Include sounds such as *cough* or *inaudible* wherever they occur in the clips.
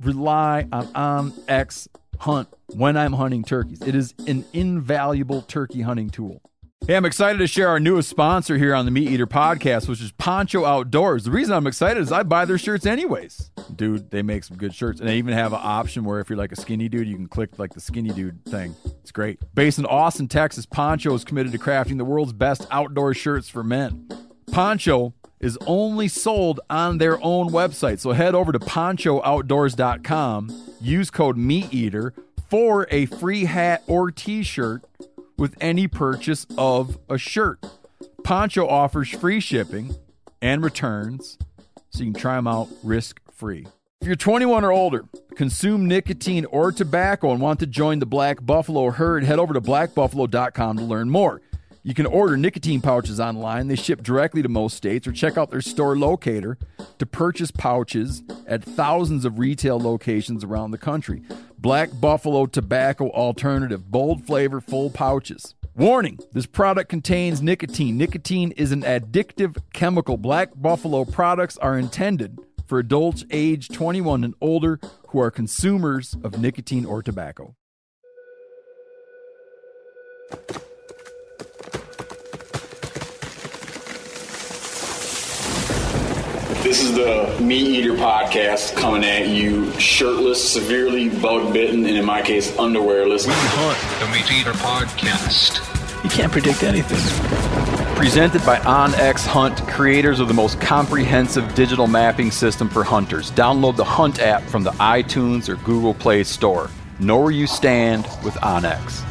rely on um, onX Hunt when I'm hunting turkeys. It is an invaluable turkey hunting tool. Hey, I'm excited to share our newest sponsor here on the Meat Eater podcast, which is Poncho Outdoors. The reason I'm excited is I buy their shirts anyways. Dude, they make some good shirts. And they even have an option where if you're like a skinny dude, you can click like the skinny dude thing. It's great. Based in Austin, Texas, Poncho is committed to crafting the world's best outdoor shirts for men. Poncho is only sold on their own website. So head over to ponchooutdoors.com, use code MeatEater for a free hat or t shirt with any purchase of a shirt. Poncho offers free shipping and returns, so you can try them out risk free. If you're 21 or older, consume nicotine or tobacco, and want to join the Black Buffalo herd, head over to blackbuffalo.com to learn more. You can order nicotine pouches online. They ship directly to most states, or check out their store locator to purchase pouches at thousands of retail locations around the country. Black Buffalo Tobacco Alternative, bold flavor, full pouches. Warning this product contains nicotine. Nicotine is an addictive chemical. Black Buffalo products are intended for adults age 21 and older who are consumers of nicotine or tobacco. This is the Meat Eater podcast coming at you shirtless, severely bug bitten, and in my case, underwearless. Hunt, the Meat Eater Podcast. You can't predict anything. Presented by OnX Hunt, creators of the most comprehensive digital mapping system for hunters. Download the Hunt app from the iTunes or Google Play Store. Know where you stand with OnX.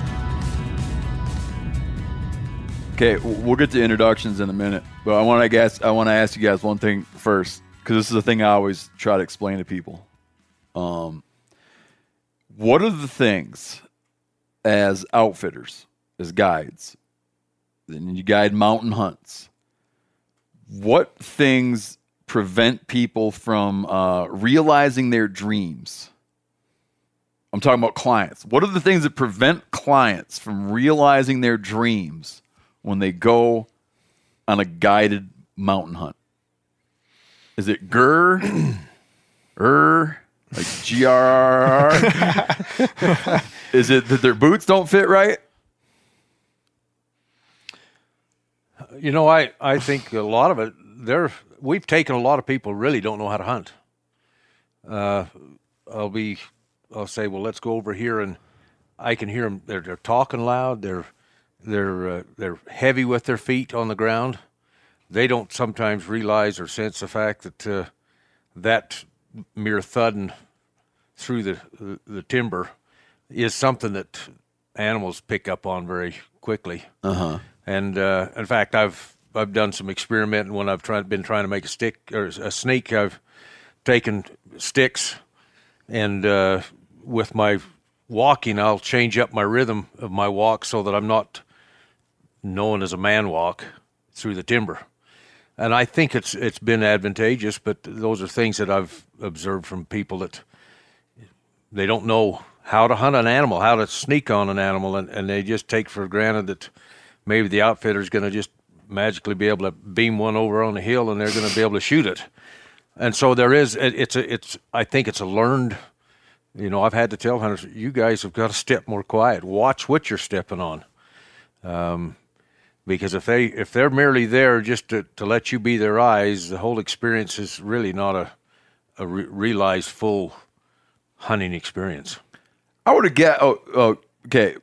Okay, we'll get to introductions in a minute, but I want to guess. I want to ask you guys one thing first, because this is a thing I always try to explain to people. Um, what are the things as outfitters, as guides, and you guide mountain hunts? What things prevent people from uh, realizing their dreams? I'm talking about clients. What are the things that prevent clients from realizing their dreams when they go on a guided mountain hunt? Is it GR? *clears throat* Er? Like GRR? *laughs* Is it that their boots don't fit right? You know, I, I think a lot of it, there we've taken a lot of people really don't know how to hunt. Uh, I'll be, I'll say, well, let's go over here, and I can hear them. They're, they're talking loud. They're they're uh, they're heavy with their feet on the ground. They don't sometimes realize or sense the fact that uh, that mere thudding through the, the the timber is something that animals pick up on very quickly. Uh-huh. And uh, in fact, I've I've done some experimenting when I've tried been trying to make a stick or a snake. I've taken sticks and uh, with my walking, I'll change up my rhythm of my walk so that I'm not known as a man walk through the timber. And I think it's it's been advantageous, but those are things that I've observed from people that they don't know how to hunt an animal, how to sneak on an animal, and, and they just take for granted that maybe the outfitter's going to just magically be able to beam one over on the hill and they're going to be able to shoot it. And so there is it, it's a it's I think it's a learned you know, I've had to tell hunters, you guys have got to step more quiet. Watch what you're stepping on. Um, because if they if they're merely there just to, to let you be their eyes, the whole experience is really not a a re- realized full hunting experience. I would have get. Oh, oh, okay.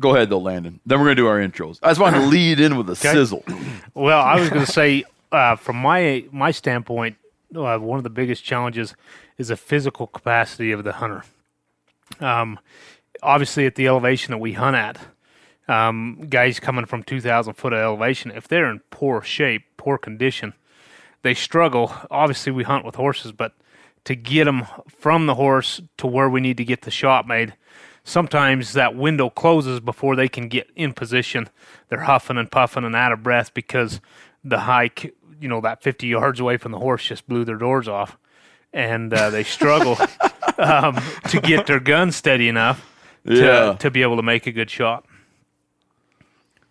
Go ahead though, Landon. Then we're gonna do our intros. I just wanted to *coughs* lead in with a sizzle. *coughs* Well, I was going to say, uh, from my my standpoint, uh, one of the biggest challenges is the physical capacity of the hunter. Um, obviously, at the elevation that we hunt at, um, guys coming from 2,000 foot of elevation, if they're in poor shape, poor condition, they struggle. Obviously, we hunt with horses, but to get them from the horse to where we need to get the shot made. Sometimes that window closes before they can get in position. They're huffing and puffing and out of breath because the hike, you know, that 50 yards away from the horse just blew their doors off. And uh, they struggle *laughs* um, to get their gun steady enough to, Yeah. to be able to make a good shot.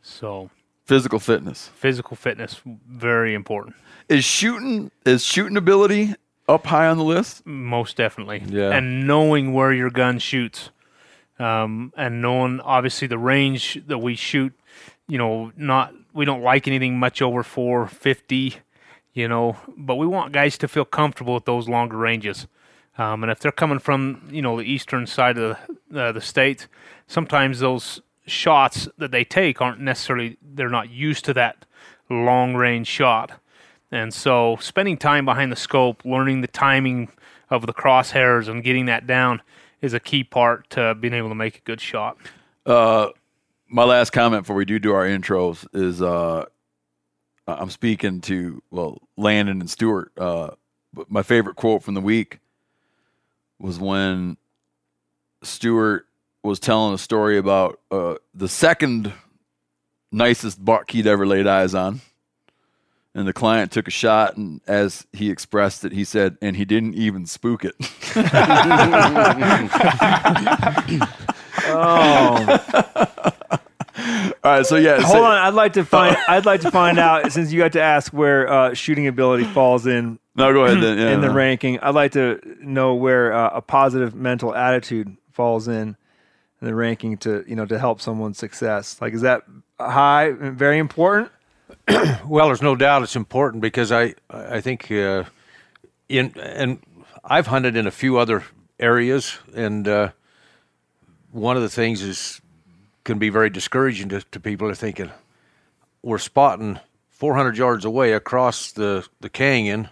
So Physical fitness. physical fitness very important Is shooting is shooting ability up high on the list? most definitely Yeah. and knowing where your gun shoots um, and knowing obviously the range that we shoot you know not we don't like anything much over 450 you know but we want guys to feel comfortable with those longer ranges um, and if they're coming from you know the eastern side of the, uh, the state sometimes those shots that they take aren't necessarily they're not used to that long range shot and so spending time behind the scope learning the timing of the crosshairs and getting that down is a key part to being able to make a good shot my last comment before we do do our intros is uh I'm speaking to well Landon and Stewart. Uh, but my favorite quote from the week was when Stewart was telling a story about uh, the second nicest buck he'd ever laid eyes on, and the client took a shot, and as he expressed it, he said, "And he didn't even spook it." Oh. *laughs* *laughs* All right, so yeah, so- Hold on, I'd like to find. I'd like to find out since you got to ask where uh, shooting ability falls in No, go ahead. Then. Yeah, in the no. ranking. I'd like to know where uh, a positive mental attitude falls in in the ranking to you know to help someone's success. Like, is that high? And very important. *clears throat* Well, there's no doubt it's important because I I think uh, in and I've hunted in a few other areas, and uh, one of the things is can be very discouraging to, to people are thinking we're spotting 400 yards away across the the canyon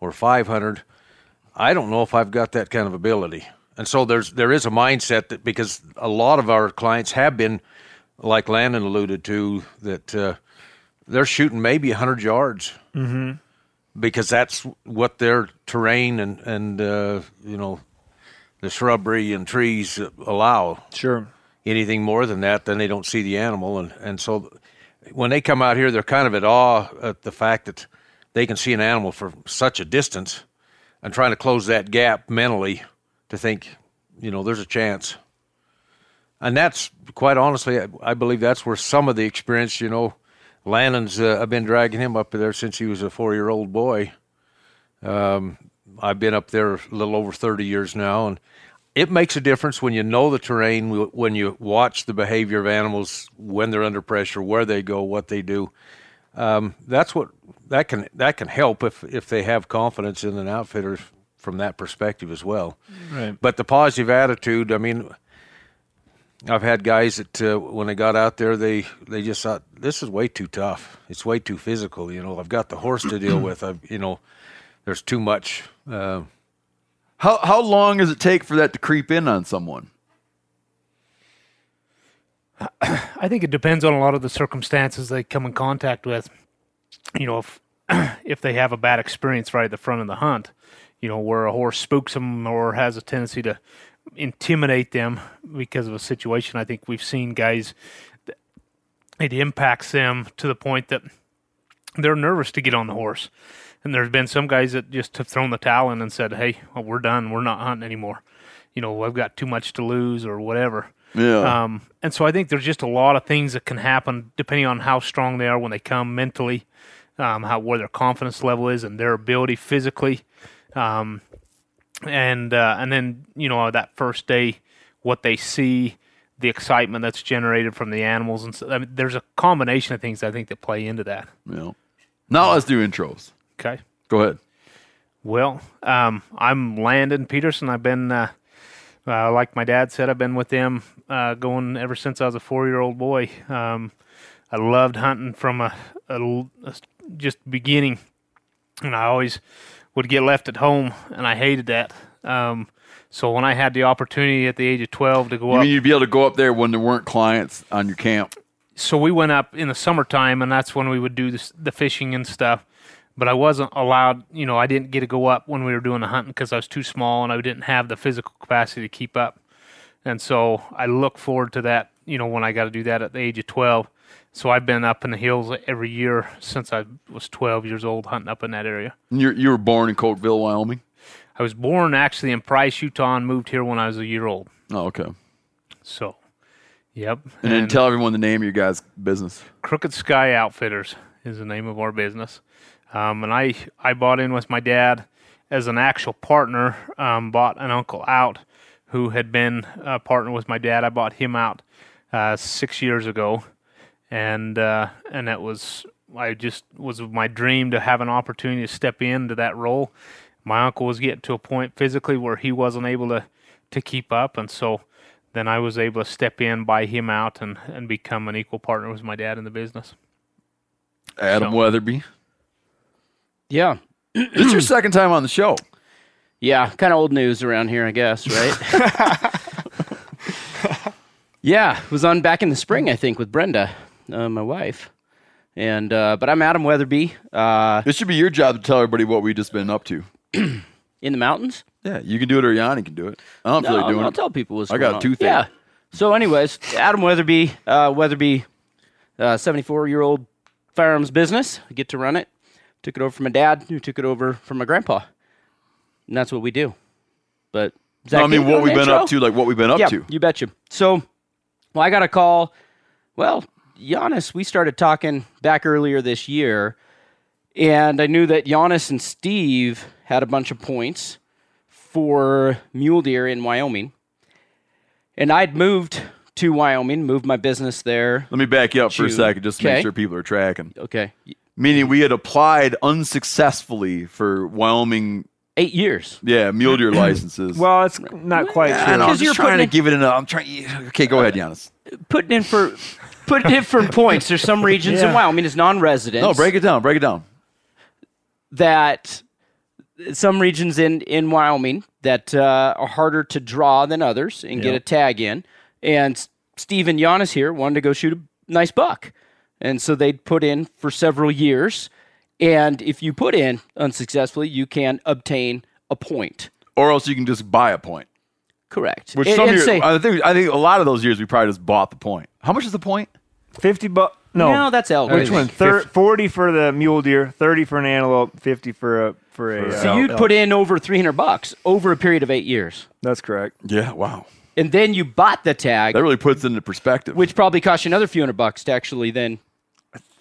or 500. I don't know if I've got that kind of ability, and so there's there is a mindset that because a lot of our clients have been like Landon alluded to that. Uh, they're shooting maybe 100 yards because that's what their terrain and, and uh, you know, the shrubbery and trees allow. Sure. Anything more than that, then they don't see the animal. And, and so when they come out here, they're kind of at awe at the fact that they can see an animal for such a distance and trying to close that gap mentally to think, you know, there's a chance. And that's quite honestly, I, believe that's where some of the experience, you know, Landon's, uh, I've been dragging him up there since he was a four year old boy. Um, I've been up there a little over 30 years now, and it makes a difference when you know the terrain, when you watch the behavior of animals when they're under pressure, where they go, what they do. Um, that's what that can that can help if if they have confidence in an outfitter from that perspective as well. Right. But the positive attitude, I mean, I've had guys that uh, when they got out there, they they just thought this is way too tough. It's way too physical. You know, I've got the horse to deal with. I've you know, there's too much. Uh, How how long does it take for that to creep in on someone? I think it depends on a lot of the circumstances they come in contact with. You know, if *clears throat* if they have a bad experience right at the front of the hunt, you know, where a horse spooks them or has a tendency to intimidate them because of a situation. I think we've seen guys it impacts them to the point that they're nervous to get on the horse. And there's been some guys that just have thrown the towel in and said, "Hey, well, we're done. We're not hunting anymore. You know, I've got too much to lose or whatever." Yeah. Um, and so I think there's just a lot of things that can happen depending on how strong they are when they come mentally, um, how where their confidence level is, and their ability physically, um, and uh, and then you know that first day, what they see, the excitement that's generated from the animals, and so I mean, there's a combination of things I think that play into that. yeah. Now let's do intros. Okay. Go ahead. Well, um, I'm Landon Peterson. I've been, uh, uh, like my dad said, I've been with them uh, going ever since I was a four year old boy. Um, I loved hunting from a just beginning, and I always would get left at home, and I hated that. Um, so when I had the opportunity at the age of 12 to go You up, mean you'd be able to go up there when there weren't clients on your camp? so we went up in the summertime, and that's when we would do this, the fishing and stuff. but I wasn't allowed. You know, I didn't get to go up when we were doing the hunting because I was too small and I didn't have the physical capacity to keep up. And so I look forward to that. You know, when I got to do that at the age of twelve. So I've been up in the hills every year since I was 12 years old, hunting up in that area. You're, you were born in Cokeville, Wyoming. I was born actually in Price, Utah, and moved here when I was a year old. Oh, okay. So, yep. And, then tell everyone the name of your guys' business. Crooked Sky Outfitters is the name of our business. Um, and I, I bought in with my dad as an actual partner, um, bought an uncle out who had been a partner with my dad. I bought him out uh, six years ago. And, uh, and it was, I just was my dream to have an opportunity to step into that role. My uncle was getting to a point physically where he wasn't able to, to keep up. And so then I was able to step in, buy him out, and, and become an equal partner with my dad in the business. Adam So- Weatherby. Yeah. This is your *clears throat* second time on the show. Yeah, kind of old news around here, I guess, right? *laughs* *laughs* yeah, was on back in the spring, I think, with Brenda, uh, my wife. And uh, but I'm Adam Weatherby uh, This should be your job to tell everybody what we've just been up to. *clears throat* in the mountains. Yeah, you can do it or Yanni can do it. I don't feel like doing it. I'll it. tell people what's I going got a on. toothache. Yeah. So, anyways, Adam Weatherby, uh, Weatherby, uh, 74 year old firearms business. I get to run it. Took it over from my dad, who took it over from my grandpa. And that's what we do. But No, I mean, you what we've been intro? up to, like what we've been up yeah, to. you betcha. So, well, I got a call. Well, Janis, we started talking back earlier this year, and I knew that Janis and Steve had a bunch of points for mule deer in Wyoming, and I'd moved to Wyoming, moved my business there. Let me back you up for a second just to make sure people are tracking. Okay, Meaning we had applied unsuccessfully for Wyoming, eight years. yeah, mule deer licenses. Well, it's not quite I true. know, I'm because you're just trying to in- give it an. I'm trying. Okay, go ahead, Janis. Putting in for in for *laughs* points. There's some regions in Yeah. Wyoming as non-residents. No, break it down. Break it down. that some regions in, in Wyoming that uh, are harder to draw than others and get a tag in. And Steve and Janis here wanted to go shoot a nice buck. And so they'd put in for several years. And if you put in unsuccessfully, you can obtain a point. Or else you can just buy a point. Correct. Which And- some and years, say- I think I think a lot of those years we probably just bought the point. How much is the point? Fifty bucks. No, no, that's elk. which one? Thir- Forty for the mule deer, thirty for an antelope, fifty for a for a. So uh, you'd elk. put in over 300 bucks over a period of eight years. That's correct. Yeah, wow. And then you bought the tag, That really puts it into perspective. which probably cost you another few hundred bucks to actually then.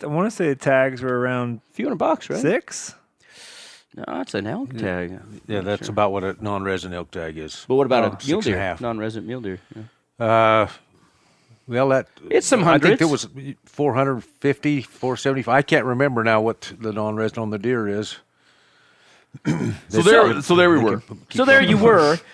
I want to say the tags were around few hundred bucks, right? six. No, that's an elk tag. Yeah, that's about what a non-resident elk tag is. But what about Oh, a mule deer? a half. Non-resident mule deer. Yeah. Uh, well, that It's some I think there was 450, 475. I can't remember now what the non-resident on the deer is. so there, so there we were. So there you were. *laughs*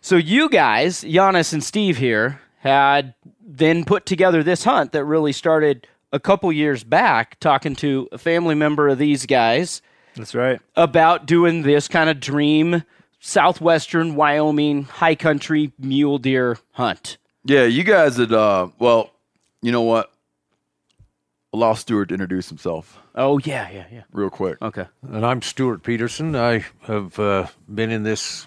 So you guys, Janis and Steve here, had then put together this hunt that really started a couple years back, talking to a family member of these guys That's right. about doing this kind of dream southwestern Wyoming high country mule deer hunt. Yeah, you guys had. Uh, well, you know what? Allow Stewart to introduce himself Oh yeah, yeah, yeah. real quick. Okay. And I'm Stewart Peterson. I have uh, been in this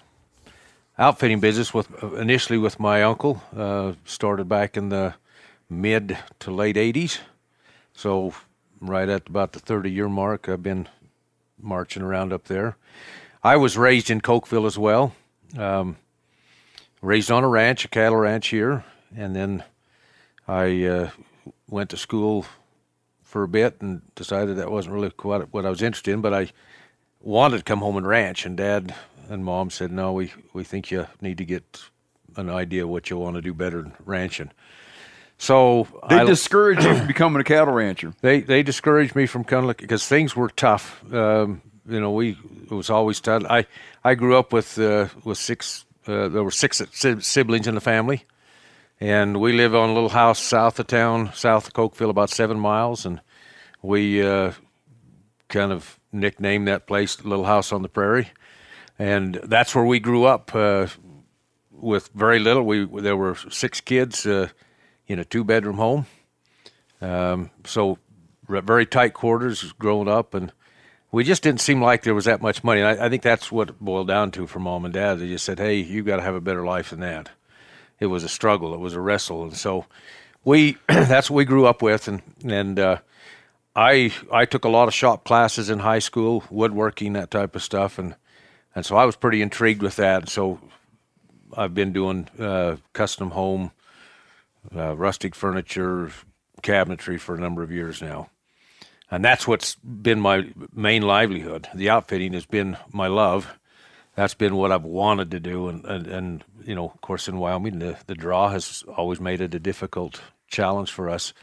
outfitting business with initially with my uncle. Uh, started back in the mid to late '80s. So right at about the 30 year mark, I've been marching around up there. I was raised in Cokeville as well. Um, raised on a ranch, a cattle ranch here, and then I uh, went to school for a bit and decided that wasn't really quite what I was interested in, but I wanted to come home and ranch. And Dad and Mom said, "No, we we think you need to get an idea what you want to do better than ranching." So They I, discouraged you from *clears throat* becoming a cattle rancher. they they discouraged me from of because things were tough. Um, you know, we it was always tough. I I grew up with uh, with six. Uh, there were six siblings in the family, and we live on a little house south of town, south of Cokeville, about seven miles, and we uh, kind of nicknamed that place "Little House on the Prairie," and that's where we grew up. Uh, with very little, we there were six kids uh, in a two bedroom home. Um, so very tight quarters growing up, and we just didn't seem like there was that much money. And I, I think that's what boiled down to for mom and dad. They just said, "Hey, you've got to have a better life than that." It was a struggle. It was a wrestle, and so we *clears throat* that's what we grew up with. And and uh, I I took a lot of shop classes in high school, woodworking, that type of stuff, and and so I was pretty intrigued with that. So I've been doing uh, custom home, uh, rustic furniture, cabinetry for a number of years now and that's what's been my main livelihood. The outfitting has been my love. That's been what I've wanted to do, and and, and you know, of course, in Wyoming, the, the draw has always made it a difficult challenge for us.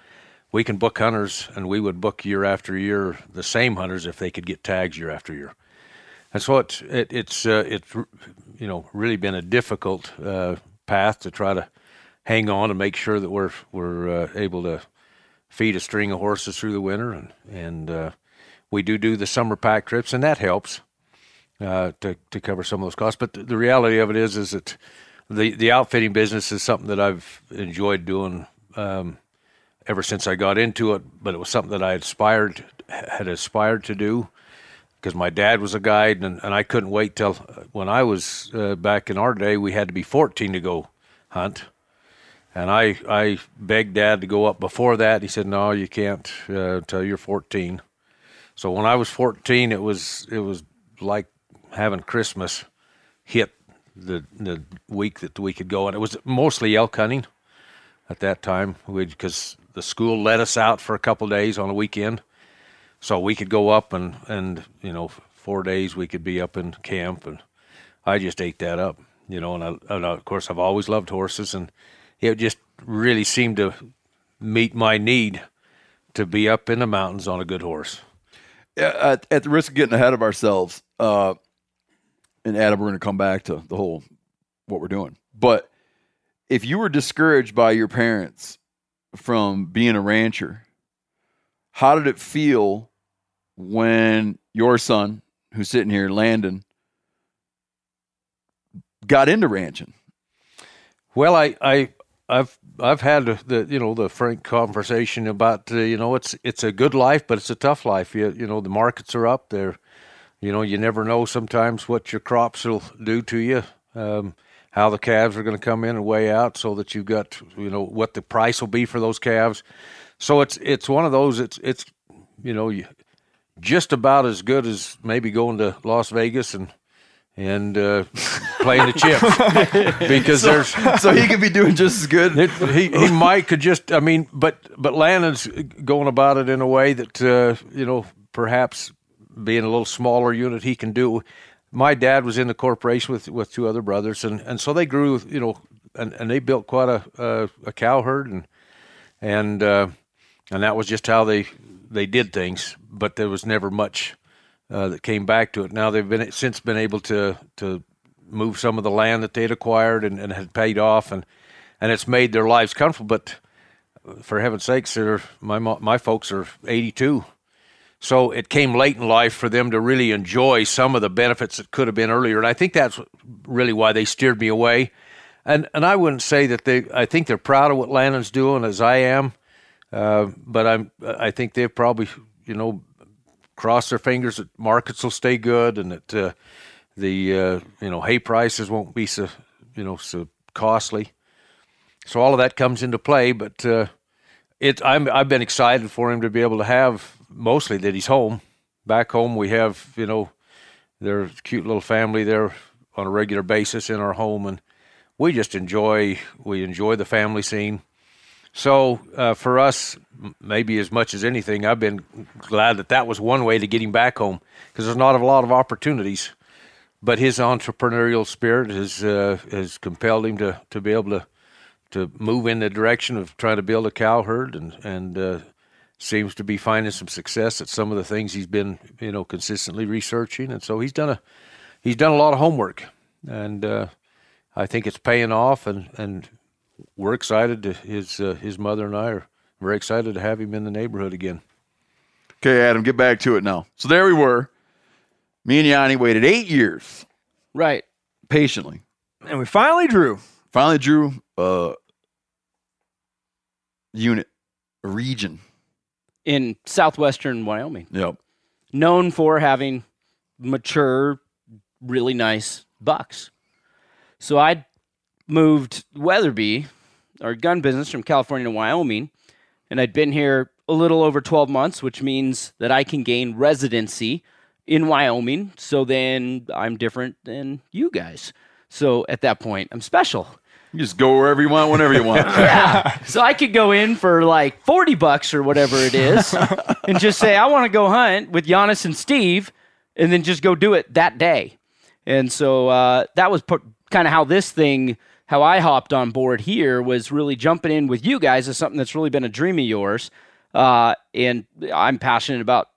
We can book hunters, and we would book year after year the same hunters if they could get tags year after year. And so it, it it's uh, it's you know really been a difficult uh, path to try to hang on and make sure that we're we're uh, able to feed a string of horses through the winter, and and uh, we do do the summer pack trips, and that helps uh, to to cover some of those costs. But the, the, reality of it is, is that the the outfitting business is something that I've enjoyed doing um, ever since I got into it. But it was something that I aspired had aspired to do because my dad was a guide, and, and I couldn't wait till when I was uh, back in our day, we had to be 14 to go hunt and I I begged Dad to go up before that. He said, "No, you can't uh, until you're 14." So when I was 14, it was it was like having Christmas hit the the week that we could go, and it was mostly elk hunting at that time because the school let us out for a couple days on a weekend, so we could go up and and you know four days we could be up in camp, and I just ate that up, you know. And, I, and of course, I've always loved horses and it just really seemed to meet my need to be up in the mountains on a good horse. At, at the risk of getting ahead of ourselves, uh, and Adam, we're going to come back to the whole what we're doing. But if you were discouraged by your parents from being a rancher, how did it feel when your son, who's sitting here, Landon, got into ranching? Well, I, I I've I've had the you know the frank conversation about uh, you know it's it's a good life but it's a tough life you you know the markets are up there you know you never know sometimes what your crops will do to you um, how the calves are going to come in and weigh out so that you've got you know what the price will be for those calves so it's it's one of those it's it's you know you, just about as good as maybe going to Las Vegas and and uh, playing the chips *laughs* because so, there's so he could be doing just as good. It, he he might could just I mean, but but Landon's going about it in a way that uh, you know perhaps being a little smaller unit he can do. My dad was in the corporation with with two other brothers, and and so they grew you know and and they built quite a a, a cow herd and and uh, and that was just how they they did things, but there was never much uh, that came back to it. Now they've been since been able to to move some of the land that they'd acquired and, and had paid off, and and it's made their lives comfortable. But for heaven's sakes, my my folks are 82, so it came late in life for them to really enjoy some of the benefits that could have been earlier, and I think that's really why they steered me away. And and I wouldn't say that they. I think they're proud of what Landon's doing, as I am. Uh, but I'm. I think they've probably, you know, crossed their fingers that markets will stay good and that uh, the uh, you know hay prices won't be so you know so costly. So all of that comes into play, but uh, it I'm I've been excited for him to be able to have mostly that he's home. Back home we have you know their cute little family there on a regular basis in our home, and we just enjoy we enjoy the family scene. So uh, for us, maybe as much as anything, I've been glad that that was one way to get him back home because there's not a lot of opportunities. But his entrepreneurial spirit has uh, has compelled him to, to be able to to move in the direction of trying to build a cow herd and and uh, seems to be finding some success at some of the things he's been you know consistently researching and so he's done a he's done a lot of homework and uh, I think it's paying off and and we're excited. To, his uh, his mother and I are very excited to have him in the neighborhood again. Okay, Adam, get back to it now. So there we were. Me and Yanni waited eight years, right, patiently, and we finally drew. Finally drew a unit, a region in southwestern Wyoming. Yep. known for having mature, really nice bucks. So I moved Weatherby, our gun business, from California to Wyoming, and I'd been here a little over 12 months, which means that I can gain residency in Wyoming. So then I'm different than you guys. So at that point, I'm special. You just go wherever you want, whenever you want. *laughs* Yeah. so I could go in for like 40 bucks or whatever it is and just say, I want to go hunt with Janis and Steve and then just go do it that day. And so uh, that was kind of how this thing, how I hopped on board here was really jumping in with you guys is something that's really been a dream of yours. Uh, and I'm passionate about,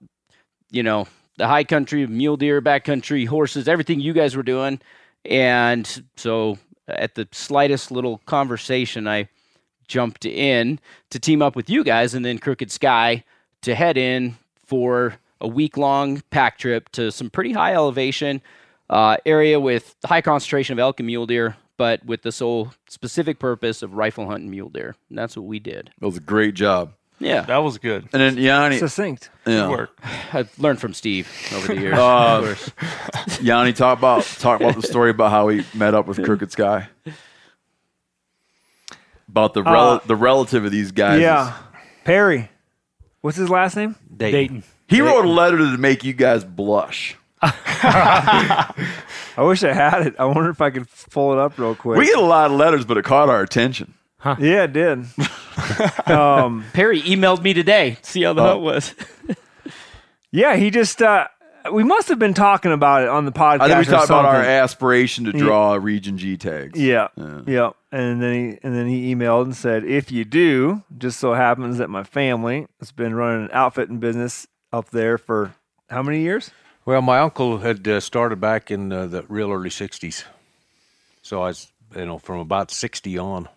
you know, the high country, mule deer, backcountry, horses, everything you guys were doing. And so at the slightest little conversation, I jumped in to team up with you guys and then Crooked Sky to head in for a week long pack trip to some pretty high elevation uh, area with high concentration of elk and mule deer, but with the sole specific purpose of rifle hunting mule deer. And that's what we did. It was a great job. Yeah. That was good. And then Yanni, Succinct. yeah. Work. *laughs* I've learned from Steve over the years. Uh, of course. *laughs* Yanni, talk about talk about the story about how he met up with Crooked Sky. About the rel- Uh, the relative of these guys. Yeah. Perry. What's his last name? Dayton. He wrote a letter to make you guys blush. *laughs* I wish I had it. I wonder if I could pull it up real quick. We get a lot of letters, but it caught our attention. Yeah, it did. *laughs* um, Perry emailed me today. See how the hunt was. *laughs* yeah, he just. Uh, we must have been talking about it on the podcast. I think we or talked about our aspiration to draw region G tags. Yeah, yeah, And then he and then he emailed and said, "If you do, just so happens that my family has been running an outfitting business up there for how many years? Well, my uncle had uh, started back in uh, the real early '60s, so I was, you know, from about '60 on,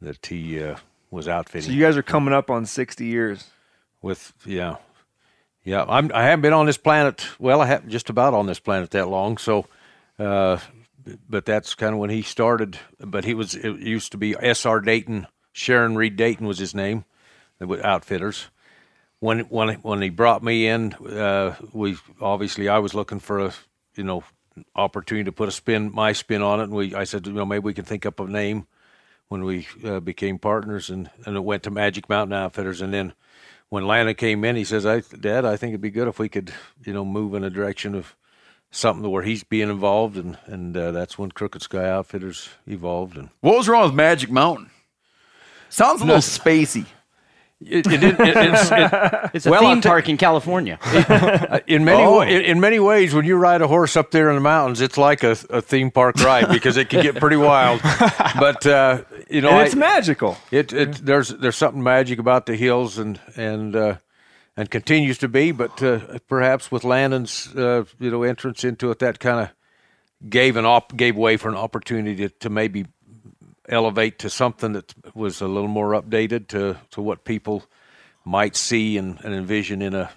that he uh, was outfitting. So you guys are coming up on sixty years. with yeah yeah i'm i haven't been on this planet well i haven't just about on this planet that long so uh but that's kind of when he started but he was it used to be sr dayton sharon reed dayton was his name with outfitters when when when he brought me in uh we obviously i was looking for a you know opportunity to put a spin my spin on it and we i said you know maybe we can think up a name when we uh, became partners and and it went to magic mountain outfitters and then when Lana came in, he says, "I, Dad, I think it'd be good if we could, you know, move in a direction of something where he's being involved, and and uh, that's when Crooked Sky Outfitters evolved. And What was wrong with Magic Mountain? Sounds a little spacey. It, it, it, it's, it, *laughs* It's a Well, I'll theme ta- park in California. *laughs* in many Oh. in, in many ways, when you ride a horse up there in the mountains, it's like a, a theme park ride because it can get pretty wild. *laughs* But uh, you know, And I- it's magical. It, it there's there's something magic about the hills and and uh, and continues to be, but uh, perhaps with Landon's uh, you know entrance into it, that kind of gave an op gave way for an opportunity to, to maybe elevate to something that was a little more updated to to what people might see and, and envision in a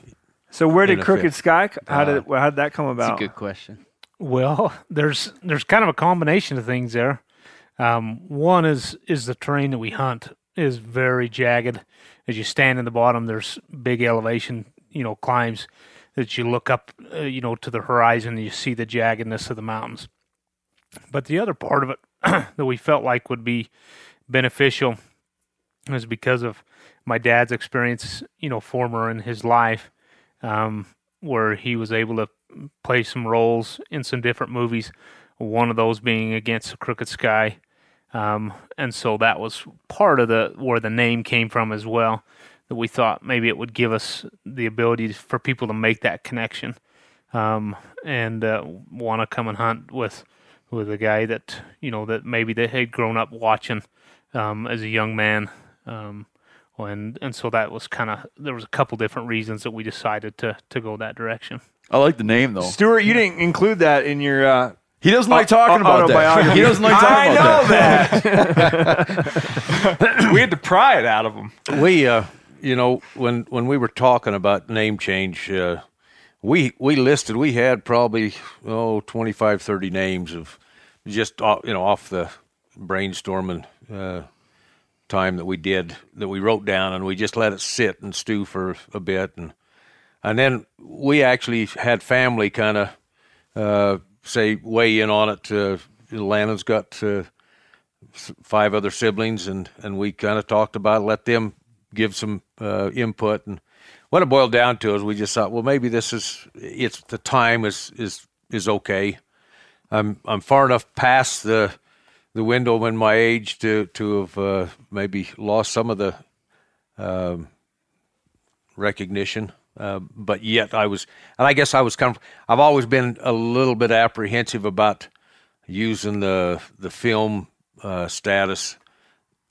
So where did Crooked effect. Sky? How did how did that come about? That's a good question. Well, there's there's kind of a combination of things there. Um, one is is the terrain that we hunt is very jagged. As you stand in the bottom, there's big elevation, you know, climbs that you look up, uh, you know, to the horizon and you see the jaggedness of the mountains. But the other part of it *clears throat* that we felt like would be beneficial is because of my dad's experience, you know, former in his life, um, where he was able to play some roles in some different movies. One of those being against the Crooked Sky, um, and so that was part of the where the name came from as well. That we thought maybe it would give us the ability for people to make that connection, um, and uh, want to come and hunt with with a guy that you know that maybe they had grown up watching um, as a young man. Um, and and so that was kind of there was a couple different reasons that we decided to to go that direction. I like the name though. Stewart, you didn't include that in your. Uh, He doesn't like talking about that. autobiography. He doesn't like *laughs* talking I about know that. *laughs* we had to pry it out of him. we uh you know when when we were talking about name change uh we we listed we had probably oh 25 30 names of just off, you know off the brainstorming uh time that we did that we wrote down and we just let it sit and stew for a bit and and then we actually had family kind of uh, say weigh in on it. Uh, Landon's got uh, five other siblings, and and we kind of talked about it, let them give some uh, input. And what it boiled down to is we just thought, well, maybe this is it's the time is is is okay. I'm I'm far enough past the the window in my age to to have uh, maybe lost some of the um, recognition. Uh, but yet I was, and I guess I was kind of, I've always been a little bit apprehensive about using the the film uh, status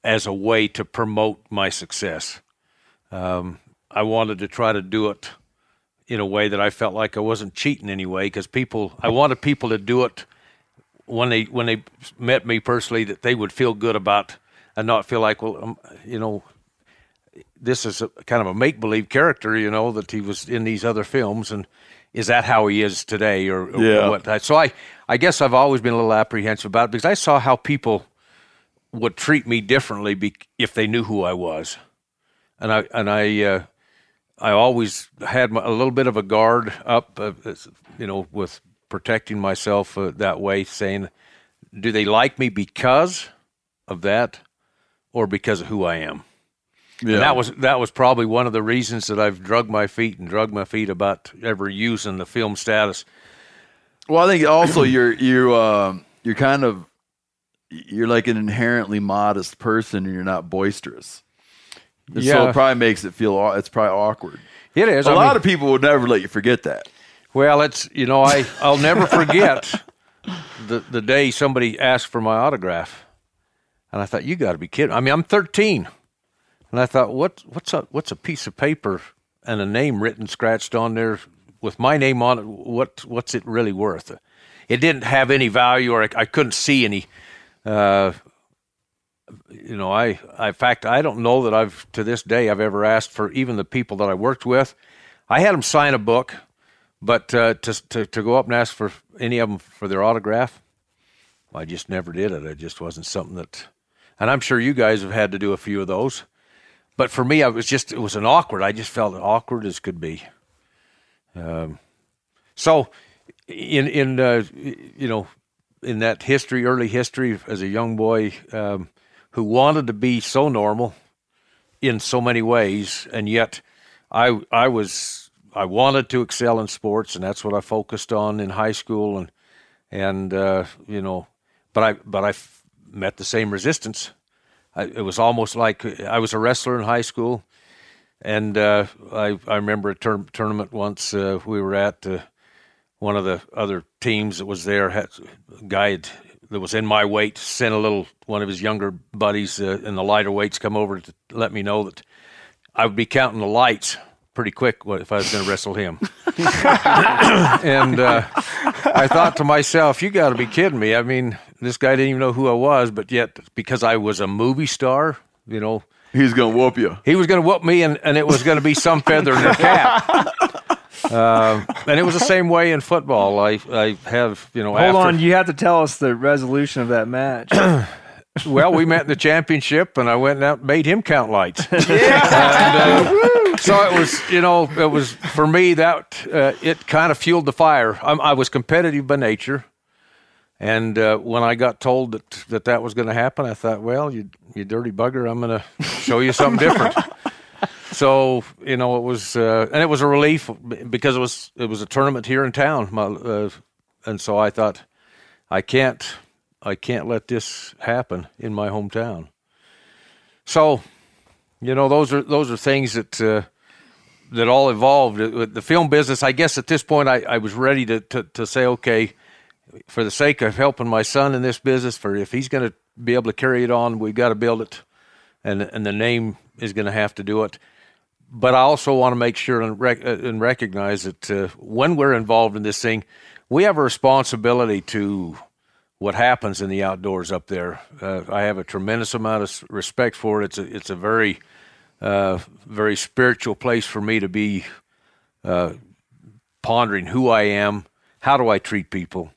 as a way to promote my success. Um, I wanted to try to do it in a way that I felt like I wasn't cheating anyway, because people, I wanted people to do it when they when they met me personally that they would feel good about and not feel like, well, um, you know, this is a kind of a make believe character, you know, that he was in these other films, and is that how he is today, or, or Yeah. what? So I, I guess I've always been a little apprehensive about it because I saw how people would treat me differently be, if they knew who I was, and I and I, uh, I always had my, a little bit of a guard up, uh, you know, with protecting myself uh, that way, saying, do they like me because of that, or because of who I am? Yeah. And that was that was probably one of the reasons that I've drug my feet and drug my feet about ever using the film status. Well, I think also *clears throat* you're you um you're kind of you're like an inherently modest person, and you're not boisterous. And So it probably makes it feel it's probably awkward. It is A I lot mean- of people would never let you forget that. Well, it's you know I I'll never forget *laughs* the the day somebody asked for my autograph, and I thought you got to be kidding. I mean I'm 13, and I thought what what's a what's a piece of paper and a name written scratched on there with my name on it. What what's it really worth? It didn't have any value, or I, I couldn't see any. Uh, you know, I, I, in fact, I don't know that I've to this day I've ever asked for even the people that I worked with. I had them sign a book, but uh, to, to to go up and ask for any of them for their autograph, I just never did it. It just wasn't something that, and I'm sure you guys have had to do a few of those. But for me, I was just it was an awkward. I just felt awkward as could be. Um, so, in in uh, you know, in that history, early history, as a young boy um, who wanted to be so normal in so many ways, and yet I I was I wanted to excel in sports, and that's what I focused on in high school, and and uh, you know, but I but I f- met the same resistance. I, it was almost like I was a wrestler in high school, and uh, I I remember a tour- tournament once uh, we were at. Uh, one of the other teams that was there had a guy had, that was in my weight sent a little one of his younger buddies uh, in the lighter weights come over to let me know that I would be counting the lights pretty quick what- if I was going to wrestle him. *laughs* and uh, I thought to myself, you got to be kidding me. I mean, this guy didn't even know who I was, but yet because I was a movie star, you know, He's gonna whoop you. he was going to whoop me, and, and it was going to be some feather in their cap. Um, *laughs* and it was the same way in football. I I have you know Hold after, on, you have to tell us the resolution of that match. *coughs* well, we met in the championship, and I went out and made him count lights. *laughs* And, uh, so it was, you know, it was for me that uh, it kind of fueled the fire. I'm, I was competitive by nature, and uh, when I got told that that, that was going to happen, I thought, well, you you dirty bugger, I'm going to show you something different. *laughs* so you know, it was, uh, and it was a relief because it was it was a tournament here in town, my, uh, and so I thought, I can't I can't let this happen in my hometown. So, you know, those are those are things that uh, that all evolved. Uh, with The film business, I guess, at this point, I, I was ready to, to to say, okay, for the sake of helping my son in this business, for if he's going to be able to carry it on, we've got to build it, and and the name is going to have to do it. But I also want to make sure and, rec- uh, and recognize that uh, when we're involved in this thing, we have a responsibility to what happens in the outdoors up there. Uh, I have a tremendous amount of respect for it. It's a, it's a very, uh, very spiritual place for me to be uh, pondering who I am, how do I treat people,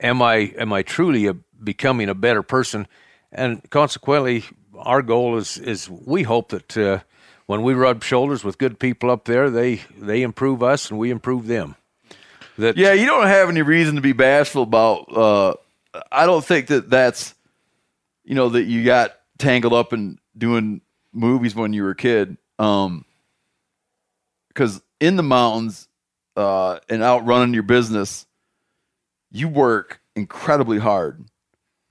am I am I truly a, becoming a better person, and consequently, our goal is is we hope that uh, when we rub shoulders with good people up there, they they improve us and we improve them. That Yeah, you don't have any reason to be bashful about. Uh, I don't think that that's, you know, that you got tangled up in doing movies when you were a kid. Um, because in the mountains, uh, and out running your business, you work incredibly hard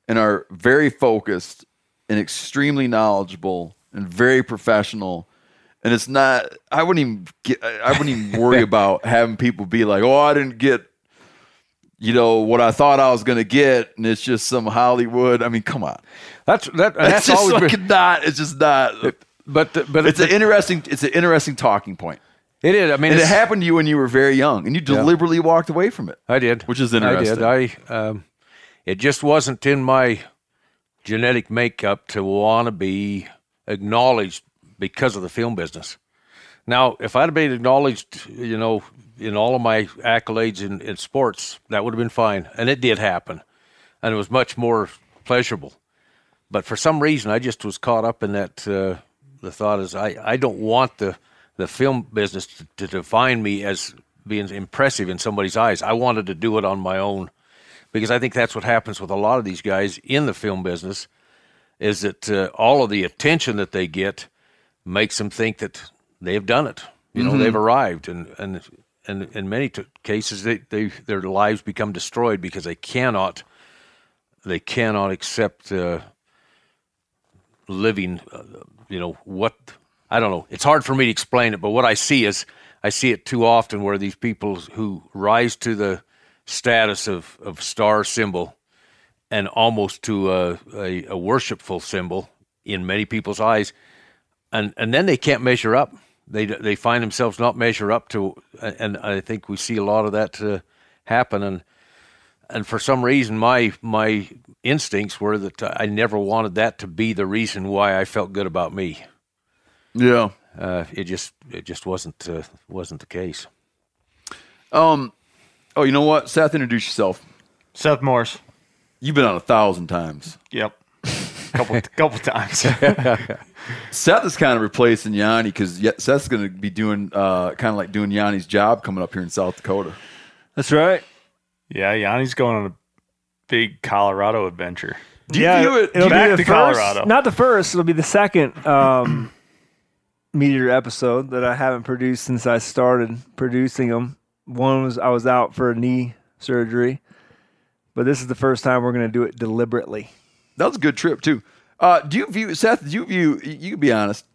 and are very focused and extremely knowledgeable and very professional. And it's not. I wouldn't even get. I wouldn't even worry *laughs* about having people be like, "Oh, I didn't get." You know what I thought I was going to get, and it's just some Hollywood. I mean, come on, that's that. that's That's just always like been, not. It's just not. but but it's an interesting. It's an interesting talking point. It is. I mean, it happened to you when you were very young, and you deliberately walked away from it. I did, which is interesting. I did. I um, it just wasn't in my genetic makeup to want to be acknowledged because of the film business. Now, if I'd have been acknowledged, you know, in all of my accolades in, in sports, that would have been fine, and it did happen, and it was much more pleasurable. But for some reason, I just was caught up in that. Uh, the thought is, I, I don't want the the film business to, to define me as being impressive in somebody's eyes. I wanted to do it on my own because I think that's what happens with a lot of these guys in the film business is that uh, all of the attention that they get makes them think that they've done it. You know, Mhm. they've arrived, and and and in many t- cases, they, they their lives become destroyed because they cannot they cannot accept uh, living. Uh, you know what? I don't know. It's hard for me to explain it, but what I see is I see it too often where these people who rise to the status of, of star symbol and almost to a, a, a worshipful symbol in many people's eyes, and and then they can't measure up. They they find themselves not measure up to, and I think we see a lot of that uh, happen. And and for some reason, my my instincts were that I never wanted that to be the reason why I felt good about me. Yeah, uh, it just it just wasn't uh, wasn't the case. Um, oh, you know what? Seth, introduce yourself. Seth Morris. You've been on a thousand times. Yep. Couple *laughs* couple times. *laughs* Seth is kind of replacing Janis because Seth's going to be doing uh, kind of like doing Janis's job coming up here in South Dakota. That's right. Yeah, Janis's going on a big Colorado adventure. yeah, it'll back be the to first, Colorado? Not the first. It'll be the second um, *clears throat* MeatEater episode that I haven't produced since I started producing them. One was I was out for a knee surgery, but this is the first time we're going to do it deliberately. That was a good trip too. Uh, do you view Seth? Do you view? You can be honest.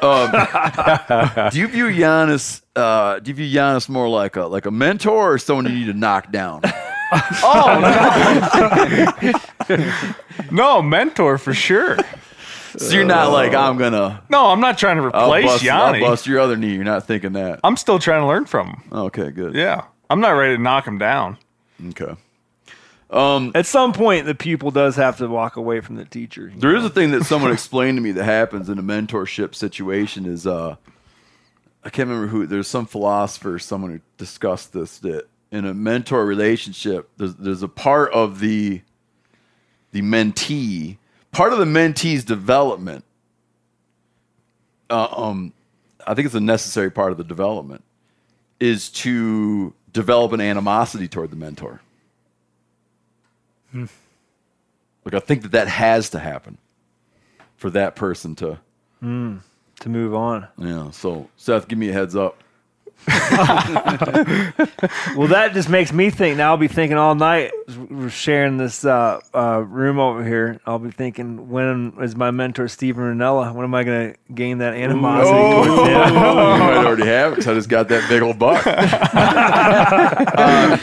Um, *laughs* do you view Janis? Uh, do you view Janis more like a like a mentor or someone you need to knock down? *laughs* Oh no, *laughs* no, mentor for sure. So you're not like I'm gonna. No, I'm not trying to I'll replace bust, I'll bust your other knee. You're not thinking that. I'm still trying to learn from him. Okay, good. Yeah, I'm not ready to knock him down. Okay. Um, At some point, the pupil does have to walk away from the teacher. There is know? a thing that someone explained to me that happens in a mentorship situation is uh I can't remember who there's some philosopher someone who discussed this that in a mentor relationship there's there's a part of the the mentee part of the mentee's development uh, um I think it's a necessary part of the development is to develop an animosity toward the mentor. Like I think that that has to happen for that person to Mm, to move on. yeah. So Seth, give me a heads up. *laughs* well, that just makes me think. Now I'll be thinking all night. We're sharing this uh, uh, room over here. I'll be thinking, when is my mentor Steven Rinella? When am I going to gain that animosity Oh, towards *laughs* you might *laughs* already have it 'cause I just got that big old buck. Uh,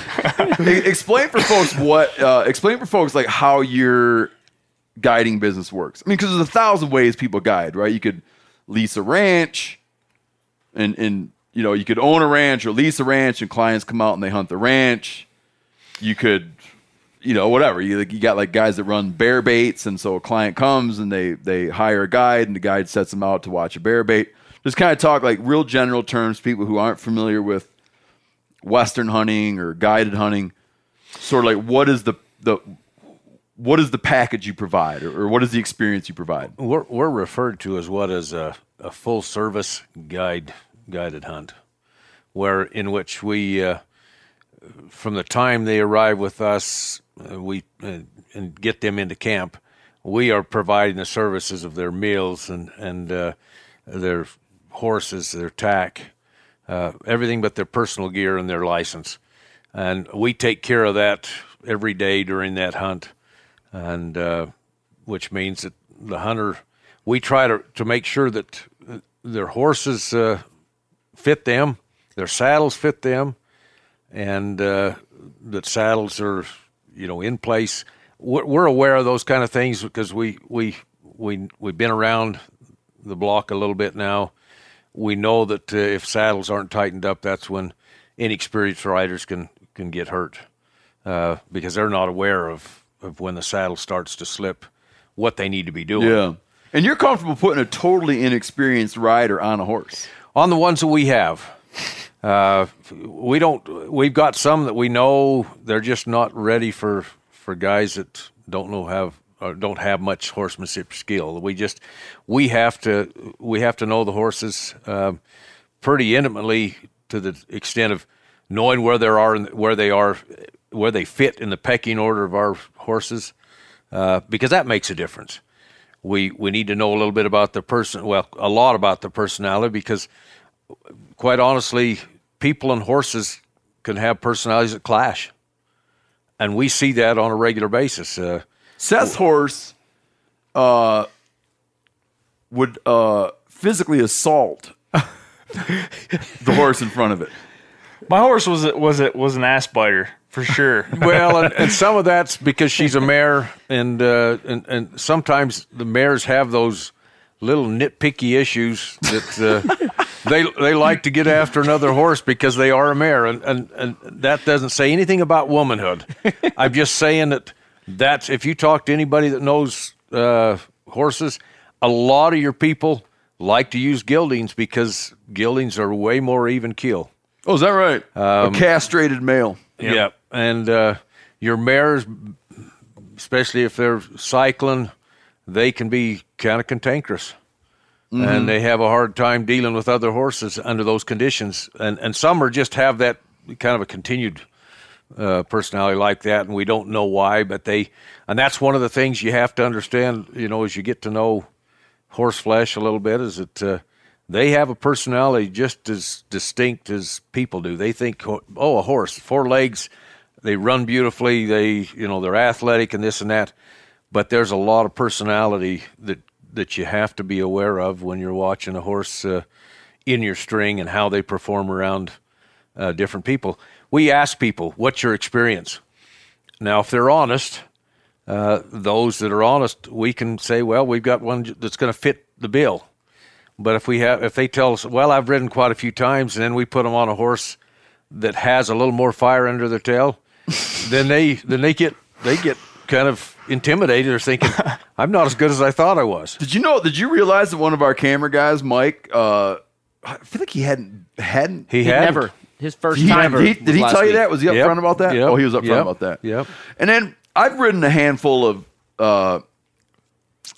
e- explain for folks what. Uh, explain for folks like how your guiding business works. I mean, because there's a thousand ways people guide, right? You could lease a ranch, and and you know you could own a ranch or lease a ranch, and clients come out and they hunt the ranch. You could you know, whatever. You, you got like guys that run bear baits, and so a client comes and they they hire a guide, and the guide sets them out to watch a bear bait. Just kind of talk like real general terms, people who aren't familiar with Western hunting or guided hunting. Sort of like what is the the what is the package you provide, or, what is the experience you provide? We're, we're referred to as what is a, a full service guide guided hunt, where in which we, uh, from the time they arrive with us, uh, we uh, and get them into camp, we are providing the services of their meals and and uh, their horses, their tack, uh, everything but their personal gear and their license, and we take care of that every day during that hunt, and uh, which means that the hunter, we try to to make sure that their horses uh, fit them, their saddles fit them, and uh, that saddles are you know in place. We're we're aware of those kind of things because we we we we've been around the block a little bit now. We know that uh, if saddles aren't tightened up, that's when inexperienced riders can can get hurt uh, because they're not aware of of when the saddle starts to slip, what they need to be doing. Yeah. And you're comfortable putting a totally inexperienced rider on a horse. On the ones that we have. Uh, we don't. We've got some that we know they're just not ready for for guys that don't know have or don't have much horsemanship skill. We just we have to we have to know the horses uh, pretty intimately to the extent of knowing where they are and where they are where they fit in the pecking order of our horses uh, because that makes a difference. We we need to know a little bit about the person. Well, a lot about the personality because quite honestly, people and horses can have personalities that clash, and we see that on a regular basis. Uh, Seth's horse uh, would uh, physically assault *laughs* the horse in front of it. My horse was a- was it was an ass biter for sure. *laughs* well, and, and some of that's because she's a mare, and uh, and and sometimes the mares have those little nitpicky issues that uh, *laughs* they they like to get after another horse because they are a mare, and and, and that doesn't say anything about womanhood. I'm just saying that that's if you talk to anybody that knows uh, horses, a lot of your people like to use geldings because geldings are way more even keel. Oh, is that right? a castrated male. Yep. And uh, your mares, especially if they're cycling, they can be kind of cantankerous. And they have a hard time dealing with other horses under those conditions. And, and some are just have that kind of a continued uh, personality like that, and we don't know why, but they, and that's one of the things you have to understand, you know, as you get to know horse flesh a little bit, is that uh, they have a personality just as distinct as people do. They think, oh, a horse, four legs, they run beautifully, they, you know, they're athletic and this and that, but there's a lot of personality that that you have to be aware of when you're watching a horse uh, in your string and how they perform around uh, different people. We ask people, "What's your experience?" Now, if they're honest, uh, those that are honest, we can say, "Well, we've got one that's going to fit the bill." But if we have, if they tell us, "Well, I've ridden quite a few times," and then we put them on a horse that has a little more fire under their tail, then they then they get they get kind of intimidated or thinking, *laughs* "I'm not as good as I thought I was." Did you know? Did you realize that one of our camera guys, Mike, uh, I feel like he hadn't hadn't He He had never. His first He- time. he- did he tell you that? Was he Yep. upfront about that? Yep. Oh, he was upfront Yep. about that. Yep. And then I've ridden a handful of. Uh,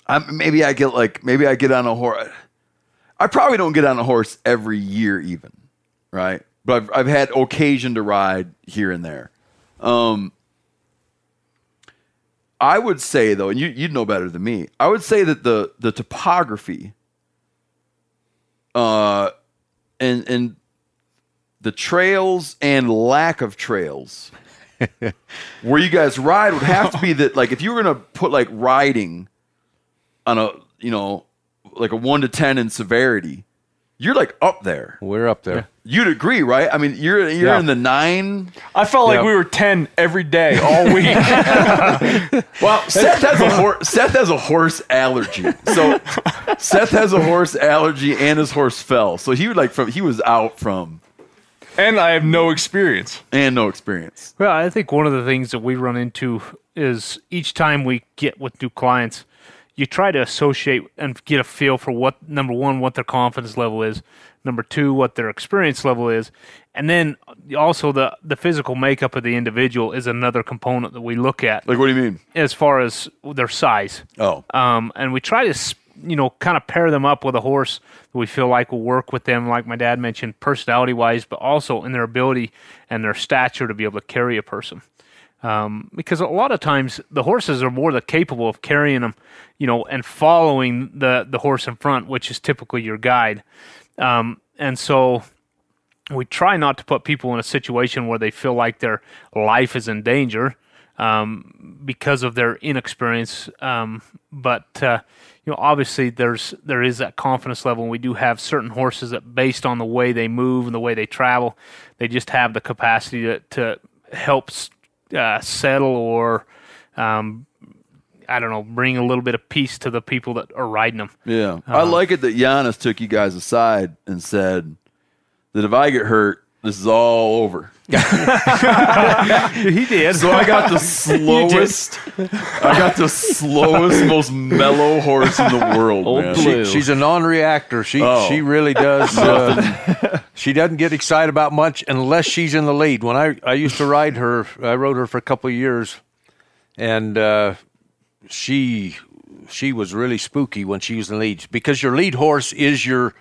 I, maybe I get like maybe I get on a horse. I probably don't get on a horse every year, even right. But I've I've had occasion to ride here and there. Um, I would say though, and you you'd know better than me. I would say that the the topography, uh, and and the trails and lack of trails *laughs* where you guys ride would have to be that like if you were gonna put like riding on a you know like a one to ten in severity, you're like up there. We're up there. You'd agree, right? I mean, you're you're Yeah. in the nine. I felt like Yep. we were ten every day all *laughs* week. *laughs* Well, Seth has a horse. Seth has a horse allergy. So Seth has a horse allergy, and his horse fell. So he would like from he was out from and I have no experience. and no experience. Well, I think one of the things that we run into is each time we get with new clients, you try to associate and get a feel for what number one, what their confidence level is. Number two, what their experience level is, and then also the the physical makeup of the individual is another component that we look at Like, what do you mean? as far as their size. Oh, Um, and we try to, you know, kind of pair them up with a horse that we feel like will work with them, like my dad mentioned, personality wise, but also in their ability and their stature to be able to carry a person. Um, because a lot of times the horses are more than capable of carrying them, you know, and following the, the horse in front, which is typically your guide. Um, and so we try not to put people in a situation where they feel like their life is in danger um, because of their inexperience. Um, but uh, you know, obviously, there's there is that confidence level, we do have certain horses that, based on the way they move and the way they travel, they just have the capacity to to help uh, settle or. Um, I don't know, bring a little bit of peace to the people that are riding them. yeah. I like it that Janis took you guys aside and said that if I get hurt, this is all over. *laughs* *laughs* he did. So I got the *laughs* slowest, I got the slowest, most mellow horse in the world. Old man. Blue. She's a non-reactor. She Oh. she really does. Uh, she doesn't get excited about much unless she's in the lead. When I I used to ride her, I rode her for a couple of years, and uh, she she was really spooky when she was in the lead because your lead horse is your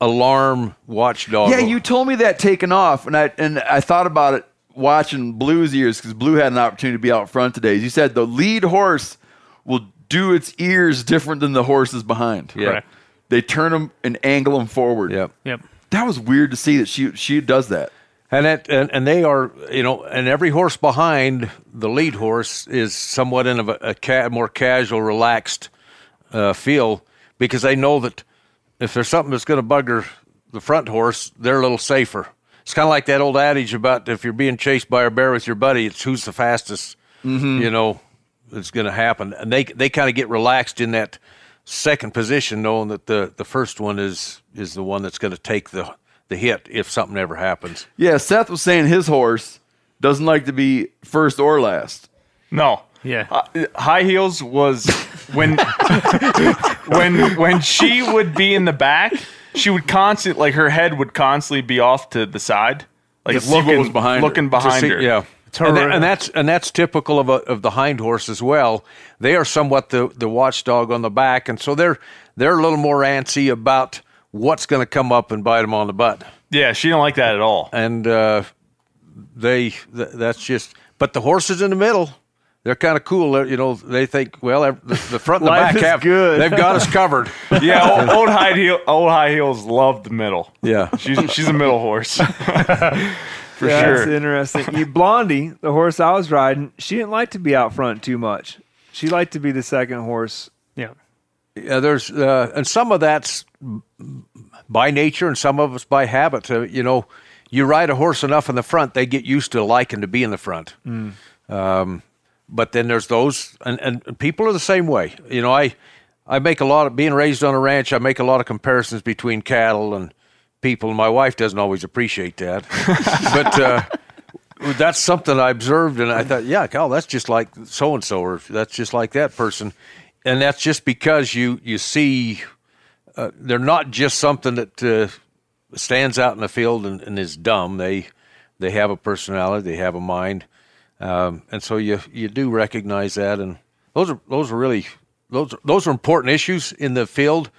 alarm watchdog. Yeah, you told me that taken off, and I and I thought about it watching Blue's ears because Blue had an opportunity to be out front today. You said the lead horse will do its ears different than the horses behind. Yeah. Correct. They turn them and angle them forward. Yep. Yep. That was weird to see that she she does that. And it and, and they are you know and every horse behind the lead horse is somewhat in a, a ca- more casual, relaxed uh, feel because they know that if there's something that's going to bugger the front horse, they're a little safer. It's kind of like that old adage about if you're being chased by a bear with your buddy, it's who's the fastest. Mm-hmm. You know, it's going to happen, and they they kind of get relaxed in that second position, knowing that the the first one is is the one that's going to take the the hit if something ever happens. Yeah, Seth was saying his horse doesn't like to be first or last. No. Yeah. Uh, high heels was when *laughs* when when she would be in the back, she would constant like her head would constantly be off to the side, like To looking was behind looking To behind see- her. Yeah. And, that- and that's and that's typical of a, of the hind horse as well. They are somewhat the, the watchdog on the back, and so they're they're a little more antsy about what's going to come up and bite them on the butt. Yeah, she don't like that at all. And uh, they th- that's just. But the horses in the middle, they're kind of cool. They're, you know, they think well, the, the front and the back is have good. they've got us covered. *laughs* Yeah, old, old high heel, old high heels love the middle. Yeah. She's she's a middle horse *laughs* for yeah, sure. That's interesting. You, Blondie, the horse I was riding, she didn't like to be out front too much. She liked to be the second horse. Yeah. Yeah, there's uh, and some of that's by nature, and some of it's by habit. Uh, you know, you ride a horse enough in the front, they get used to liking to be in the front. Um, but then there's those, and, and people are the same way. You know, I I make a lot of being raised on a ranch. I make a lot of comparisons between cattle and people. And my wife doesn't always appreciate that, *laughs* but. Uh, that's something I observed, and I thought, yeah, Cal, that's just like so and so, or that's just like that person, and that's just because you you see uh, they're not just something that uh, stands out in the field and, and is dumb. They they have a personality, they have a mind, um, and so you you do recognize that, and those are those are really those those are important issues in the field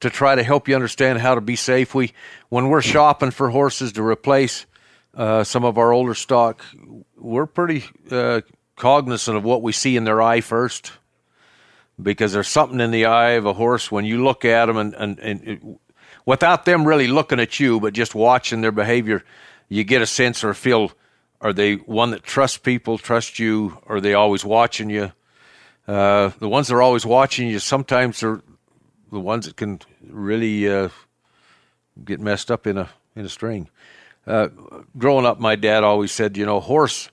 to try to help you understand how to be safe. We when we're shopping for horses to replace uh, some of our older stock, we're pretty uh, cognizant of what we see in their eye first, because there's something in the eye of a horse when you look at them and, and, and it, without them really looking at you, but just watching their behavior, you get a sense or feel are they one that trusts people, trust you, are they always watching you? Uh, the ones that are always watching you sometimes are the ones that can really uh, get messed up in a in a string. Uh, growing up, my dad always said, you know, horse,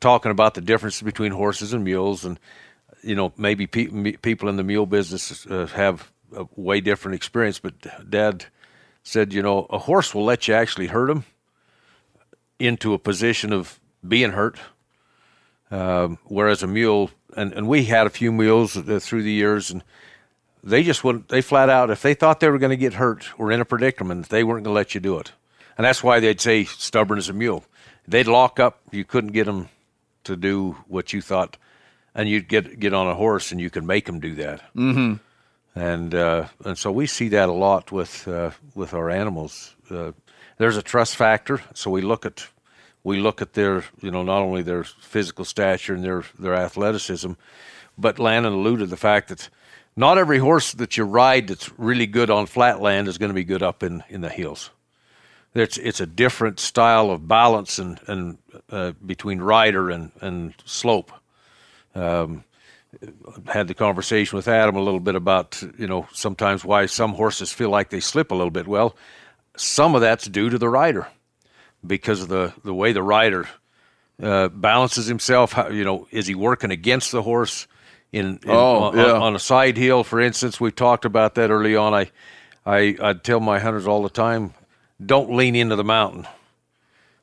talking about the difference between horses and mules, and you know, maybe pe- people in the mule business uh, have a way different experience. But Dad said, you know, a horse will let you actually hurt him into a position of being hurt, um, whereas a mule, and, and we had a few mules uh, through the years, and they just wouldn't. They flat out, if they thought they were going to get hurt or in a predicament, they weren't going to let you do it. And that's why they'd say stubborn as a mule. They'd lock up. You couldn't get them to do what you thought, and you'd get get on a horse and you could make them do that. Mm-hmm. And uh, and so we see that a lot with uh, with our animals. Uh, there's a trust factor, so we look at we look at their you know not only their physical stature and their their athleticism, but Landon alluded to the fact that not every horse that you ride that's really good on flat land is going to be good up in, in the hills. It's it's a different style of balance and and uh, between rider and and slope. Um, had the conversation with Adam a little bit about you know sometimes why some horses feel like they slip a little bit. Well, some of that's due to the rider because of the the way the rider uh, balances himself. How, you know, is he working against the horse? In, in Oh, on, yeah. on a side hill, for instance, we talked about that early on. I, I, I'd tell my hunters all the time, don't lean into the mountain.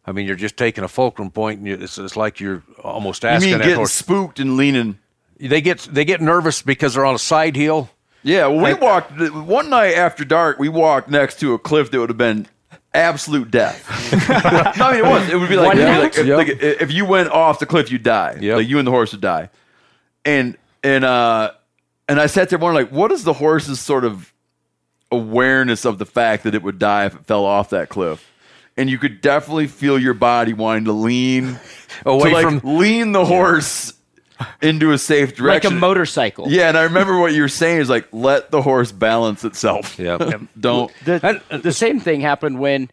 I mean, you're just taking a fulcrum point, and you, it's, it's like you're almost asking. You mean that getting horse. spooked and leaning? They get they get nervous because they're on a side hill. Yeah, well, we walked one night after dark. We walked next to a cliff that would have been absolute death. no, *laughs* I mean it was. It would be like, be like, if, Yep. like, if you went off the cliff, you'd die. Yep. Like you and the horse would die. And and uh and I sat there wondering, like, what is the horse's sort of awareness of the fact that it would die if it fell off that cliff? And you could definitely feel your body wanting to lean Away to, like, from- lean the horse into a safe direction. like a motorcycle. Yeah, and I remember what you were saying is like let the horse balance itself. Yeah. *laughs* Don't. The, the same thing happened when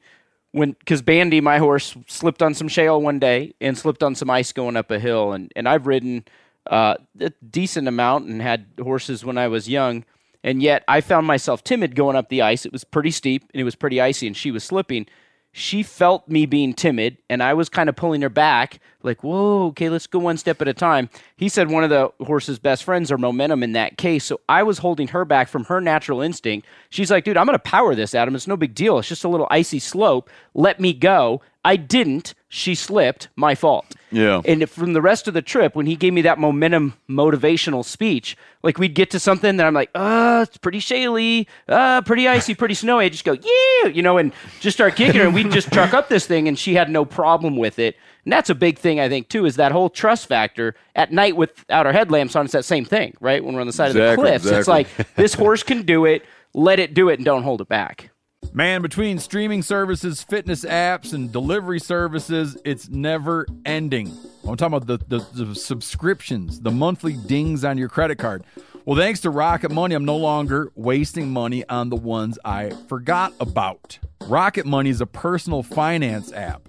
when because Bandy, my horse, slipped on some shale one day and slipped on some ice going up a hill, and and I've ridden uh, a decent amount and had horses when I was young, and yet I found myself timid going up the ice. It was pretty steep and it was pretty icy, and she was slipping. She felt me being timid, and I was kind of pulling her back, like, "Whoa, okay, let's go one step at a time." He said one of the horse's best friends are momentum in that case, so I was holding her back from her natural instinct. She's like, "Dude, I'm going to power this, Adam. It's no big deal. It's just a little icy slope. Let me go." I didn't. She slipped. My fault. Yeah. And from the rest of the trip, when he gave me that momentum motivational speech, like we'd get to something that I'm like, uh, it's pretty shaly, uh, pretty icy, pretty snowy. I just go, yeah, you know, and just start kicking her. And we'd just truck up this thing, and she had no problem with it. And that's a big thing, I think, too, is that whole trust factor. At night without our headlamps on, it's that same thing, right? When we're on the side of the Exactly, cliffs, it's like this horse can do it. Let it do it, and don't hold it back. Man, between streaming services, fitness apps, and delivery services, it's never ending. I'm talking about the, the, the subscriptions, the monthly dings on your credit card. Well, thanks to Rocket Money, I'm no longer wasting money on the ones I forgot about. Rocket Money is a personal finance app.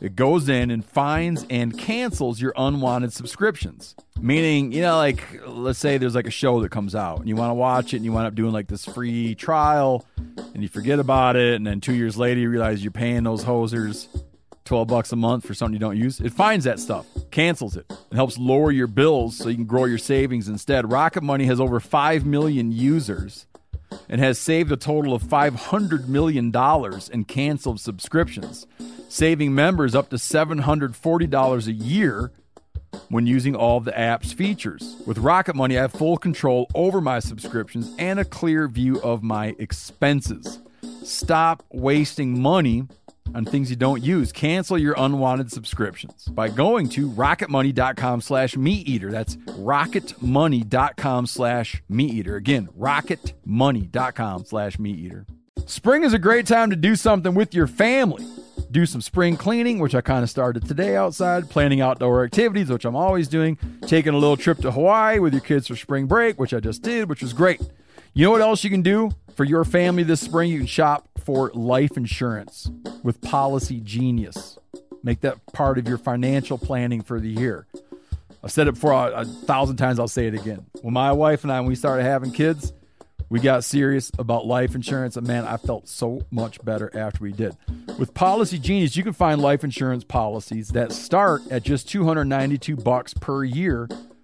It goes in and finds and cancels your unwanted subscriptions. Meaning, you know, like let's say there's like a show that comes out and you want to watch it and you wind up doing like this free trial and you forget about it and then two years later you realize you're paying those hosers 12 bucks a month for something you don't use. It finds that stuff, cancels it, and helps lower your bills so you can grow your savings instead. Rocket Money has over 5 million users and has saved a total of $500 million in canceled subscriptions, saving members up to $740 a year when using all of the app's features. With Rocket Money, I have full control over my subscriptions and a clear view of my expenses. Stop wasting money on things you don't use. Cancel your unwanted subscriptions by going to rocketmoney.com slash meat eater. That's rocketmoney.com slash meat eater. Again, rocketmoney.com slash meat eater. Spring is a great time to do something with your family. Do some spring cleaning, which I kind of started today outside, planning outdoor activities, which I'm always doing, taking a little trip to Hawaii with your kids for spring break, which I just did, which was great. You know what else you can do for your family this spring? You can shop for life insurance with Policy Genius. Make that part of your financial planning for the year. I've said it before a, a thousand times, I'll say it again. When my wife and I, when we started having kids, we got serious about life insurance, and man, I felt so much better after we did. With Policy Genius, you can find life insurance policies that start at just 292 bucks per year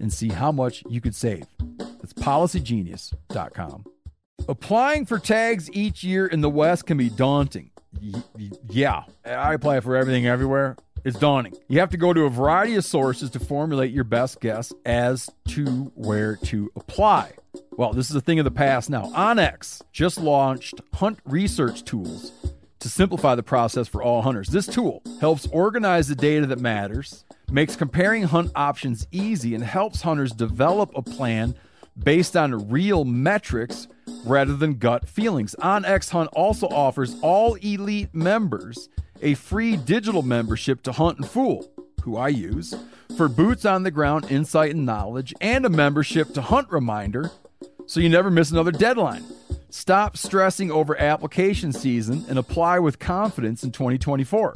and see how much you could save. That's policygenius.com. Applying for tags each year in the West can be daunting. Y- yeah, I apply for everything everywhere. It's daunting. You have to go to a variety of sources to formulate your best guess as to where to apply. Well, this is a thing of the past now. onX just launched hunt research tools to simplify the process for all hunters. This tool helps organize the data that matters, makes comparing hunt options easy, and helps hunters develop a plan based on real metrics rather than gut feelings. OnX Hunt also offers all elite members a free digital membership to Huntin' Fool, who I use, for boots on the ground insight and knowledge, and a membership to Hunt Reminder so you never miss another deadline. Stop stressing over application season and apply with confidence in 2024.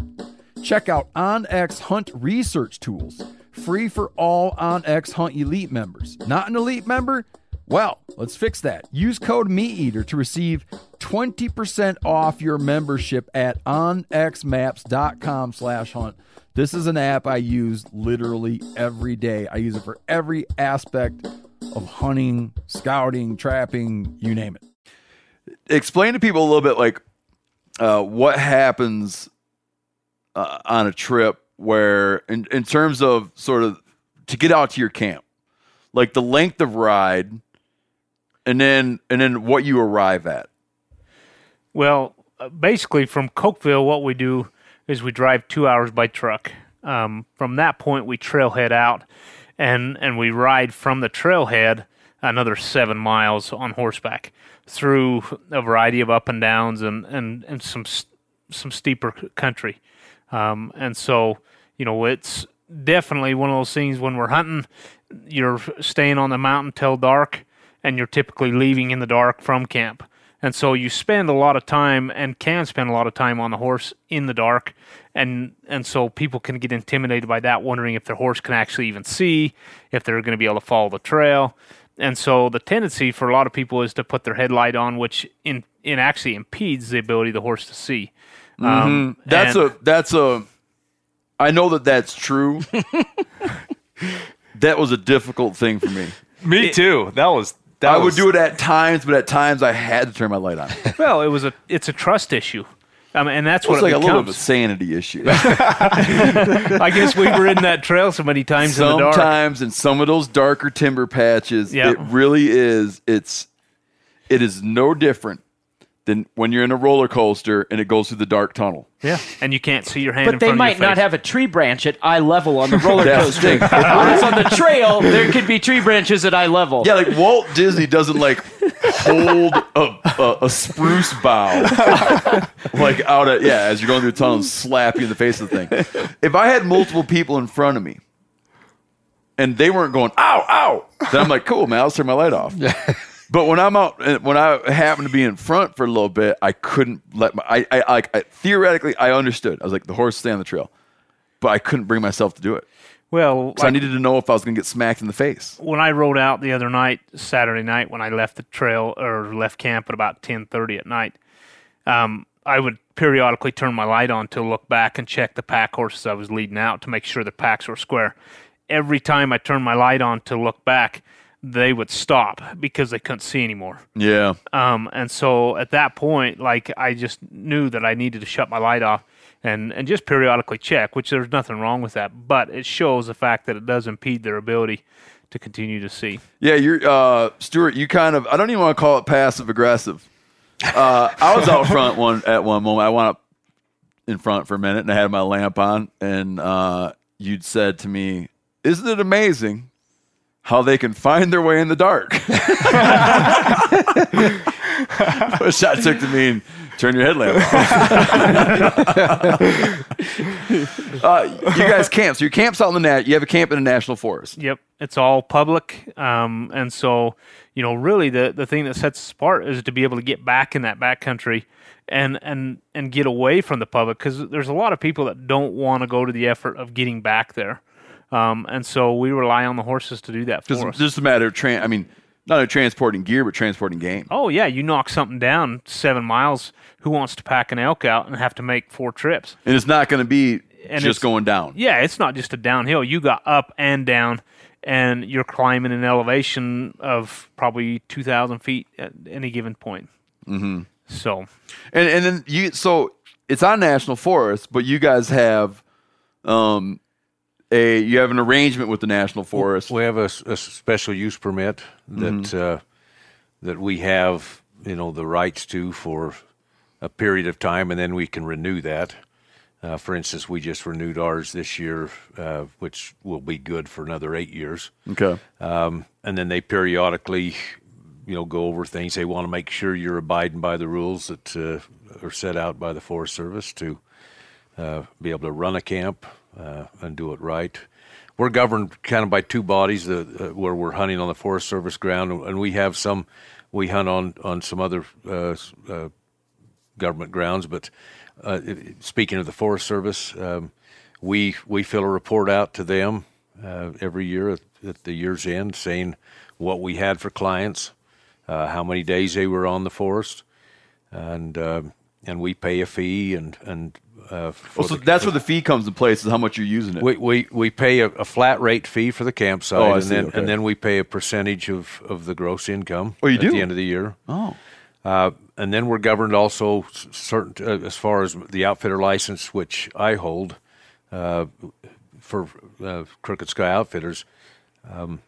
Check out OnX Hunt Research Tools, free for all OnX Hunt Elite members. Not an elite member? Well, let's fix that. Use code MeatEater to receive 20% off your membership at onxmaps.com slash hunt. This is an app I use literally every day. I use it for every aspect of hunting, scouting, trapping, you name it. explain to people a little bit like uh, what happens uh, on a trip where in, in terms of sort of to get out to your camp like the length of ride and then and then what you arrive at Well, uh, basically, from Cokeville, what we do is we drive two hours by truck. Um, from that point, we trailhead out, and and we ride from the trailhead another seven miles on horseback through a variety of up and downs and and and some some steeper country. Um, and so, you know, it's definitely one of those things when we're hunting, you're staying on the mountain till dark, and you're typically leaving in the dark from camp. And so you spend a lot of time and can spend a lot of time on the horse in the dark. And and so people can get intimidated by that, wondering if their horse can actually even see, if they're going to be able to follow the trail. And so the tendency for a lot of people is to put their headlight on, which in, in actually impedes the ability of the horse to see. Um, that's and- a that's a i know that that's true *laughs* that was a difficult thing for me Me too. That was. That i would do it at times but at times i had to turn my light on *laughs* well, it was a it's a trust issue. Um, and that's what was it like a little bit of a sanity issue *laughs* I guess we were in that trail so many times in the dark. sometimes in some of those darker timber patches Yep. it really is it's it is no different than when you're in a roller coaster and it goes through the dark tunnel Yeah, and you can't see your hand. But in they front might of your not have a tree branch at eye level on the *laughs* roller coaster. thing. Whereas on the trail, there could be tree branches at eye level. yeah like walt disney doesn't like hold a, a, a spruce bough like out at yeah as you're going through the tunnel and slap you in the face of the thing if i had multiple people in front of me and they weren't going ow ow then i'm like cool man i'll turn my light off but when i'm out when i happen to be in front for a little bit i couldn't let my i i like I, theoretically i understood. I was like the horse stay on the trail. But i couldn't bring myself to do it. Well, so i like needed to know if i was going to get smacked in the face. When I rode out the other night, Saturday night, when I left the trail or left camp at about ten thirty at night, um, I would periodically turn my light on to look back and check the pack horses I was leading out to make sure the packs were square. Every time I turned my light on to look back, they would stop because they couldn't see anymore. yeah Um, and so at that point, like I just knew that I needed to shut my light off and, and just periodically check, which there's nothing wrong with that. But it shows the fact that it does impede their ability to continue to see. Yeah, you're uh Stewart, you kind of I don't even want to call it passive aggressive. Uh I was out front one at one moment. I went up in front for a minute and I had my lamp on and uh you'd said to me, Isn't it amazing how they can find their way in the dark? *laughs* Which I took to mean turn your headlamp off. *laughs* uh, you guys camp. So your camp's out in the nat. You have a camp in a national forest. Yep, it's all public, um, and so you know, really, the the thing that sets us apart is to be able to get back in that backcountry and and and get away from the public because there's a lot of people that don't want to go to the effort of getting back there, um, and so we rely on the horses to do that for Just, us. just a matter of train. I mean, Not only transporting gear, but transporting game. Oh yeah, you knock something down seven miles. Who wants to pack an elk out and have to make four trips? And it's not going to be And just going down. Yeah, it's not just a downhill. You got up and down, and you're climbing an elevation of probably two thousand feet at any given point. Mm-hmm. So And and then you so it's on national forest, but you guys have um a you have an arrangement with the national forest. We have a special use permit that uh, that we have, you know, the rights to for a period of time, and then we can renew that. Uh, for instance, we just renewed ours this year, uh, which will be good for another eight years. Okay. Um, and then they periodically, you know, go over things. They want to make sure you're abiding by the rules that uh, are set out by the Forest Service to uh, be able to run a camp uh, and do it right. We're governed kind of by two bodies uh, where we're hunting on the Forest Service ground, and we have some. We hunt on on some other uh, uh, government grounds, but uh, speaking of the Forest Service, um, we we fill a report out to them every year at, at the year's end, saying what we had for clients, uh, how many days they were on the forest, and uh, and we pay a fee and and. Uh, so the- that's where the fee comes in place is how much you're using it. we, we, we pay a, a flat rate fee for the campsite, Oh, and see, then okay. and then we pay a percentage of, of the gross income. Oh, you at do? the end of the year. oh. Uh, and then we're governed also certain uh, as far as the outfitter license, which I hold uh, for uh, Crooked Sky Outfitters. Um,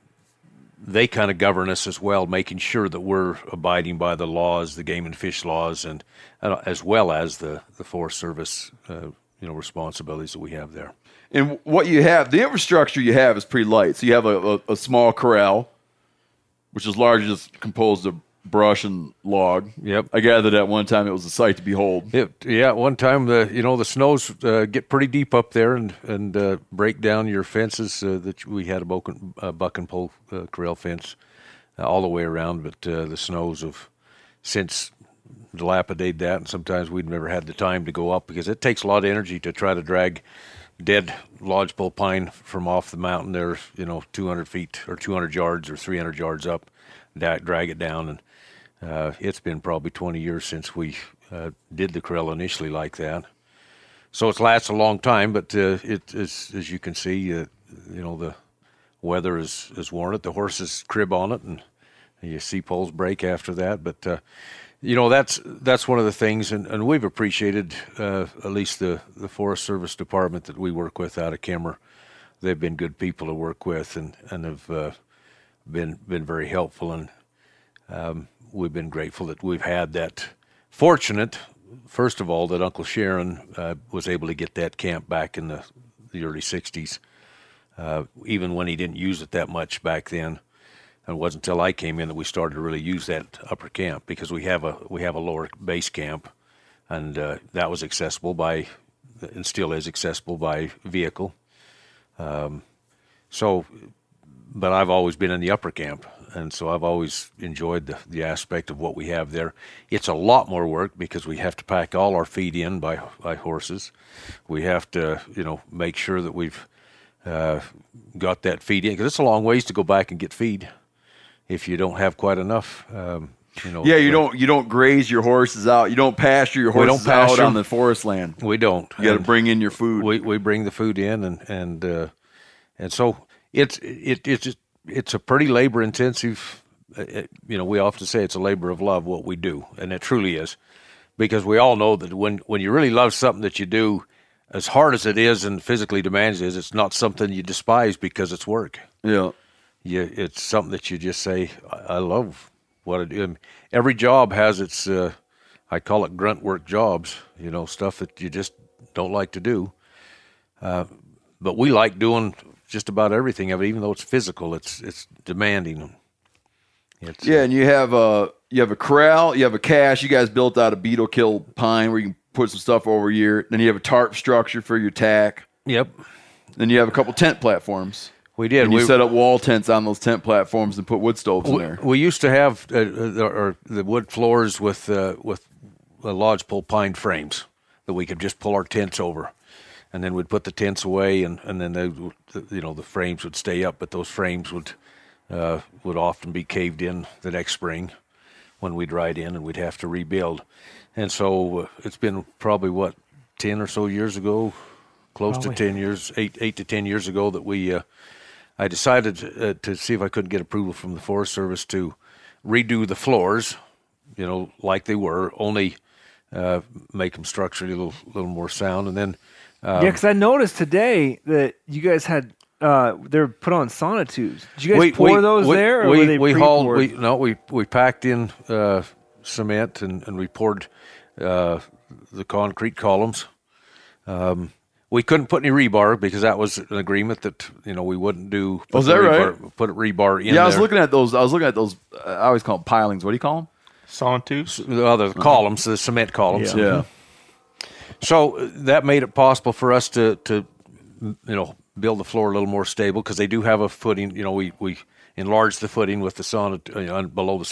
they kind of govern us as well, making sure that we're abiding by the laws, the game and fish laws, and uh, as well as the the Forest Service, uh, you know, responsibilities that we have there. And what you have, the infrastructure you have is pretty light. So you have a, a, a small corral, which is largely just composed of brush and log. Yep. I gathered at one time it was a sight to behold. It, yeah, at one time the you know the snows uh, get pretty deep up there and and uh, break down your fences. Uh, that we had a buck and, uh, buck and pole uh, corral fence uh, all the way around, but uh, the snows have since dilapidated that, and sometimes we've never had the time to go up because it takes a lot of energy to try to drag dead lodgepole pine from off the mountain there, you know, 200 feet or 200 yards or 300 yards up, drag it down. And uh, it's been probably 20 years since we uh, did the corral initially like that. So it's lasted a long time, but uh, it is, as you can see, uh, you know, the weather is, is worn it. The horses crib on it, and you see poles break after that. But uh, you know, that's that's one of the things, and, and we've appreciated uh, at least the the Forest Service department that we work with out of Kemmerer. They've been good people to work with, and and have been been very helpful, and um, we've been grateful that we've had that. Fortunate, first of all, that Uncle Sharon uh, was able to get that camp back in the the early '60s, uh, even when he didn't use it that much back then. And it wasn't until I came in that we started to really use that upper camp because we have a we have a lower base camp, and uh, that was accessible by and still is accessible by vehicle. Um, so, but I've always been in the upper camp, and so I've always enjoyed the, the aspect of what we have there. It's a lot more work because we have to pack all our feed in by by horses. We have to you know make sure that we've uh, got that feed in because it's a long ways to go back and get feed if you don't have quite enough. Um, you know, Yeah, you don't you don't graze your horses out. You don't pasture your horses We don't horses out pasture on the forest land. We don't. You got to bring in your food. We we bring the food in and and uh, and so it's it it's just- it's a pretty labor intensive. uh, You know, we often say it's a labor of love what we do, and it truly is, because we all know that when when you really love something that you do, as hard as it is and physically demanding it is, it's not something you despise because it's work. yeah. you it's something that you just say I, I love what I do. And every job has its uh, I call it grunt work jobs. You know, stuff that you just don't like to do. Uh, but we like doing just about everything of it, even though it's physical. It's it's demanding. It's, Yeah, and you have a you have a corral, you have a cache. You guys built out a beetle kill pine where you can put some stuff over here. Then you have a tarp structure for your tack. Yep. Then you have a couple tent platforms. We did. And you we set up wall tents on those tent platforms and put wood stoves in there. we used to have uh, uh, or the wood floors with uh, with uh, lodgepole pine frames that we could just pull our tents over, and then we'd put the tents away, and and then they, would- you know the frames would stay up, but those frames would uh, would often be caved in the next spring when we'd ride in and we'd have to rebuild. And so uh, it's been probably what ten or so years ago, close Probably. to ten years, eight eight to ten years ago that we. Uh, I decided uh, to see if I couldn't get approval from the Forest Service to redo the floors, you know, like they were, only uh, make them structurally a little, little more sound. And then, yeah, because I noticed today that you guys had uh, they're put on sonotubes. Did you guys we, pour those we, there, or we, were they we hauled. We no, we we packed in uh, cement and, and we poured uh, the concrete columns. Um, we couldn't put any rebar because that was an agreement that you know we wouldn't do. put Oh, is the that rebar, right? Put rebar in. Yeah, I was there. looking at those. I was looking at those. Uh, I always call them pilings. What do you call them? Sonotubes. the other columns, the cement columns. Yeah. So uh, that made it possible for us to, to you know, build the floor a little more stable because they do have a footing. You know, we, we enlarged the footing with the sauna you know, below the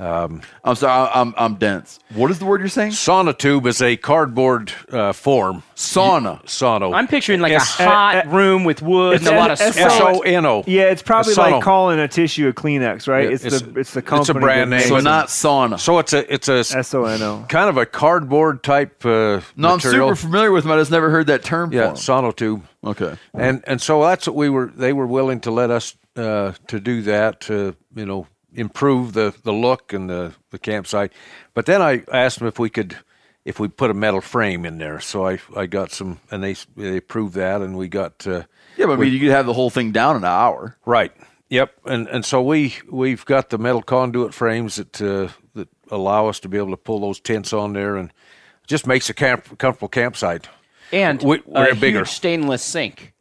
sonotube. I'm sorry. I'm I'm dense. What is the word you're saying? Sauna tube is a cardboard uh, form. Sauna. Sono. I'm picturing like S- a hot uh, room with wood and it's a lot of S- sweat. S- S O N O. Yeah, it's probably Sono. like calling a tissue a Kleenex, right? Yeah, it's, it's- the it's the company. it's a brand name. So not sauna. So it's a it's a S O N O. kind of a cardboard type. Uh, no, I'm super familiar with them. I just never heard that term Yeah, for sonotube. them. Okay. and and so that's what we were they were willing to let us uh, to do that to you know improve the the look and the the campsite but then i asked them if we could if we put a metal frame in there so i i got some and they they approved that and we got uh, Yeah, but I mean, you could have the whole thing down in an hour. right yep and and so we we've got the metal conduit frames that uh, that allow us to be able to pull those tents on there and just makes a camp comfortable campsite and We- we're a bigger. huge stainless sink.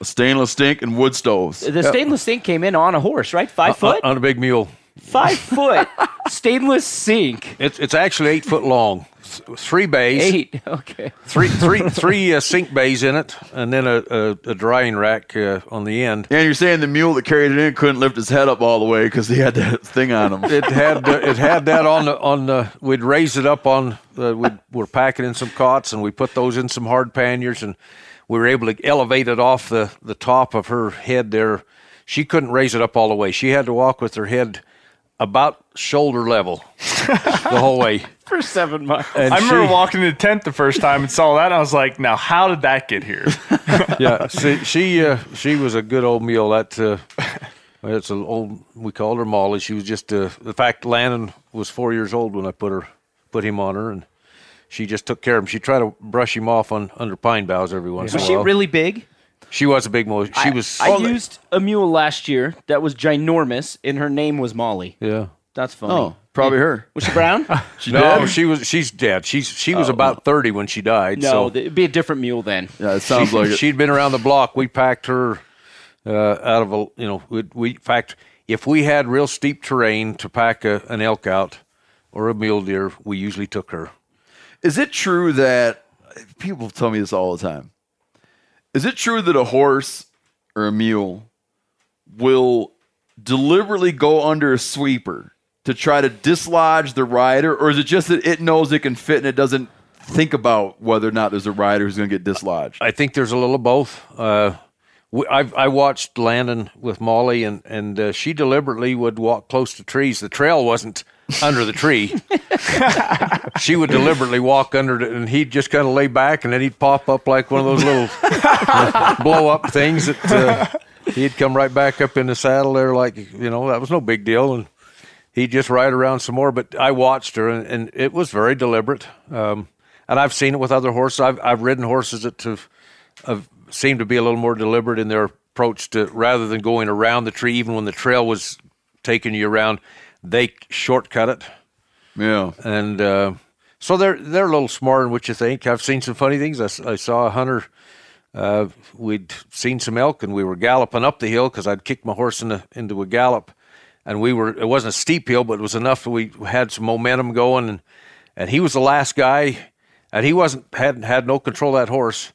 A stainless stink and wood stoves. The stainless sink came in on a horse, right? Five on, foot, on a big mule five foot *laughs* stainless sink. It's it's actually eight foot long, three bays, Eight. Okay. three three *laughs* three uh, sink bays in it, and then a, a, a drying rack uh, on the end. And you're saying the mule that carried it in couldn't lift his head up all the way because he had that thing on him. It had uh, it had that on the on the. We'd raise it up on. Uh, we we're packing in some cots, and we put those in some hard panniers, and we were able to elevate it off the the top of her head there. She couldn't raise it up all the way. She had to walk with her head about shoulder level the whole way. *laughs* For seven months. And I remember she- walking in the tent the first time and saw that, and I was like, "Now, how did that get here?" *laughs* yeah, she she, uh, she was a good old mule. That uh, it's an old. We called her Molly. She was just uh, the fact. Landon was four years old when I put her put him on her, and she just took care of him. She tried to brush him off on under pine boughs every once Was in a while. Was she really big? She was a big mule. She I- was. I used a mule last year that was ginormous, and her name was Molly. yeah. That's funny. Oh, probably her. Was she brown? *laughs* *laughs* She No, did? she was. She's dead. She's she was about thirty when she died. no, so th- it'd be a different mule then. Yeah, it sounds she, like it. She'd been around the block. We packed her uh, out of a, you know, we, we, in fact, if we had real steep terrain to pack a, an elk out or a mule deer, we usually took her. Is it true that people tell me this all the time? Is it true that a horse or a mule will deliberately go under a sweeper to try to dislodge the rider, or is it just that it knows it can fit and it doesn't think about whether or not there's a rider who's going to get dislodged? I think there's a little of both. Uh, we, I've, I watched Landon with Molly, and and uh, she deliberately would walk close to trees. The trail wasn't under the tree. *laughs* she would deliberately walk under it, and he'd just kind of lay back, and then he'd pop up like one of those little blow up things. That uh, he'd come right back up in the saddle there, like you know that was no big deal, and he'd just ride around some more. But I watched her, and, and it was very deliberate. Um, and I've seen it with other horses. I've I've ridden horses that have, have seemed to be a little more deliberate in their approach to rather than going around the tree, even when the trail was taking you around, they shortcut it. Yeah. And uh, so they're they're a little smarter than what you think. I've seen some funny things. I saw a hunter. Uh, we'd seen some elk, and we were galloping up the hill because I'd kicked my horse into into a gallop, and we were. It wasn't a steep hill, but it was enough that we had some momentum going, and and he was the last guy, and he wasn't hadn't had no control of that horse,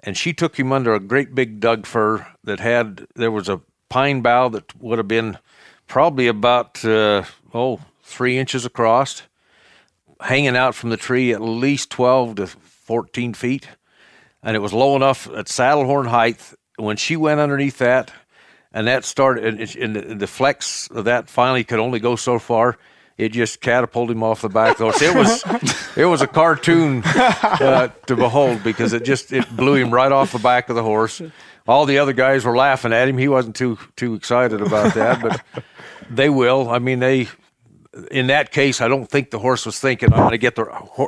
and she took him under a great big Doug fir that had there was a pine bough that would have been probably about uh, oh three inches across, hanging out from the tree at least twelve to fourteen feet, and it was low enough at saddle horn height. When she went underneath that, and that started, and, and the flex of that finally could only go so far. It just catapulted him off the back of the horse. It was, it was a cartoon uh, to behold because it just it blew him right off the back of the horse. All the other guys were laughing at him. He wasn't too too excited about that, but they will. I mean, they in that case, I don't think the horse was thinking, I'm going to get the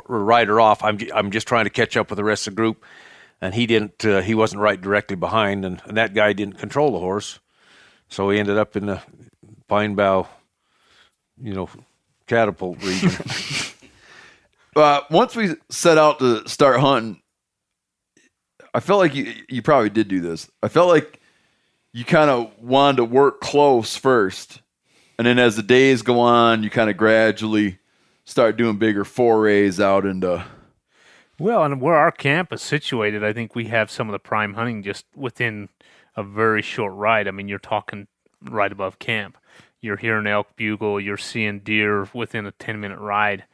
rider off. I'm, I'm just trying to catch up with the rest of the group. And he didn't, uh, he wasn't right directly behind. And, and that guy didn't control the horse. So he ended up in the pine bough, you know, catapult region. *laughs* uh, once we set out to start hunting, I felt like you you probably did do this. I felt like you kind of wanted to work close first, and then as the days go on, you kind of gradually start doing bigger forays out into. Well, and where our camp is situated, I think we have some of the prime hunting just within a very short ride. I mean, you're talking right above camp. You're hearing elk bugle. You're seeing deer within a 10 minute ride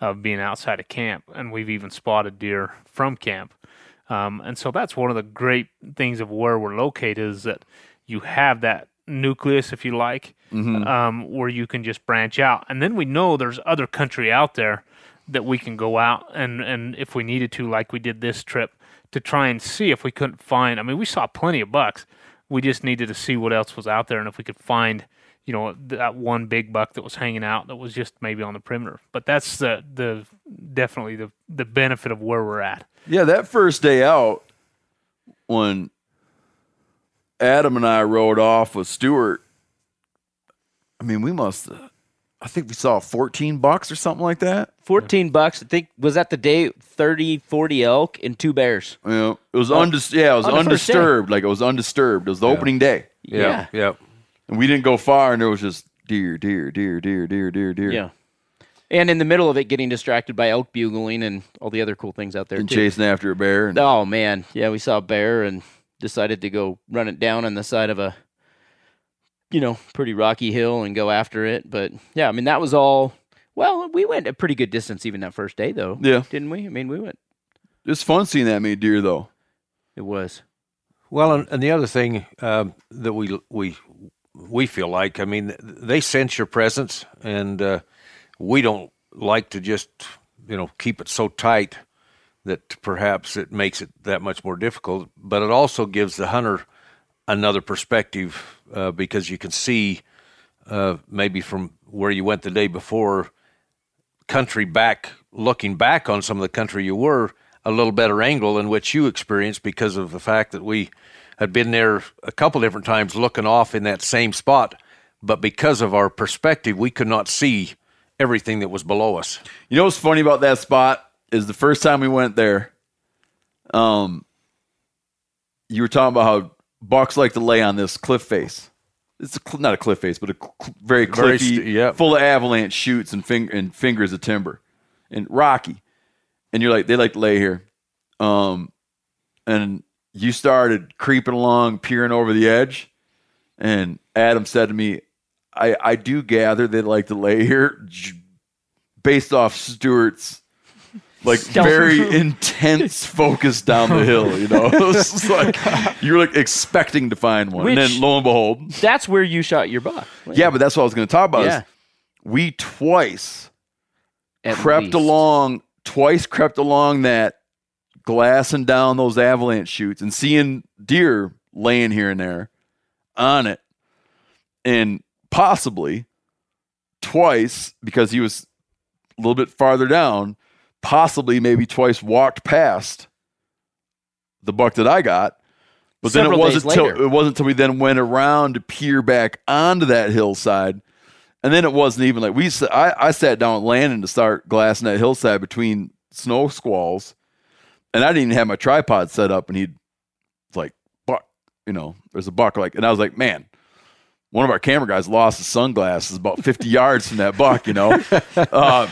of being outside of camp. And we've even spotted deer from camp. Um, and so that's one of the great things of where we're located is that you have that nucleus, if you like, um, where you can just branch out. And then we know there's other country out there that we can go out and, and if we needed to, like we did this trip, to try and see if we couldn't find. I mean, we saw plenty of bucks. We just needed to see what else was out there and if we could find, you know, that one big buck that was hanging out that was just maybe on the perimeter. But that's the the definitely the the benefit of where we're at. Yeah, that first day out, when Adam and I rode off with Stewart, I mean, we must. Uh, I think we saw 14 bucks or something like that. 14 bucks. I think was that the day 30, 40 elk and two bears. You know, it was undis- Yeah, it was on the first day. undisturbed. Like it was undisturbed. It was the opening day, yeah. Yeah. And we didn't go far, and there was just deer, deer, deer, deer, deer, deer, deer. Yeah. And in the middle of it, getting distracted by elk bugling and all the other cool things out there and too. chasing after a bear. And, Oh man, yeah, we saw a bear and decided to go run it down on the side of a, you know, pretty rocky hill and go after it. But yeah, I mean that was all. Well, we went a pretty good distance even that first day, though. Yeah. didn't we? I mean, we went. It's fun seeing that many deer, though. It was. Well, and, and the other thing um, that we we we feel like, I mean, they sense your presence, and uh, we don't like to just you know keep it so tight that perhaps it makes it that much more difficult. But it also gives the hunter another perspective uh, because you can see uh, maybe from where you went the day before country back looking back on some of the country you were a little better angle in which you experienced because of the fact that we had been there a couple different times looking off in that same spot but because of our perspective we could not see everything that was below us You know what's funny about that spot is the first time we went there, um, you were talking about how bucks like to lay on this cliff face. It's a, not a cliff face, but a cl- very Very cliffy, st- yeah. full of avalanche chutes and, fing- and fingers of timber, and rocky. And you're like, they like to lay here, um, and you started creeping along, peering over the edge, and Adam said to me, "I I do gather they like to lay here." based off Stewart's like very intense focus down the hill, you know. *laughs* It's like you're like expecting to find one. and then lo and behold. That's where you shot your buck. Yeah, but that's what I was gonna talk about. is Yeah. we twice At crept least. along twice crept along that glassing down those avalanche chutes and seeing deer laying here and there on it. And possibly twice because he was a little bit farther down possibly maybe twice walked past the buck that I got. But then it wasn't till it wasn't until we then went around to peer back onto that hillside. And then it wasn't even like we. I sat down at Landon to start glassing that hillside between snow squalls, and I didn't even have my tripod set up. And he'd like buck, you know, there's a buck like, and I was like, man, one of our camera guys lost his sunglasses about 50 *laughs* yards from that buck, you know. *laughs* uh,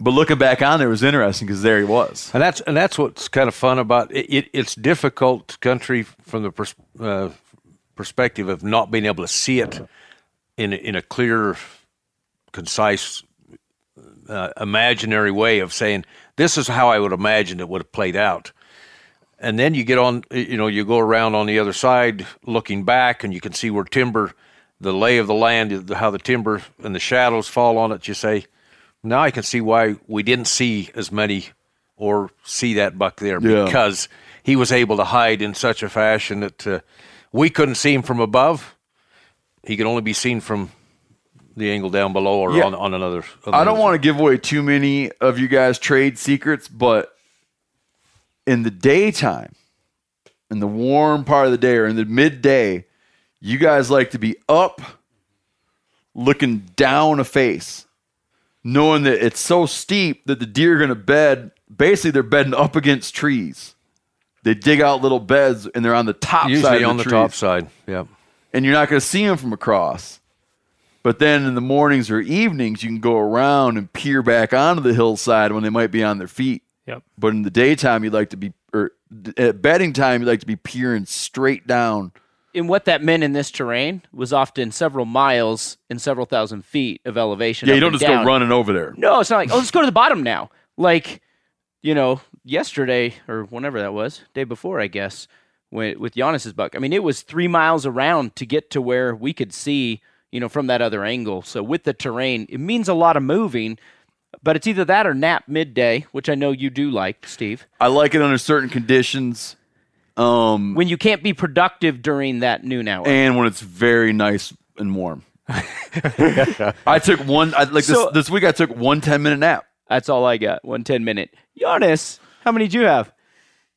but looking back on there was interesting because there he was. and that's and that's what's kind of fun about it. it it's difficult country from the pers- uh, perspective of not being able to see it in a, in a clear, concise, uh, imaginary way of saying this is how I would imagine it would have played out. and then you get on, you know, you go around on the other side, looking back, and you can see where timber, the lay of the land, how the timber and the shadows fall on it. You say, now I can see why we didn't see as many or see that buck there Yeah. because he was able to hide in such a fashion that uh, we couldn't see him from above. He could only be seen from the angle down below or Yeah. on, on another. I don't want to give away too many of you guys' trade secrets, but in the daytime, in the warm part of the day or in the midday, you guys like to be up looking down a face, knowing that it's so steep that the deer are going to bed. Basically, they're bedding up against trees. They dig out little beds and they're on the top side usually on the trees top side. Yeah. and you're not going to see them from across. But then in the mornings or evenings, you can go around and peer back onto the hillside when they might be on their feet. Yep. But in the daytime, you'd like to be, or at bedding time, you'd like to be peering straight down. And what that meant in this terrain was often several miles and several thousand feet of elevation. Yeah, you don't just down. go running over there. No, it's not like, oh, let's go to the bottom now. Like, you know, yesterday or whenever that was, day before, I guess, when, with Janis's buck. I mean, it was three miles around to get to where we could see, you know, from that other angle. So with the terrain, it means a lot of moving, but it's either that or nap midday, which I know you do like, Steve, I like it under certain conditions, um, when you can't be productive during that noon hour. and when it's very nice and warm. *laughs* I took one I, like So- this this week. I took one 10 minute nap. That's all I got. One 10 minute. Janis, how many do you have?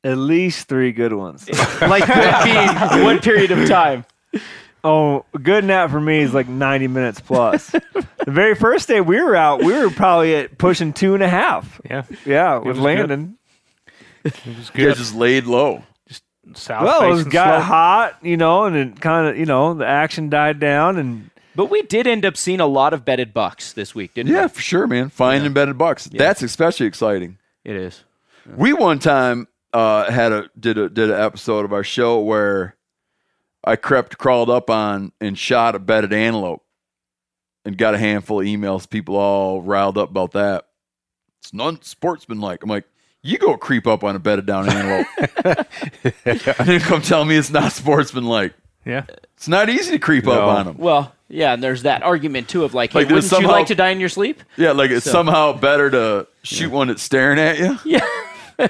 At least three good ones. *laughs* Like that being one period of time. *laughs* Oh, a good nap for me is like 90 minutes plus. *laughs* the very first day we were out, we were probably at pushing two and a half. Yeah, Yeah, with was good. Landon. it was You guys just laid low. Just south Well, it was facing got slope. hot, you know, and it kind of, you know, the action died down, and But we did end up seeing a lot of bedded bucks this week, didn't we? Yeah, we? for sure, man. Fine embedded bucks. That's especially exciting. It is. We one time uh, had a did a did an episode of our show where I crept crawled up on and shot a bedded antelope and got a handful of emails. People all riled up about that. It's non sportsmanlike. I'm like, you go creep up on a bedded down antelope, *laughs* *laughs* and then come tell me it's not sportsmanlike. Yeah, It's not easy to creep up on them. Well, yeah, and there's that argument too of like, hey, Like, there's wouldn't you like to die in your sleep? Yeah, like it's So- somehow better to shoot one that's staring at you. *laughs* Yeah.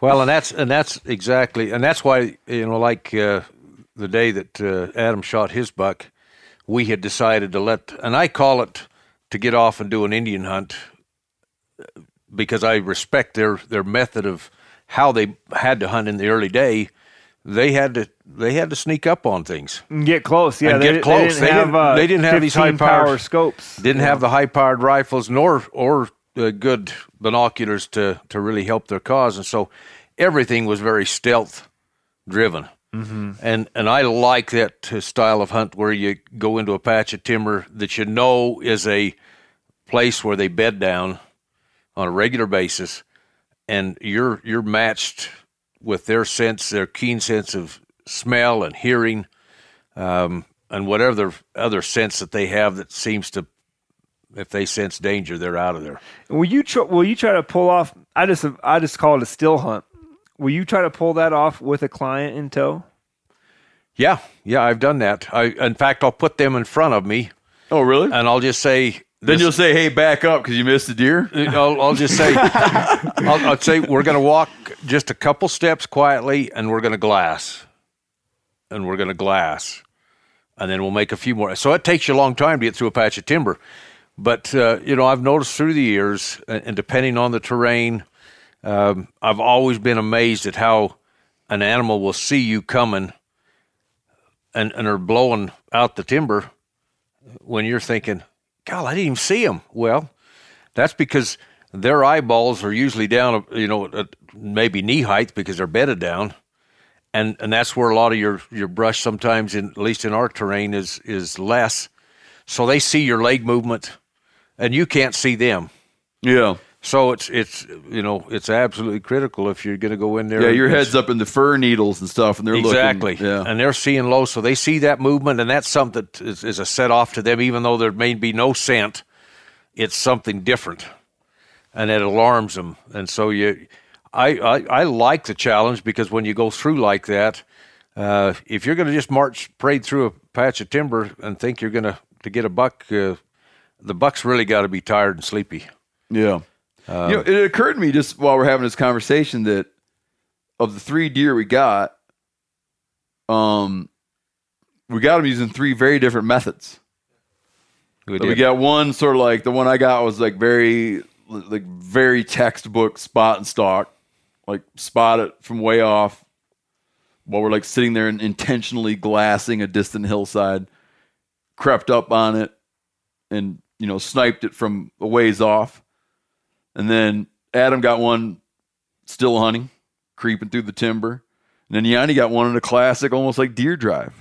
Well, and that's and that's exactly, and that's why you know, like uh, the day that uh, Adam shot his buck, we had decided to let, and I call it to get off and do an Indian hunt because I respect their their method of how they had to hunt in the early day. They had to they had to sneak up on things. and get close. Yeah, And they, get they close. didn't They have, didn't- uh, they didn't have these high-powered- power scopes. Didn't have the high powered rifles nor or uh, good binoculars to to really help their cause, and so everything was very stealth driven. Mm-hmm. And and I like that style of hunt where you go into a patch of timber that you know is a place where they bed down on a regular basis, and you're you're matched with their sense, their keen sense of smell and hearing, um, and whatever other sense that they have that seems to if they sense danger, they're out of there. Will you try? Will you try to pull off? I just I just call it a still hunt. Will you try to pull that off with a client in tow? Yeah, yeah, I've done that. I, in fact, I'll put them in front of me, Oh, really? and I'll just say. then this- you'll say, "Hey, back up because you missed the deer." I'll, I'll just say, *laughs* I'll, I'll say we're going to walk just a couple steps quietly, and we're going to glass, and we're going to glass, and then we'll make a few more. So it takes you a long time to get through a patch of timber, but uh, you know I've noticed through the years, and, and depending on the terrain, um, I've always been amazed at how an animal will see you coming, and and are blowing out the timber when you're thinking, "God, I didn't even see him." Well, that's because their eyeballs are usually down, you know, maybe knee height because they're bedded down, and and that's where a lot of your your brush sometimes, in, at least in our terrain, is is less. So they see your leg movement, and you can't see them. Yeah, So it's it's you know it's absolutely critical if you're going to go in there. yeah. Your head's up in the fir needles and stuff, and they're exactly. looking. Yeah, And they're seeing low, so they see that movement, and that's something that is, is a set off to them, even though there may be no scent. It's something different, and it alarms them. And so you, I, I, I like the challenge because when you go through like that, uh, if you're going to just march parade through a patch of timber and think you're going to to get a buck, uh, the buck's really got to be tired and sleepy. Yeah. You know, it occurred to me just while we're having this conversation that of the three deer we got, um, we got them using three very different methods. We So we got one sort of like the one I got was like very like very textbook spot and stalk, like spot it from way off while we're like sitting there and intentionally glassing a distant hillside, crept up on it and you know sniped it from a ways off. And then Adam got one still hunting, creeping through the timber. And then Yanni got one in a classic, almost like deer drive.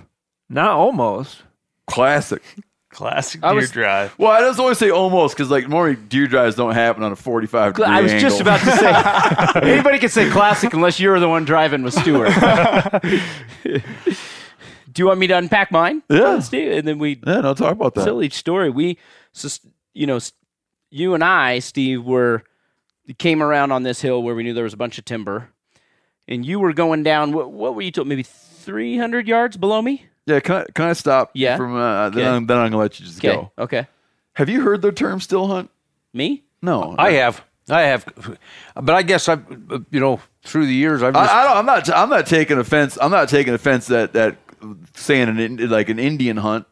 Not almost. Classic. *laughs* Classic deer was- drive. Well, I just always say almost because like normally deer drives don't happen on a 45 degree I was just about to say *laughs* anybody can say classic unless you're the one driving with Stewart. *laughs* Do you want me to unpack mine? Yeah. Let's do it. And then we Yeah, no, talk about that. tell each story. We, so, you know, s- you and I, Steve, were came around on this hill where we knew there was a bunch of timber, and you were going down. What, what were you told? Maybe three hundred yards below me. Yeah, can I, can I stop? Yeah. From uh, then, I'm, then I'm gonna let you just Okay. go. Okay. Have you heard the term still hunt? Me? No, I have, I have, but I guess I've, you know, through the years I've just, I, I don't, I'm not. I'm not taking offense. I'm not taking offense that that saying an like an Indian hunt,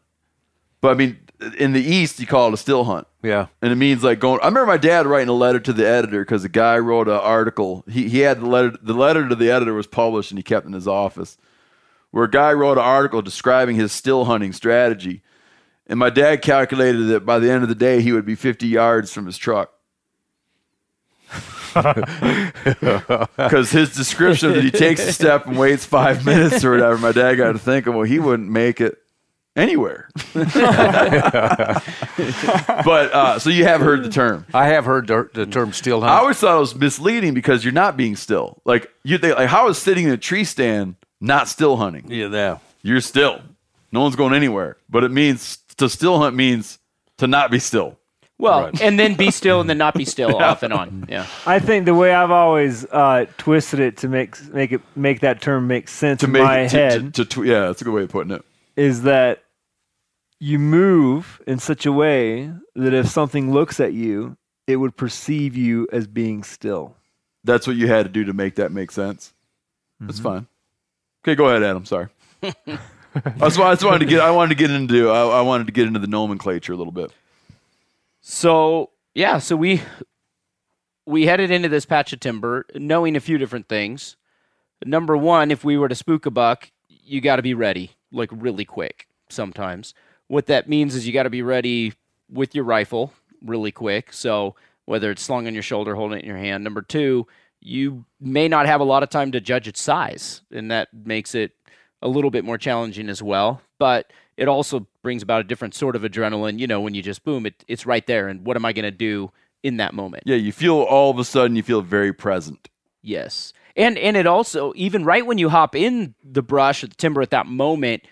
but I mean in the East you call it a still hunt. yeah. and it means like going. I remember my dad writing a letter to the editor because the guy wrote an article. He he had the letter. The letter to the editor was published and he kept in his office, where a guy wrote an article describing his still hunting strategy, and my dad calculated that by the end of the day he would be 50 yards from his truck. *laughs* Because his description that he takes a step and waits five minutes or whatever, my dad got to thinking, well, he wouldn't make it anywhere. *laughs* but uh, so you have heard the term. I have heard the, the term still hunt. I always thought it was misleading because you're not being still. Like you think, like how is sitting in a tree stand not still hunting? yeah, yeah. You're still. No one's going anywhere. But it means to still hunt means to not be still. Well, Right. and then be still, and then not be *laughs* still, off and on. Yeah. I think the way I've always uh, twisted it to make make it make that term make sense To in make my to, head to, to, tw- yeah, that's a good way of putting it. is that you move in such a way that if something looks at you, it would perceive you as being still. That's what you had to do to make that make sense. That's mm-hmm. fine. Okay, go ahead, Adam. Sorry. *laughs* that's why I just wanted to get. I wanted to get into. I, I wanted to get into the nomenclature a little bit. So yeah, so we we headed into this patch of timber knowing a few different things. Number one, if we were to spook a buck, you got to be ready, like really quick. Sometimes what that means is you got to be ready with your rifle really quick. So whether it's slung on your shoulder, holding it in your hand. Number two, you may not have a lot of time to judge its size, and that makes it a little bit more challenging as well. But it also brings about a different sort of adrenaline. You know, when you just boom, it, it's right there. And what am I going to do in that moment? Yeah, you feel all of a sudden you feel very present. Yes. And and it also even right when you hop in the brush or the timber at that moment,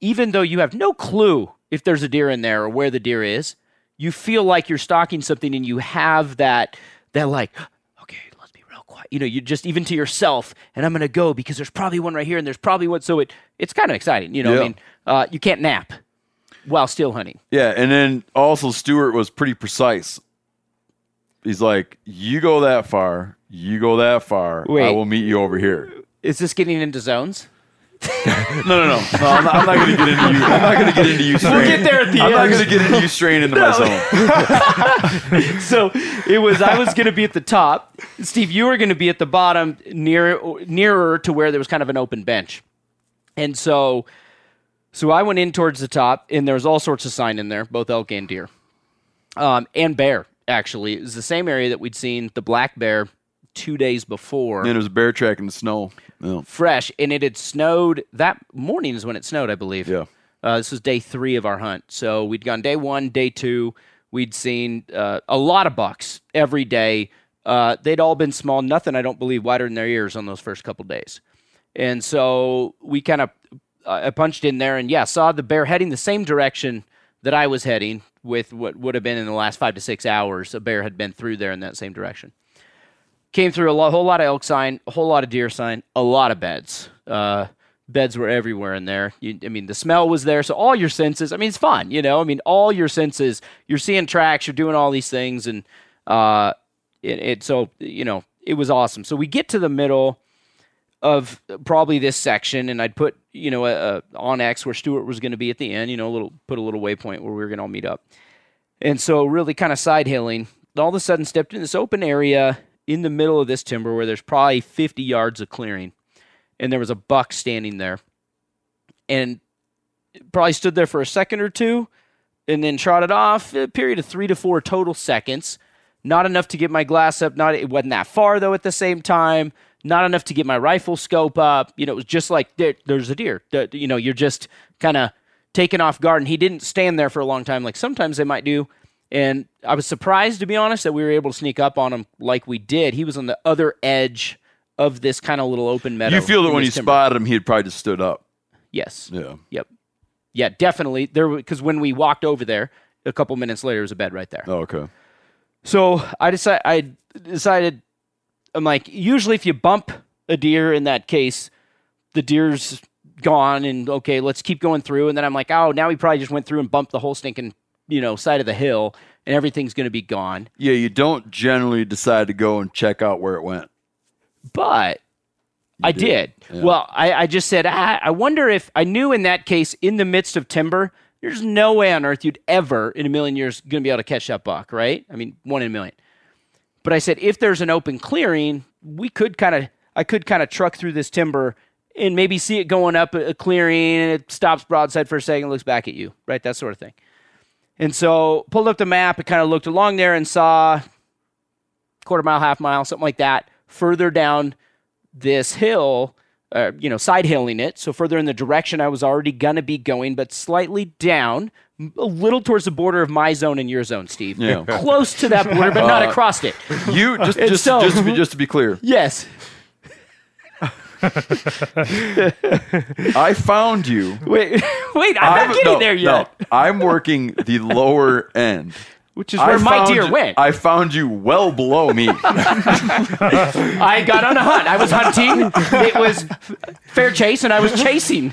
even though you have no clue if there's a deer in there or where the deer is, you feel like you're stalking something and you have that that like *gasps* okay, let's be real quiet. You know, you just even to yourself and I'm going to go because there's probably one right here and there's probably one so it it's kind of exciting, you know. Yeah. I mean, uh, you can't nap while still hunting. Yeah, and then also Stewart was pretty precise. He's like, "You go that far, you go that far. Wait, I will meet you over here." Is this getting into zones? No, no, no, no. I'm not, I'm not going to get into you. I'm not going to get into you. Straying. get there at the I'm not going to get into you straying into my zone. *laughs* so it was I was going to be at the top. Steve, you were going to be at the bottom, near nearer to where there was kind of an open bench. And so, so I went in towards the top, and there was all sorts of sign in there, both elk and deer, um, and bear. Actually, it was the same area that we'd seen the black bear two days before, And it was a bear track in the snow. Yeah. fresh, and it had snowed. That morning is when it snowed, I believe. Yeah. Uh, this was day three of our hunt. So we'd gone day one, day two. We'd seen uh, a lot of bucks every day. Uh, they'd all been small, nothing, I don't believe, wider than their ears on those first couple days. And so we kind of, uh, I punched in there and, yeah, saw the bear heading the same direction that I was heading with what would have been in the last five to six hours. A bear had been through there in that same direction. Came through a lo- whole lot of elk sign, a whole lot of deer sign, a lot of beds. Uh, beds were everywhere in there. You, I mean, the smell was there, so all your senses. I mean, it's fun, you know. I mean, all your senses. You're seeing tracks, you're doing all these things, and uh, it, it so you know it was awesome. So we get to the middle of probably this section, and I'd put you know a, a onX where Stewart was going to be at the end. You know, a little put a little waypoint where we were going to all meet up, and so really kind of side hilling. All of a sudden, stepped in this open area in the middle of this timber where there's probably 50 yards of clearing, and there was a buck standing there, and probably stood there for a second or two, and then trotted off. A period of three to four total seconds. Not enough to get my glass up. Not it wasn't that far though. At the same time, not enough to get my rifle scope up. You know, it was just like there, there's a deer. You know, you're just kind of taken off guard. And he didn't stand there for a long time, like sometimes they might do. And I was surprised, to be honest, that we were able to sneak up on him like we did. He was on the other edge of this kind of little open meadow. You feel that when you timber. spotted him, he had probably just stood up. Yes. Yeah. Yep. Yeah, definitely. There because when we walked over there, a couple minutes later, there was a bed right there. Oh, okay. So I decided. I decided. I'm like, usually if you bump a deer in that case, the deer's gone, and okay, let's keep going through. And then I'm like, oh, now he probably just went through and bumped the whole stinking, you know, side of the hill, and everything's going to be gone. Yeah, you don't generally decide to go and check out where it went. But I did. Well, I, I just said, ah, I wonder if I knew in that case, in the midst of timber, there's no way on earth you'd ever in a million years going to be able to catch that buck, right? I mean, one in a million. But I said, if there's an open clearing, we could kind of, I could kind of truck through this timber and maybe see it going up a a clearing and it stops broadside for a second, looks back at you, right? That sort of thing. And so pulled up the map and kind of looked along there and saw quarter mile, half mile, something like that, further down this hill, uh, you know, side hilling it. So further in the direction I was already gonna be going, but slightly down, a little towards the border of my zone and your zone, Steve. Yeah. Close to that border, but not across it. You just just so- just to be just to be clear, Yes. *laughs* I found you. Wait, *laughs* wait, I'm I'm- not getting no, there yet. No, I'm working the lower end. Which is where I my found deer you- went. I found you well below me. *laughs* I got on a hunt. I was hunting. It was fair chase, and I was chasing.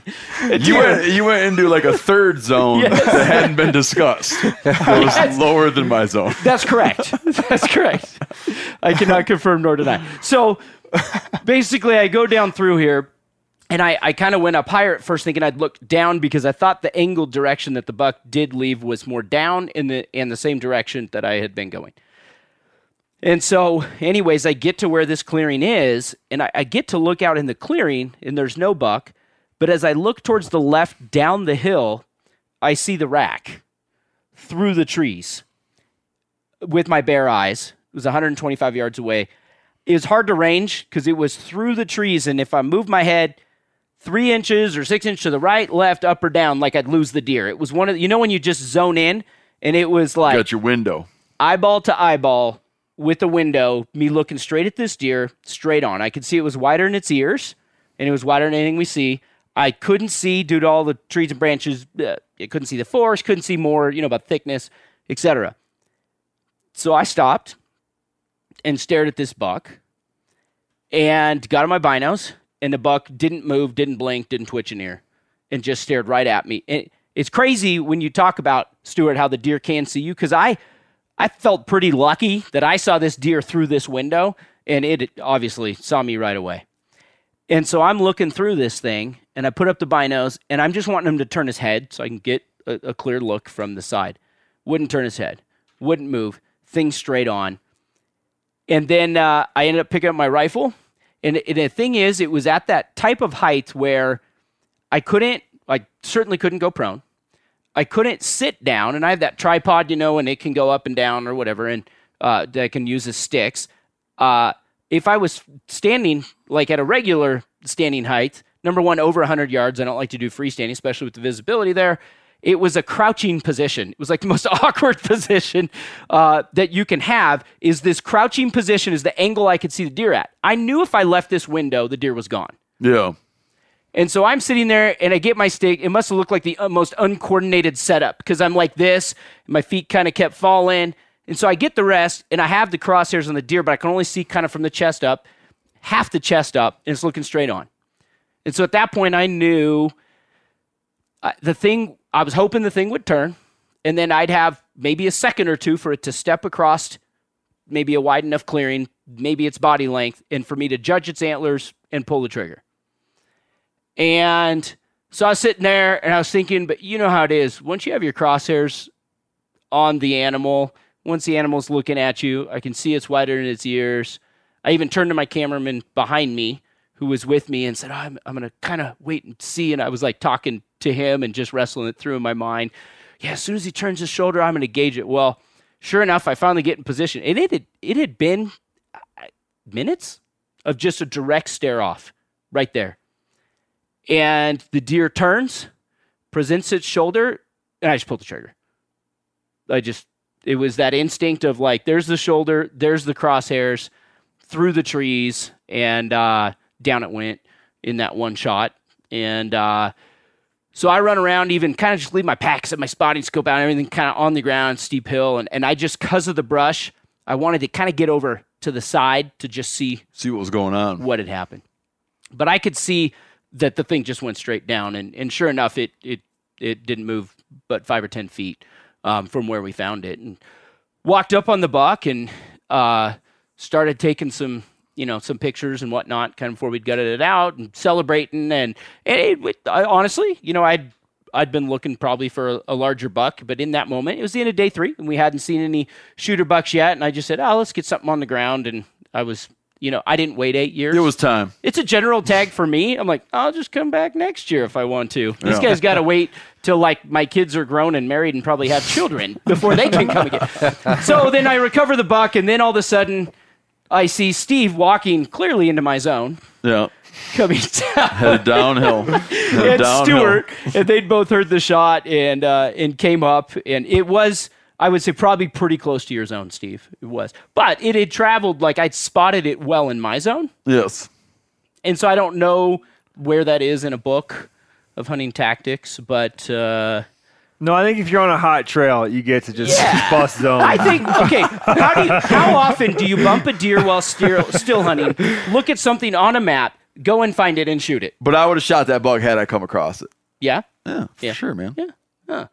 You went, you went into like a third zone Yes. that hadn't been discussed. That was Yes. lower than my zone. That's correct. That's correct. I cannot confirm nor deny. So *laughs* basically, I go down through here, and I, I kind of went up higher at first, thinking I'd look down because I thought the angled direction that the buck did leave was more down in the in the same direction that I had been going. And so, anyways, I get to where this clearing is, and I, I get to look out in the clearing, and there's no buck. But as I look towards the left down the hill, I see the rack through the trees with my bare eyes. It was 125 yards away. It was hard to range because it was through the trees, and if I moved my head three inches or six inches to the right, left, up, or down, like I'd lose the deer. It was one of the, you know when you just zone in, and it was like Got your window. eyeball to eyeball with the window, me looking straight at this deer, straight on. I could see it was wider in its ears, and it was wider than anything we see. I couldn't see due to all the trees and branches. Uh, I couldn't see the forest, couldn't see more, you know, about thickness, etc. So I stopped and stared at this buck, and got on my binos, and the buck didn't move, didn't blink, didn't twitch an ear, and just stared right at me. And it's crazy when you talk about Stewart how the deer can see you because I I felt pretty lucky that I saw this deer through this window, and it obviously saw me right away. And so I'm looking through this thing, and I put up the binos, and I'm just wanting him to turn his head so I can get a, a clear look from the side. Wouldn't turn his head, wouldn't move, thing straight on. And then uh, I ended up picking up my rifle, and, and the thing is, it was at that type of height where I couldn't, I certainly couldn't go prone. I couldn't sit down, and I have that tripod, you know, and it can go up and down or whatever, and uh, I can use as sticks. Uh, if I was standing like at a regular standing height, number one, over 100 yards, I don't like to do freestanding, especially with the visibility there. It was a crouching position. It was like the most *laughs* awkward position uh, that you can have. Is this crouching position is the angle I could see the deer at? I knew if I left this window, the deer was gone. Yeah. And so I'm sitting there and I get my stick. It must have looked like the uh, most uncoordinated setup because I'm like this. and My feet kind of kept falling. And so I get the rest, and I have the crosshairs on the deer, but I can only see kind of from the chest up, half the chest up, and it's looking straight on. And so at that point, I knew uh, the thing, I was hoping the thing would turn, and then I'd have maybe a second or two for it to step across maybe a wide enough clearing, maybe its body length, and for me to judge its antlers and pull the trigger. And so I was sitting there and I was thinking, but you know how it is. Once you have your crosshairs on the animal, once the animal's looking at you, I can see it's wider in its ears. I even turned to my cameraman behind me who was with me and said, oh, I'm, I'm going to kind of wait and see. And I was like talking to him and just wrestling it through in my mind. Yeah, as soon as he turns his shoulder, I'm going to gauge it. Well, sure enough, I finally get in position. And it had, it had been uh, minutes of just a direct stare off right there. And the deer turns, presents its shoulder, and I just pulled the trigger. I just, it was that instinct of like, there's the shoulder, there's the crosshairs, through the trees, and uh, down it went in that one shot. And uh, so I run around, even kind of just leave my packs and my spotting scope out, and everything kind of on the ground, steep hill. And, and I just, because of the brush, I wanted to kind of get over to the side to just see See what was going on. what had happened. But I could see that the thing just went straight down, and, and sure enough, it it it didn't move but five or ten feet um, from where we found it, and walked up on the buck and uh, started taking some you know some pictures and whatnot, kind of before we'd gutted it out and celebrating, and, and it, it- I, honestly, you know, I'd I'd been looking probably for a, a larger buck, but in that moment, it was the end of day three, and we hadn't seen any shooter bucks yet, and I just said, oh, let's get something on the ground, and I was. You know, I didn't wait eight years. It was time. It's a general tag for me. I'm like, I'll just come back next year if I want to. These Yeah. guys got to wait till like my kids are grown and married and probably have children before they can come again. *laughs* So then I recover the buck, and then all of a sudden, I see Steve walking clearly into my zone, Yeah. *laughs* coming down. Headed downhill. *laughs* Headed and downhill. Stewart, and they'd both heard the shot and uh, and came up, and it was. I would say probably pretty close to your zone, Steve. It was, but it had traveled like I'd spotted it well in my zone. Yes. and so I don't know where that is in a book of hunting tactics, but uh, No, I think if you're on a hot trail, you get to just Yeah. *laughs* bust zone. I think okay. How do you, how often do you bump a deer while still still hunting? Look at something on a map, go and find it and shoot it. But I would have shot that bug had I come across it. Yeah, Yeah, for Yeah. sure, man. yeah. Huh.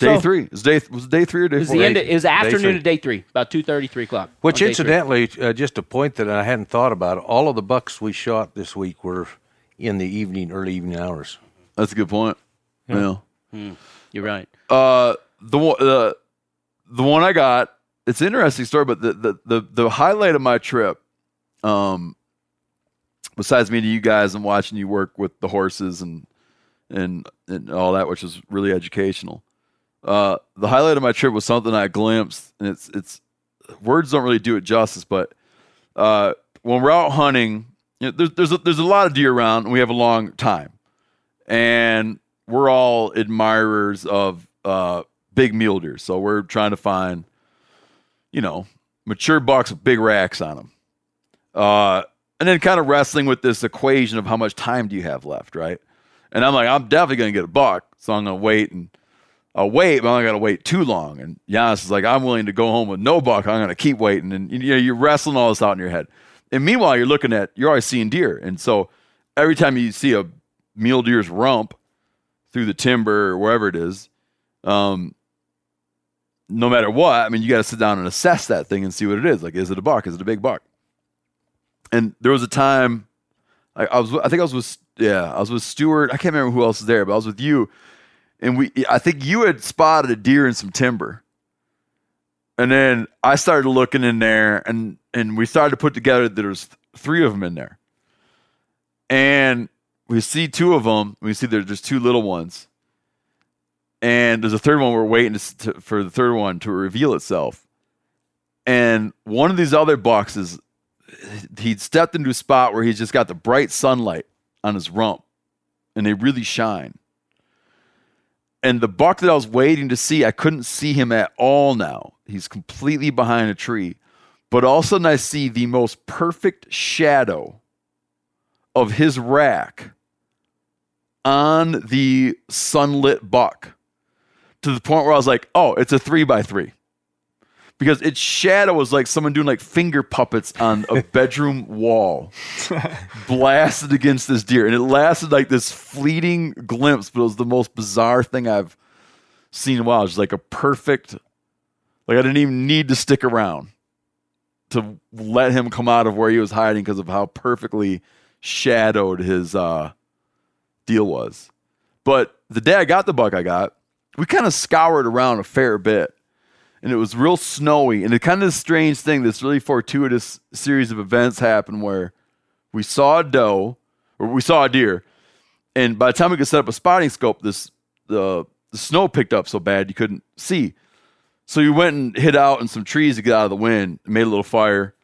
Day So- three. It was day was day three or day It was four? the end. Of, it was afternoon three. of day three, about two thirty, three o'clock. Which, on day three. incidentally, uh, just a point that I hadn't thought about. All of the bucks we shot this week were in the evening, early evening hours. That's a good point. Yeah. You're right. Uh, the one the the one I got. It's an interesting story, but the the the, the highlight of my trip, um, besides meeting you guys and watching you work with the horses and and and all that, which was really educational. Uh, the highlight of my trip was something I glimpsed, and it's it's words don't really do it justice, but uh, when we're out hunting, you know, there's there's a, there's a lot of deer around, and we have a long time, and we're all admirers of uh, big mule deer. So we're trying to find, you know, mature bucks with big racks on them. Uh, and then kind of wrestling with this equation of how much time do you have left, right? And I'm like, I'm definitely to get a buck. So I'm to wait and I'll wait, but I'm not to wait too long. And Janis is like, I'm willing to go home with no buck. I'm to keep waiting. And you know, you're wrestling all this out in your head. And meanwhile, you're looking at, you're always seeing deer. And so every time you see a mule deer's rump through the timber or wherever it is, um, no matter what, I mean, you got to sit down and assess that thing and see what it is. Like, is it a buck? Is it a big buck? And there was a time, I, I was, I think I was with, yeah, I was with Stewart. I can't remember who else was there, but I was with you, and we, I think you had spotted a deer in some timber, and then I started looking in there, and and we started to put together that there was three of them in there, and we see two of them. We see there's just two little ones, and there's a third one. We're waiting to, for the third one to reveal itself. And one of these other boxes, he'd stepped into a spot where he's just got the bright sunlight on his rump, and they really shine. And the buck that I was waiting to see, I couldn't see him at all now. He's completely behind a tree. But all of a sudden, I see the most perfect shadow of his rack on the sunlit buck to the point where I was like, oh, it's a three by three. because its shadow was like someone doing like finger puppets on a *laughs* bedroom wall, blasted against this deer, and it lasted like this fleeting glimpse, but it was the most bizarre thing I've seen in a while. It was like a perfect, like I didn't even need to stick around to let him come out of where he was hiding because of how perfectly shadowed his uh, deal was. But the day I got the buck I got, we kind of scoured around a fair bit. And it was real snowy. And it kind of strange thing, this really fortuitous series of events happened where we saw a doe, or we saw a deer. And by the time we could set up a spotting scope, this the the snow picked up so bad you couldn't see. So we went and hid out in some trees to get out of the wind, made a little fire,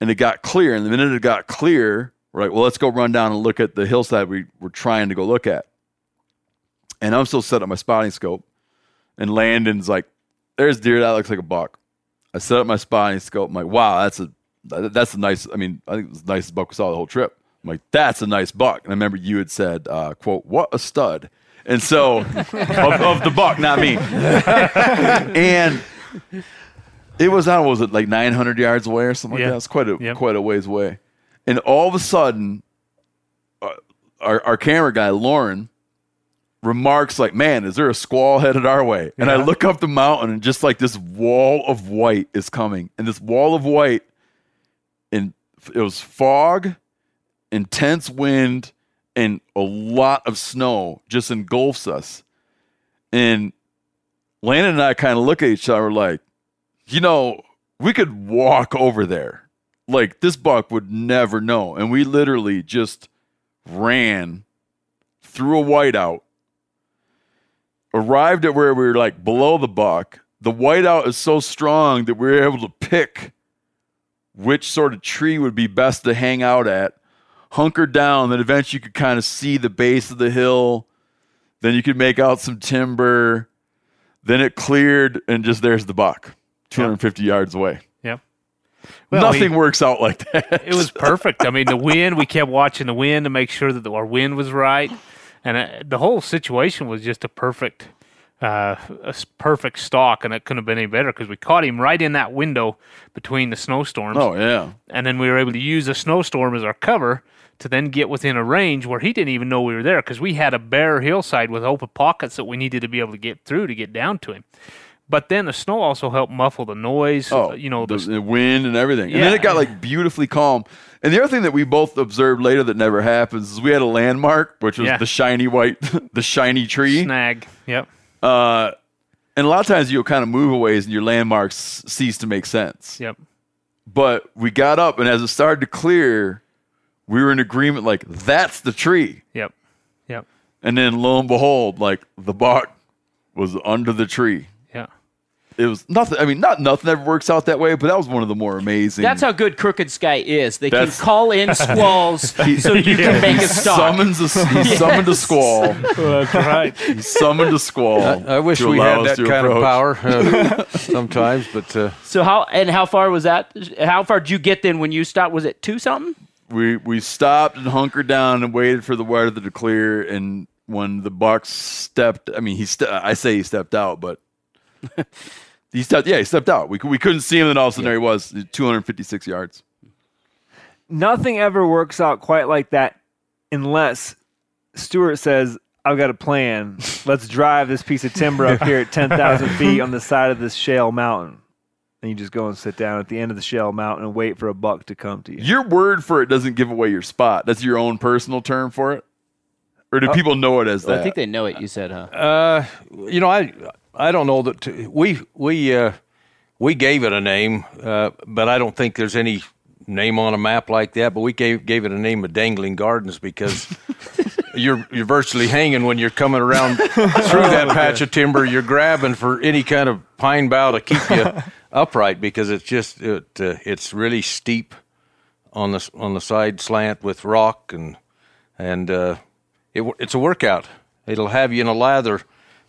and it got clear. And the minute it got clear, we're like, well, let's go run down and look at the hillside we were trying to go look at. And I'm still set up my spotting scope, and Landon's like, "There's deer. That looks like a buck." I set up my spotting scope. I'm like, "Wow, that's a that's a nice. I mean, I think it was the nicest buck we saw the whole trip." I'm like, "That's a nice buck." And I remember you had said, uh, "quote What a stud." And so, *laughs* of, of the buck, not me. *laughs* and it was I don't know, was it like 900 yards away or something Yeah. like that? It's quite a Yep. quite a ways away. And all of a sudden, our our camera guy Lauren remarks like, "Man, is there a squall headed our way?" And I look up the mountain, and just like this wall of white is coming, and this wall of white, and it was fog, intense wind, and a lot of snow just engulfs us. And Landon and I kind of look at each other like, you know, we could walk over there. Like this buck would never know. And we literally just ran through a whiteout, arrived at where we were like below the buck. The whiteout is so strong that we were able to pick which sort of tree would be best to hang out at, hunker down, then eventually you could kind of see the base of the hill. Then you could make out some timber. Then it cleared, and just there's the buck, 250 yards away. Well, Nothing we- works out like that. It was perfect. I mean, the *laughs* wind. We kept watching the wind to make sure that our wind was right, and uh, the whole situation was just a perfect, uh, a perfect stalk, and it couldn't have been any better because we caught him right in that window between the snowstorms. Oh yeah. and then we were able to use a snowstorm as our cover to then get within a range where he didn't even know we were there because we had a bare hillside with open pockets that we needed to be able to get through to get down to him. But then the snow also helped muffle the noise. Oh, you know, the, the, the wind and everything. And then it got like beautifully calm. And the other thing that we both observed later that never happens is we had a landmark, which was Yeah. the shiny white, *laughs* the shiny tree. snag. Yep. Uh, and a lot of times you'll kind of move away and your landmarks cease to make sense. Yep. But we got up, and as it started to clear, we were in agreement like, that's the tree. Yep. Yep. And then lo and behold, like the buck was under the tree. Yeah. It was nothing. I mean, not nothing ever works out that way, but that was one of the more amazing. That's how good Crooked Sky is. They That's- can call in *laughs* squalls so you can *laughs* make a stalk. summons a, he *laughs* summoned a squall. That's right. He summoned a squall. I, I wish to we allow had us that to kind of power uh, sometimes, but uh, So how and how far was that? How far did you get then when you stopped? Was it two something? We we stopped and hunkered down and waited for the weather to clear. And when the buck stepped, I mean, he ste- I say he stepped out, but he stepped. Yeah, he stepped out. We we couldn't see him, and all of a sudden there he was, 256 yards. Nothing ever works out quite like that unless Stewart says, I've got a plan. Let's drive this piece of timber up here at 10,000 *laughs* feet on the side of this shale mountain. And you just go and sit down at the end of the shale mountain and wait for a buck to come to you. Your word for it doesn't give away your spot. That's your own personal term for it, or do people know it as that? I think they know it. You said, huh? uh, you know, I I don't know that t- we we uh, we gave it a name, uh, but I don't think there's any name on a map like that. But we gave gave it a name of Dangling Gardens because *laughs* you're you're virtually hanging when you're coming around through that patch of timber. You're grabbing for any kind of pine bough to keep you *laughs* upright because it's just it, uh, it's really steep on the on the side slant with rock and and uh, it, it's a workout. It'll have you in a lather,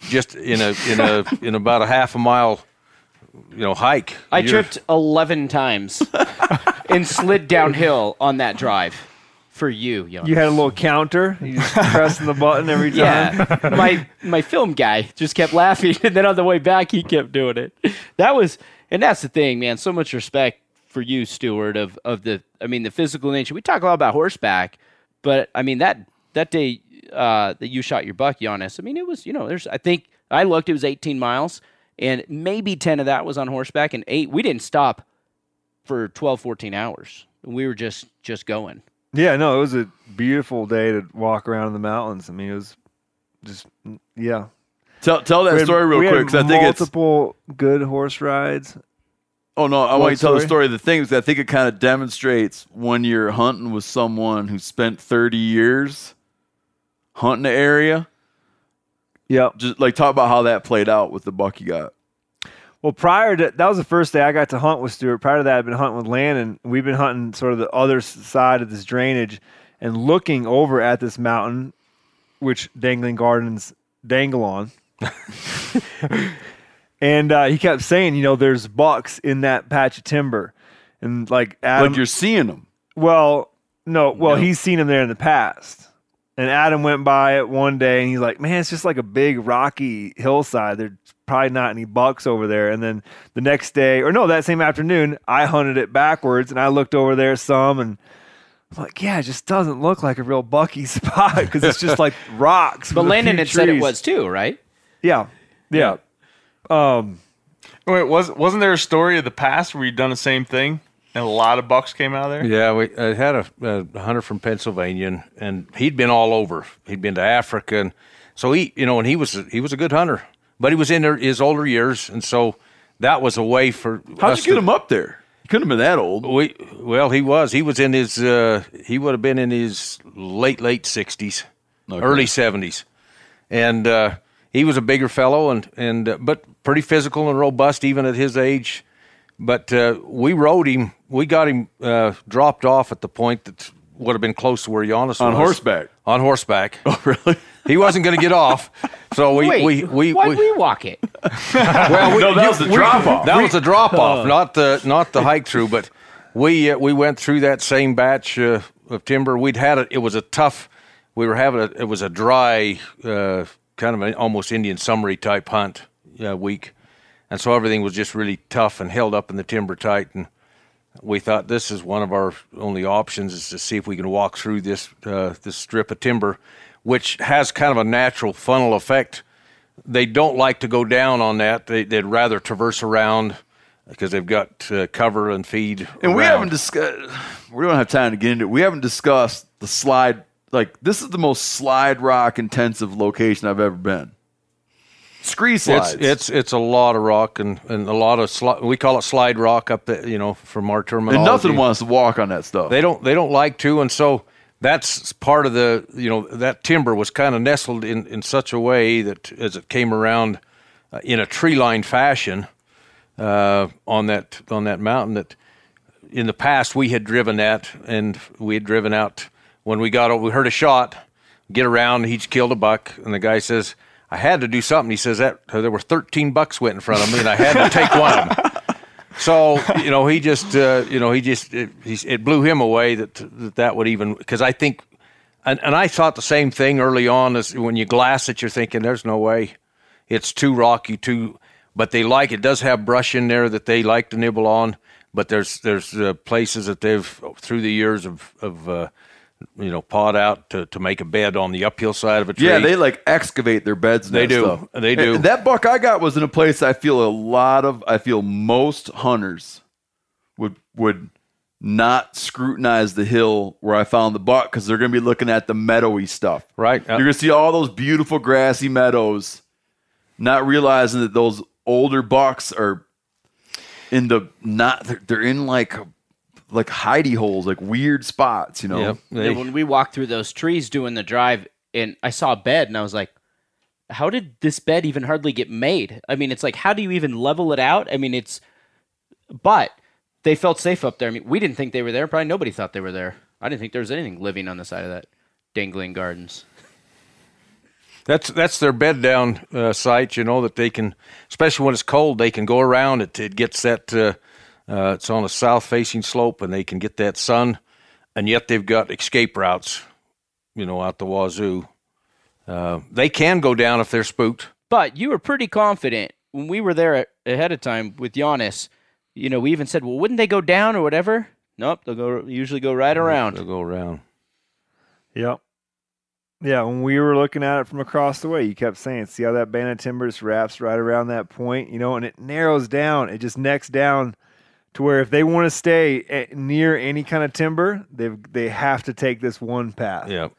just in a in a in about a half a mile, you know, hike. I You're- tripped eleven times and slid downhill on that drive for you. Janis. You had a little counter. You just pressing the button every time. Yeah, *laughs* my my film guy just kept laughing, and then on the way back he kept doing it. That was And that's the thing, man. So much respect for you, Stewart, of of the I mean the physical nature. We talk a lot about horseback, but I mean that that day uh, that you shot your buck, Janis. I mean it was you know there's I think I looked it was 18 miles and maybe 10 of that was on horseback and eight we didn't stop for 12 14 hours. We were just just going. Yeah, no, it was a beautiful day to walk around in the mountains. I mean, it was just yeah. Tell tell that We had- story real we quick because I think it's. multiple good horse rides. Oh no, I What want you to tell the story? story. The thing is, I think it kind of demonstrates when you're hunting with someone who spent 30 years hunting the area. Yep. Just like talk about how that played out with the buck you got. Well, prior to that was the first day I got to hunt with Stewart. Prior to that, I'd been hunting with Landon. We've been hunting sort of the other side of this drainage and looking over at this mountain, which Dangling Gardens dangle on. *laughs* and uh, he kept saying, you know, there's bucks in that patch of timber, and like Adam, like you're seeing them. Well, no, well No. he's seen them there in the past. And Adam went by it one day and he's like, Man, it's just like a big rocky hillside. There's probably not any bucks over there. And then the next day, or no, that same afternoon, I hunted it backwards and I looked over there some and I'm like, Yeah, it just doesn't look like a real bucky *laughs* spot because it's just like *laughs* rocks. But Landon few had said it was too, right? Yeah. Yeah. Um, Wait, was wasn't there a story of the past where you'd done the same thing and a lot of bucks came out of there? Yeah, we I had a, a hunter from Pennsylvania, and, and he'd been all over. He'd been to Africa, and so he, you know, and he was he was a good hunter, but he was in his older years, and so that was a way for How'd us you get to- him up there? He couldn't have been that old. We well, he was. He was in his. Uh, he would have been in his late late sixties, early seventies, and uh, he was a bigger fellow and and uh, but pretty physical and robust even at his age. But uh, we rode him. We got him uh, dropped off at the point that would have been close to where Janis was. On was. horseback? On horseback. Oh, really? *laughs* He wasn't going to get off. So we Wait, we we, why'd we we walk it? *laughs* well, we, No, that was the drop-off. That was the drop Uh. off, not the not the hike through. But we uh, we went through that same batch uh, of timber. We'd had it. It was a tough. We were having a. It was a dry, uh, kind of an almost Indian summary type hunt uh, week, and so everything was just really tough and held up in the timber tight. And we thought this is one of our only options is to see if we can walk through this uh, this strip of timber, which has kind of a natural funnel effect they don't like to go down on that. They, they'd rather traverse around because they've got uh, cover and feed. And we haven't discussed. We don't have time to get into it. We haven't discussed the slide. Like this is the most slide rock intensive location I've ever been. Scree slides. It's it's it's a lot of rock and, and a lot of sli- we call it slide rock up there. You know, from our terminology. and nothing wants to walk on that stuff. They don't they don't like to, and so that's part of the you know that timber was kind of nestled in in such a way that as it came around uh, in a tree line fashion uh, on that on that mountain that in the past we had driven that and we had driven out when we got over we heard a shot get around he's killed a buck and the guy says I had to do something he says that there were 13 bucks went in front of me and I had to take one *laughs* so you know, he just uh, you know he just it, he's, it blew him away that that, that would even because I think, and, and I thought the same thing early on as when you glass it, you're thinking there's no way, it's too rocky, too. But they like it does have brush in there that they like to nibble on. But there's there's uh, places that they've through the years of of uh, you know pawed out to, to make a bed on the uphill side of a tree. Yeah, they like excavate their beds. And They do. stuff. They do. And that buck I got was in a place I feel a lot of. I feel most hunters would would not scrutinize the hill where I found the buck because they're going to be looking at the meadowy stuff. right. Uh, You're going to see all those beautiful grassy meadows, not realizing that those older bucks are in the not. They're, they're in like like hidey holes, like weird spots. You know. Yep. Yeah, They- when we walked through those trees doing the drive, and I saw a bed, and I was like, "How did this bed even hardly get made?" I mean, it's like, how do you even level it out? I mean, it's, but they felt safe up there. I mean, we didn't think they were there. Probably nobody thought they were there. I didn't think there was anything living on the side of that dangling gardens. That's that's their bed down uh, site. You know that they can, especially when it's cold, they can go around it. It gets that. Uh, uh, it's on a south facing slope, and they can get that sun, and yet they've got escape routes. You know, out the wazoo. Uh, they can go down if they're spooked. But you were pretty confident when we were there ahead of time with Janis you know, we even said, well, wouldn't they go down or whatever? Nope, they'll go usually go right around. They'll go around. Yep. Yeah, when we were looking at it from across the way, you kept saying, "See how that band of timber just wraps right around that point, you know, and it narrows down. It just necks down to where if they want to stay at, near any kind of timber, they they have to take this one path. Yeah.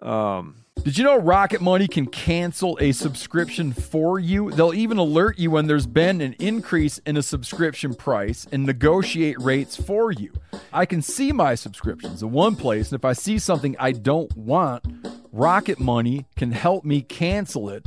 Um, Did you know Rocket Money can cancel a subscription for you? They'll even alert you when there's been an increase in a subscription price and negotiate rates for you. I can see my subscriptions in one place, and if I see something I don't want, Rocket Money can help me cancel it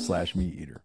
slash meateater.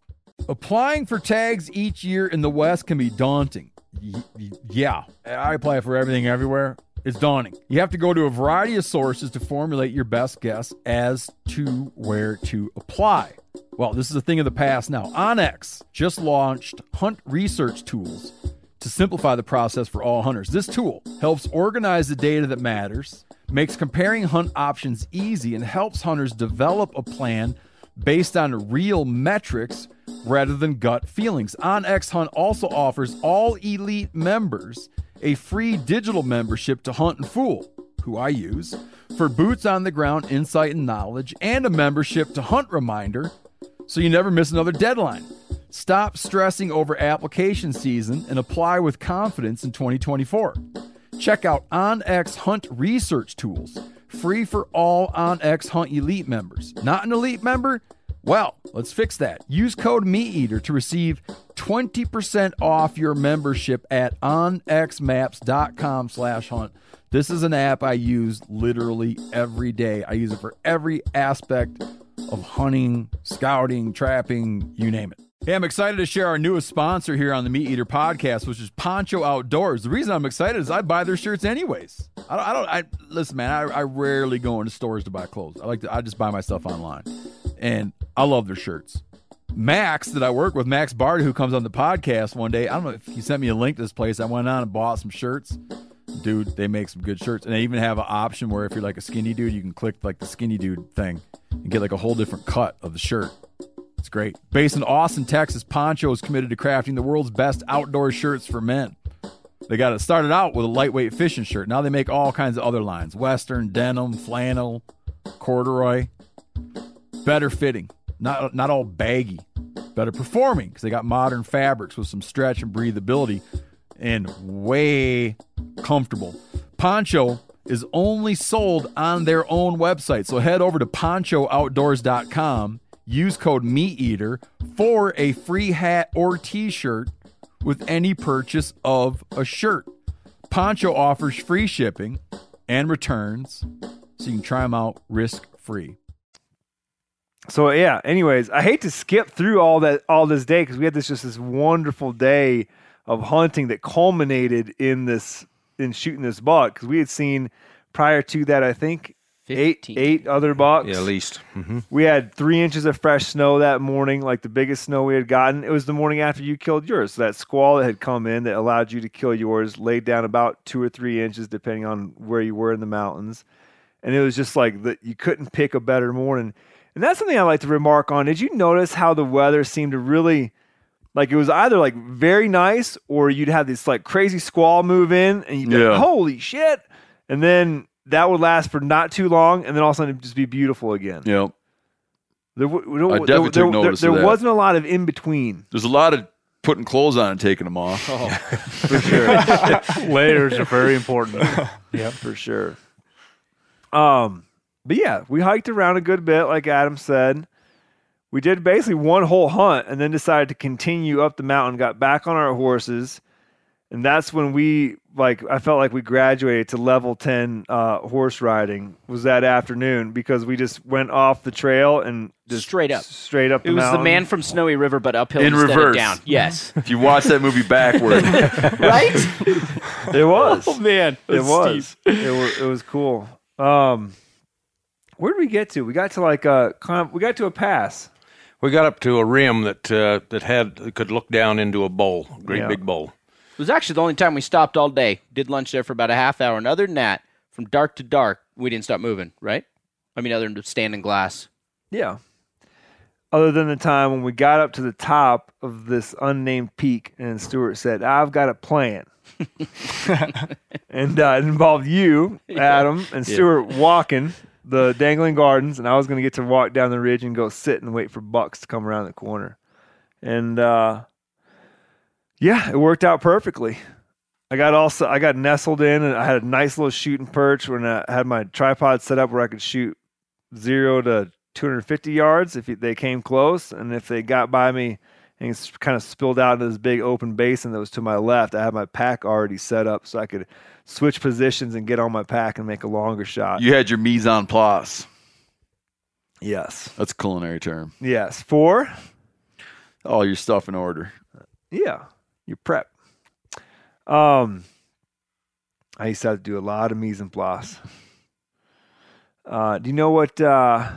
Applying for tags each year in the West can be daunting. Y- y- yeah, I apply for everything everywhere. It's daunting. You have to go to a variety of sources to formulate your best guess as to where to apply. Well, this is a thing of the past now. onX just launched hunt research tools to simplify the process for all hunters. This tool helps organize the data that matters, makes comparing hunt options easy, and helps hunters develop a plan based on real metrics rather than gut feelings. OnX Hunt also offers all elite members a free digital membership to Huntin' Fool, who I use, for boots on the ground insight and knowledge, and a membership to Hunt Reminder so you never miss another deadline. Stop stressing over application season and apply with confidence in 2024. Check out OnX Hunt research tools, free for all onX Hunt Elite members. Not an Elite member? Well, let's fix that. Use code MeatEater to receive 20% off your membership at onxmaps.com slash hunt. This is an app I use literally every day. I use it for every aspect of hunting, scouting, trapping, you name it. Hey, I'm excited to share our newest sponsor here on the MeatEater podcast, which is Poncho Outdoors. The reason I'm excited is I buy their shirts anyways. I don't, I don't, I listen, man. I, I rarely go into stores to buy clothes. I like to, I just buy my stuff online, and I love their shirts. Max, that I work with, Max Bard, who comes on the podcast one day. I don't know if he sent me a link to this place. I went on and bought some shirts. Dude, they make some good shirts, and they even have an option where if you're like a skinny dude, you can click like the skinny dude thing and get like a whole different cut of the shirt. It's great. Based in Austin, Texas, Poncho is committed to crafting the world's best outdoor shirts for men. They got it started out with a lightweight fishing shirt. Now they make all kinds of other lines Western, denim, flannel, corduroy. Better fitting, not, not all baggy. Better performing because they got modern fabrics with some stretch and breathability and way comfortable. Poncho is only sold on their own website. So head over to ponchooutdoors.com, use code MeatEater for a free hat or t shirt with any purchase of a shirt. Poncho offers free shipping and returns, so you can try them out risk free. So yeah. Anyways, I hate to skip through all that all this day because we had this just this wonderful day of hunting that culminated in this in shooting this buck because we had seen prior to that I think 15. eight other bucks. Yeah, at least. hmm We had three inches of fresh snow that morning, like the biggest snow we had gotten. It was the morning after you killed yours. So that squall that had come in that allowed you to kill yours laid down about two or three inches, depending on where you were in the mountains. And it was just like that you couldn't pick a better morning. And that's something I like to remark on. Did you notice how the weather seemed to really like it was either like very nice or you'd have this like crazy squall move in and you'd be Yeah. like, holy shit. And then that would last for not too long and then all of a sudden it'd just be beautiful again. Yep. There, w- I there, definitely there, took there, notice there of that. wasn't a lot of in between. There's a lot of putting clothes on and taking them off. Oh, *laughs* For sure. *laughs* Layers are very important. *laughs* Yeah, for sure. Um, but yeah, we hiked around a good bit, like Adam said. We did basically one whole hunt and then decided to continue up the mountain, got back on our horses. And that's when we like I felt like we graduated to level 10 uh, horse riding was that afternoon because we just went off the trail and just Straight up. straight up the It was the man from Snowy River, but uphill In instead reverse. of down. Yes, *laughs* If you watch that movie backward, *laughs* right. It was. oh man, it was. It was. It was cool. Um, where did we get to? We got to like a kind of. We got to a pass. We got up to a rim that uh, that had could look down into a bowl, a great Yeah. big bowl. It was actually the only time we stopped all day. Did lunch there for about a half hour, and other than that, from dark to dark, we didn't stop moving. Right? I mean, other than standing glass. Yeah. Other than the time when we got up to the top of this unnamed peak, and Stewart said, "I've got a plan," *laughs* and uh, it involved you, Adam, and Stewart walking the dangling gardens, and I was going to get to walk down the ridge and go sit and wait for bucks to come around the corner, and uh, yeah, it worked out perfectly. I got also I got nestled in, and I had a nice little shooting perch when I had my tripod set up where I could shoot zero to 250 yards if they came close, and if they got by me and kind of spilled out into this big open basin that was to my left, I had my pack already set up so I could switch positions and get on my pack and make a longer shot. you had your mise en place. Yes, That's a culinary term. yes. Four, All your stuff in order. yeah, you prep. Um, I used to have to do a lot of mise en place. Uh, do you know what? Uh,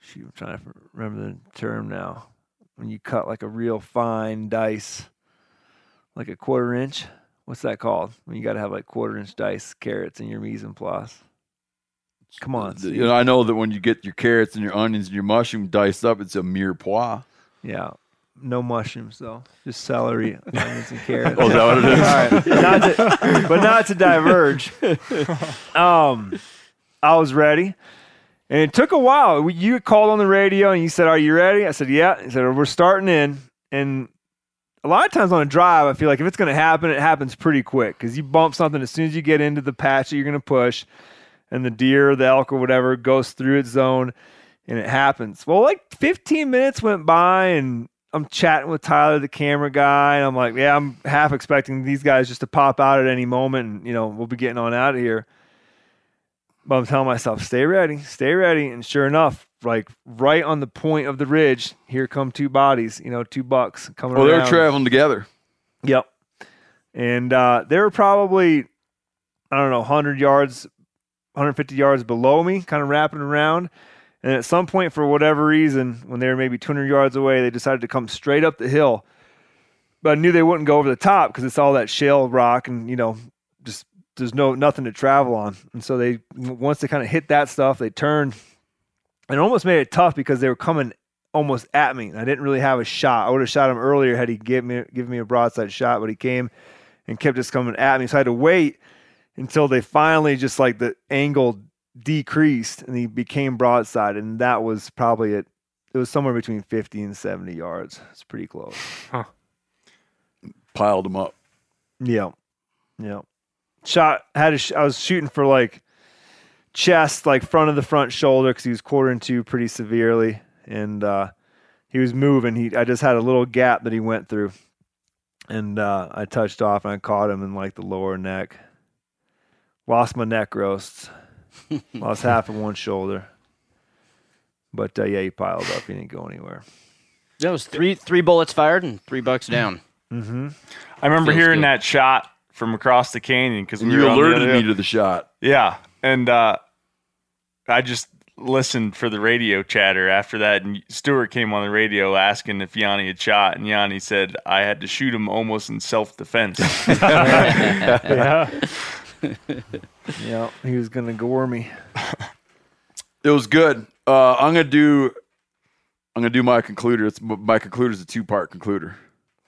shoot, I'm trying to remember the term now. When you cut like a real fine dice, like a quarter inch. What's that called? When you got to have like quarter inch dice carrots in your mise en place. Come on, You know, I know that when you get your carrots and your onions and your mushroom diced up, it's a mirepoix. Yeah. No mushrooms though. Just celery, *laughs* onions, and carrots. Oh, is that what it is? All right. Not to, *laughs* but not to diverge. Um, I was ready, and it took a while. You called on the radio and you said, "Are you ready?" I said, "Yeah." He said, "We're starting in." And a lot of times on a drive, I feel like if it's going to happen, it happens pretty quick because you bump something as soon as you get into the patch that you're going to push, and the deer, or the elk, or whatever goes through its zone, and it happens. Well, like 15 minutes went by, and I'm chatting with Tyler, the camera guy, and I'm like, yeah, I'm half expecting these guys just to pop out at any moment, and you know, we'll be getting on out of here. But I'm telling myself, stay ready, stay ready, and sure enough, like right on the point of the ridge, here come two bodies, you know, two bucks coming. Well, they're traveling together. Yep. And uh, they were probably, I don't know, 100 yards, 150 yards below me, kind of wrapping around. And at some point, for whatever reason, when they were maybe 200 yards away, they decided to come straight up the hill. But I knew they wouldn't go over the top because it's all that shale rock and, you know, just there's no nothing to travel on. And so they, once they kind of hit that stuff, they turned and almost made it tough because they were coming almost at me. And I didn't really have a shot. I would have shot him earlier had he give me given me a broadside shot, but he came and kept just coming at me. So I had to wait until they finally just like the angle decreased and he became broadside. And that was probably it. It was somewhere between 50 and 70 yards. It's pretty close. Piled him up. Yeah. Yeah. Shot had a sh- I was shooting for like chest, like front of the front shoulder because he was quartering to pretty severely. And uh, he was moving. He I just had a little gap that he went through. And uh, I touched off and I caught him in like the lower neck. Lost my neck roasts. *laughs* Lost half of one shoulder. But uh, yeah, he piled up. He didn't go anywhere. That was three three bullets fired and three bucks down. Mm-hmm. I remember Feels hearing good. that shot from across the canyon because we you were alerted me to the shot. Yeah, and uh, I just listened for the radio chatter after that, and Stewart came on the radio asking if Yanni had shot, and Yanni said I had to shoot him almost in self defense. *laughs* *laughs* Yeah. *laughs* yeah. He was gonna gore me. *laughs* It was good. Uh, I'm gonna do. I'm gonna do my concluder. It's my concluder is a two part concluder.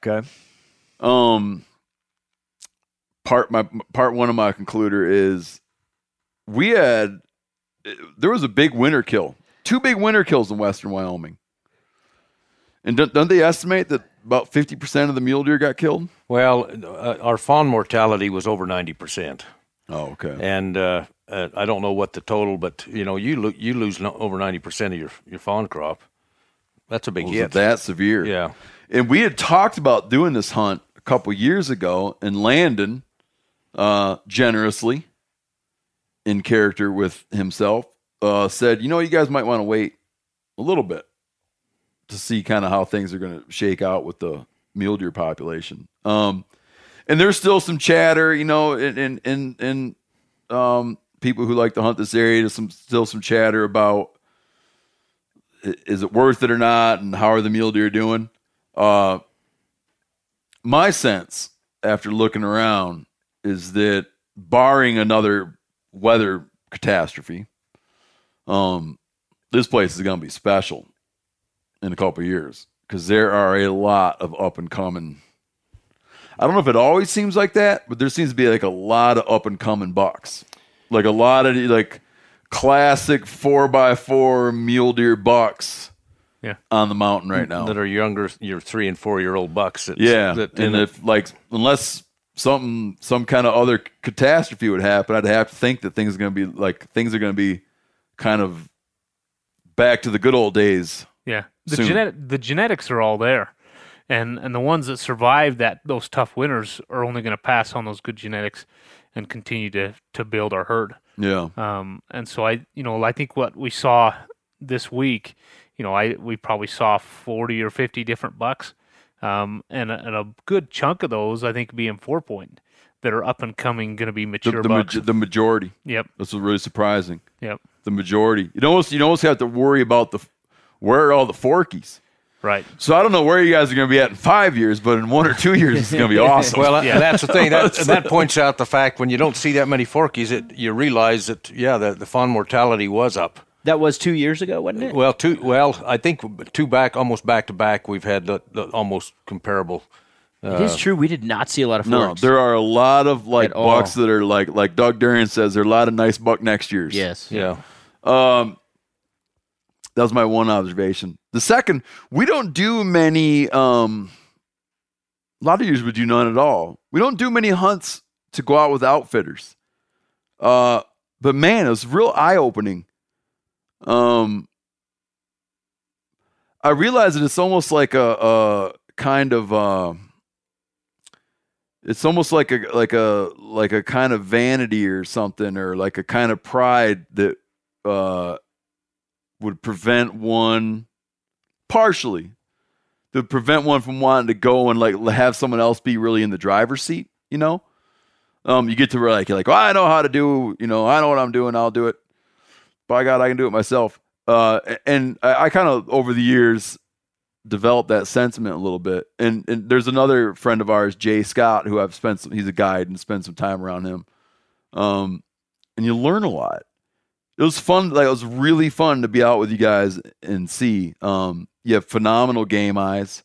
Okay. Um, part my part one of my concluder is we had there was a big winter kill, two big winter kills in western Wyoming, and don't, don't they estimate that about fifty percent of the mule deer got killed? Well, uh, our fawn mortality was over ninety percent. Oh, okay. and uh, uh, I don't know what the total, but you know, you lo- you lose no- over ninety percent of your your fawn crop. That's a big Was hit. it that severe? Yeah. And we had talked about doing this hunt a couple years ago, and Landon, uh, generously, in character with himself, uh, said, "You know, you guys might want to wait a little bit to see kind of how things are going to shake out with the mule deer population." Um, and there's still some chatter, you know, in in in, um, people who like to hunt this area. There's some still some chatter about is it worth it or not, and how are the mule deer doing? Uh, my sense after looking around is that barring another weather catastrophe, um, this place is going to be special in a couple years because there are a lot of up and coming. I don't know if it always seems like that, but there seems to be like a lot of up and coming bucks, like a lot of like classic four by four mule deer bucks Yeah. on the mountain right now. that are younger, your three and four year old bucks. That, Yeah, that, and if like unless something some kind of other catastrophe would happen, I'd have to think that things are going to be like things are going to be kind of back to the good old days. Yeah, the genetic the genetics are all there, and and the ones that survive that those tough winters are only going to pass on those good genetics, and continue to to build our herd. Yeah, Um, and so I, you know, I think what we saw this week, you know, I we probably saw forty or fifty different bucks, um, and a, and a good chunk of those I think being four point that are up and coming, going to be the mature the, bucks. maj- the majority. yep, This was really surprising. yep, The majority. You almost you almost have to worry about the where are all the forkies. Right. So I don't know where you guys are going to be at in five years, but in one or two years it's going to be *laughs* awesome. Well, and that's the thing. That, *laughs* and that points out the fact when you don't see that many forkies, it, you realize that yeah, the, the fawn mortality was up. That was two years ago, wasn't it? Well, two. Well, I think two back, almost back to back. We've had the, the almost comparable. it is true. We did not see a lot of forks. no, forks. there are a lot of like At bucks that are like like Doug Durian says there are a lot of nice buck next years. yes. Yeah, Um, that was my one observation. The second, we don't do many. Um, a lot of years we do none at all. We don't do many hunts to go out with outfitters. Uh, but man, it was real eye opening. Um, I realized that it's almost like a, a kind of. Uh, it's almost like a like a like a kind of vanity or something, or like a kind of pride that uh, would prevent one partially to prevent one from wanting to go and like have someone else be really in the driver's seat. You know, um, you get to where like you're like, I know how to do. You know, I know what I'm doing. I'll do it. By God, I can do it myself. Uh, and I, I kind of over the years developed that sentiment a little bit. And and there's another friend of ours, Jay Scott, who I've spent some, he's a guide and spent some time around him. Um, and you learn a lot. It was fun. Like it was really fun to be out with you guys and see. Um, you have phenomenal game eyes.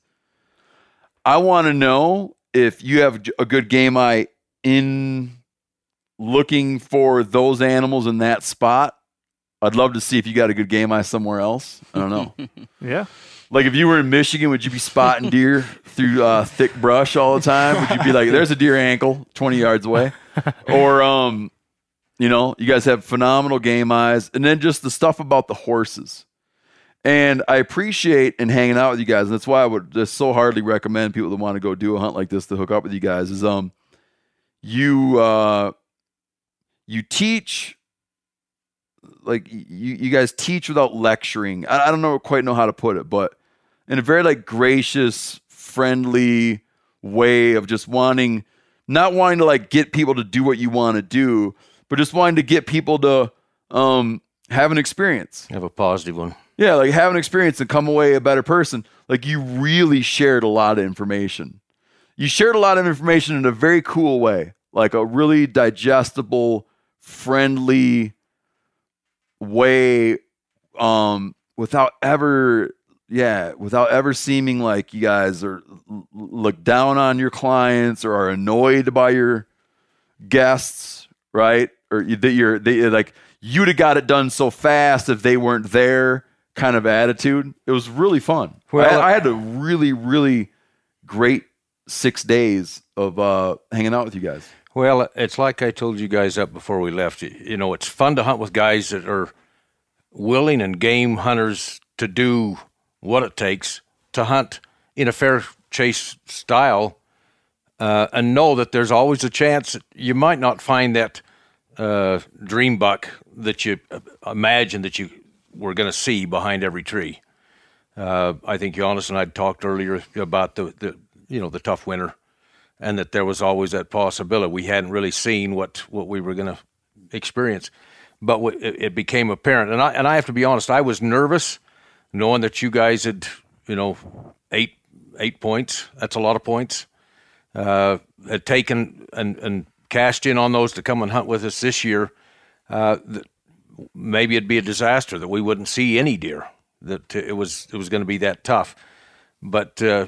I want to know if you have a good game eye in looking for those animals in that spot. I'd love to see if you got a good game eye somewhere else. I don't know. *laughs* Yeah. Like if you were in Michigan, would you be spotting deer *laughs* through uh, thick brush all the time? Would you be like, "There's a deer ankle, 20 yards away," *laughs* or um, you know, you guys have phenomenal game eyes, and then just the stuff about the horses. And I appreciate and hanging out with you guys, and that's why I would just so hardly recommend people that want to go do a hunt like this to hook up with you guys. Is um, you uh, you teach like you you guys teach without lecturing. I, I don't know quite know how to put it, but in a very like gracious, friendly way of just wanting not wanting to like get people to do what you want to do, but just wanting to get people to um have an experience. have a positive one. Yeah, like have an experience and come away a better person. Like you really shared a lot of information. You shared a lot of information in a very cool way, like a really digestible, friendly way um without ever yeah, without ever seeming like you guys are look down on your clients or are annoyed by your guests, right? Or you- that you're they like you'd have got it done so fast if they weren't there kind of attitude. It was really fun. Well, I, I had a really, really great six days of uh, hanging out with you guys. Well, it's like I told you guys up before we left. You- You know, it's fun to hunt with guys that are willing and game hunters to do what it takes to hunt in a fair chase style uh, and know that there's always a chance that you might not find that uh, dream buck that you imagined that you were going to see behind every tree. Uh, I think Janis and I talked earlier about the, the you know the tough winter, and that there was always that possibility. We hadn't really seen what what we were going to experience, but w- it became apparent. And I and I have to be honest, I was nervous, knowing that you guys had you know eight eight points. That's a lot of points. Uh, had taken and and cashed in on those to come and hunt with us this year. Uh, maybe it'd be a disaster that we wouldn't see any deer. That it was it was going to be that tough, but uh,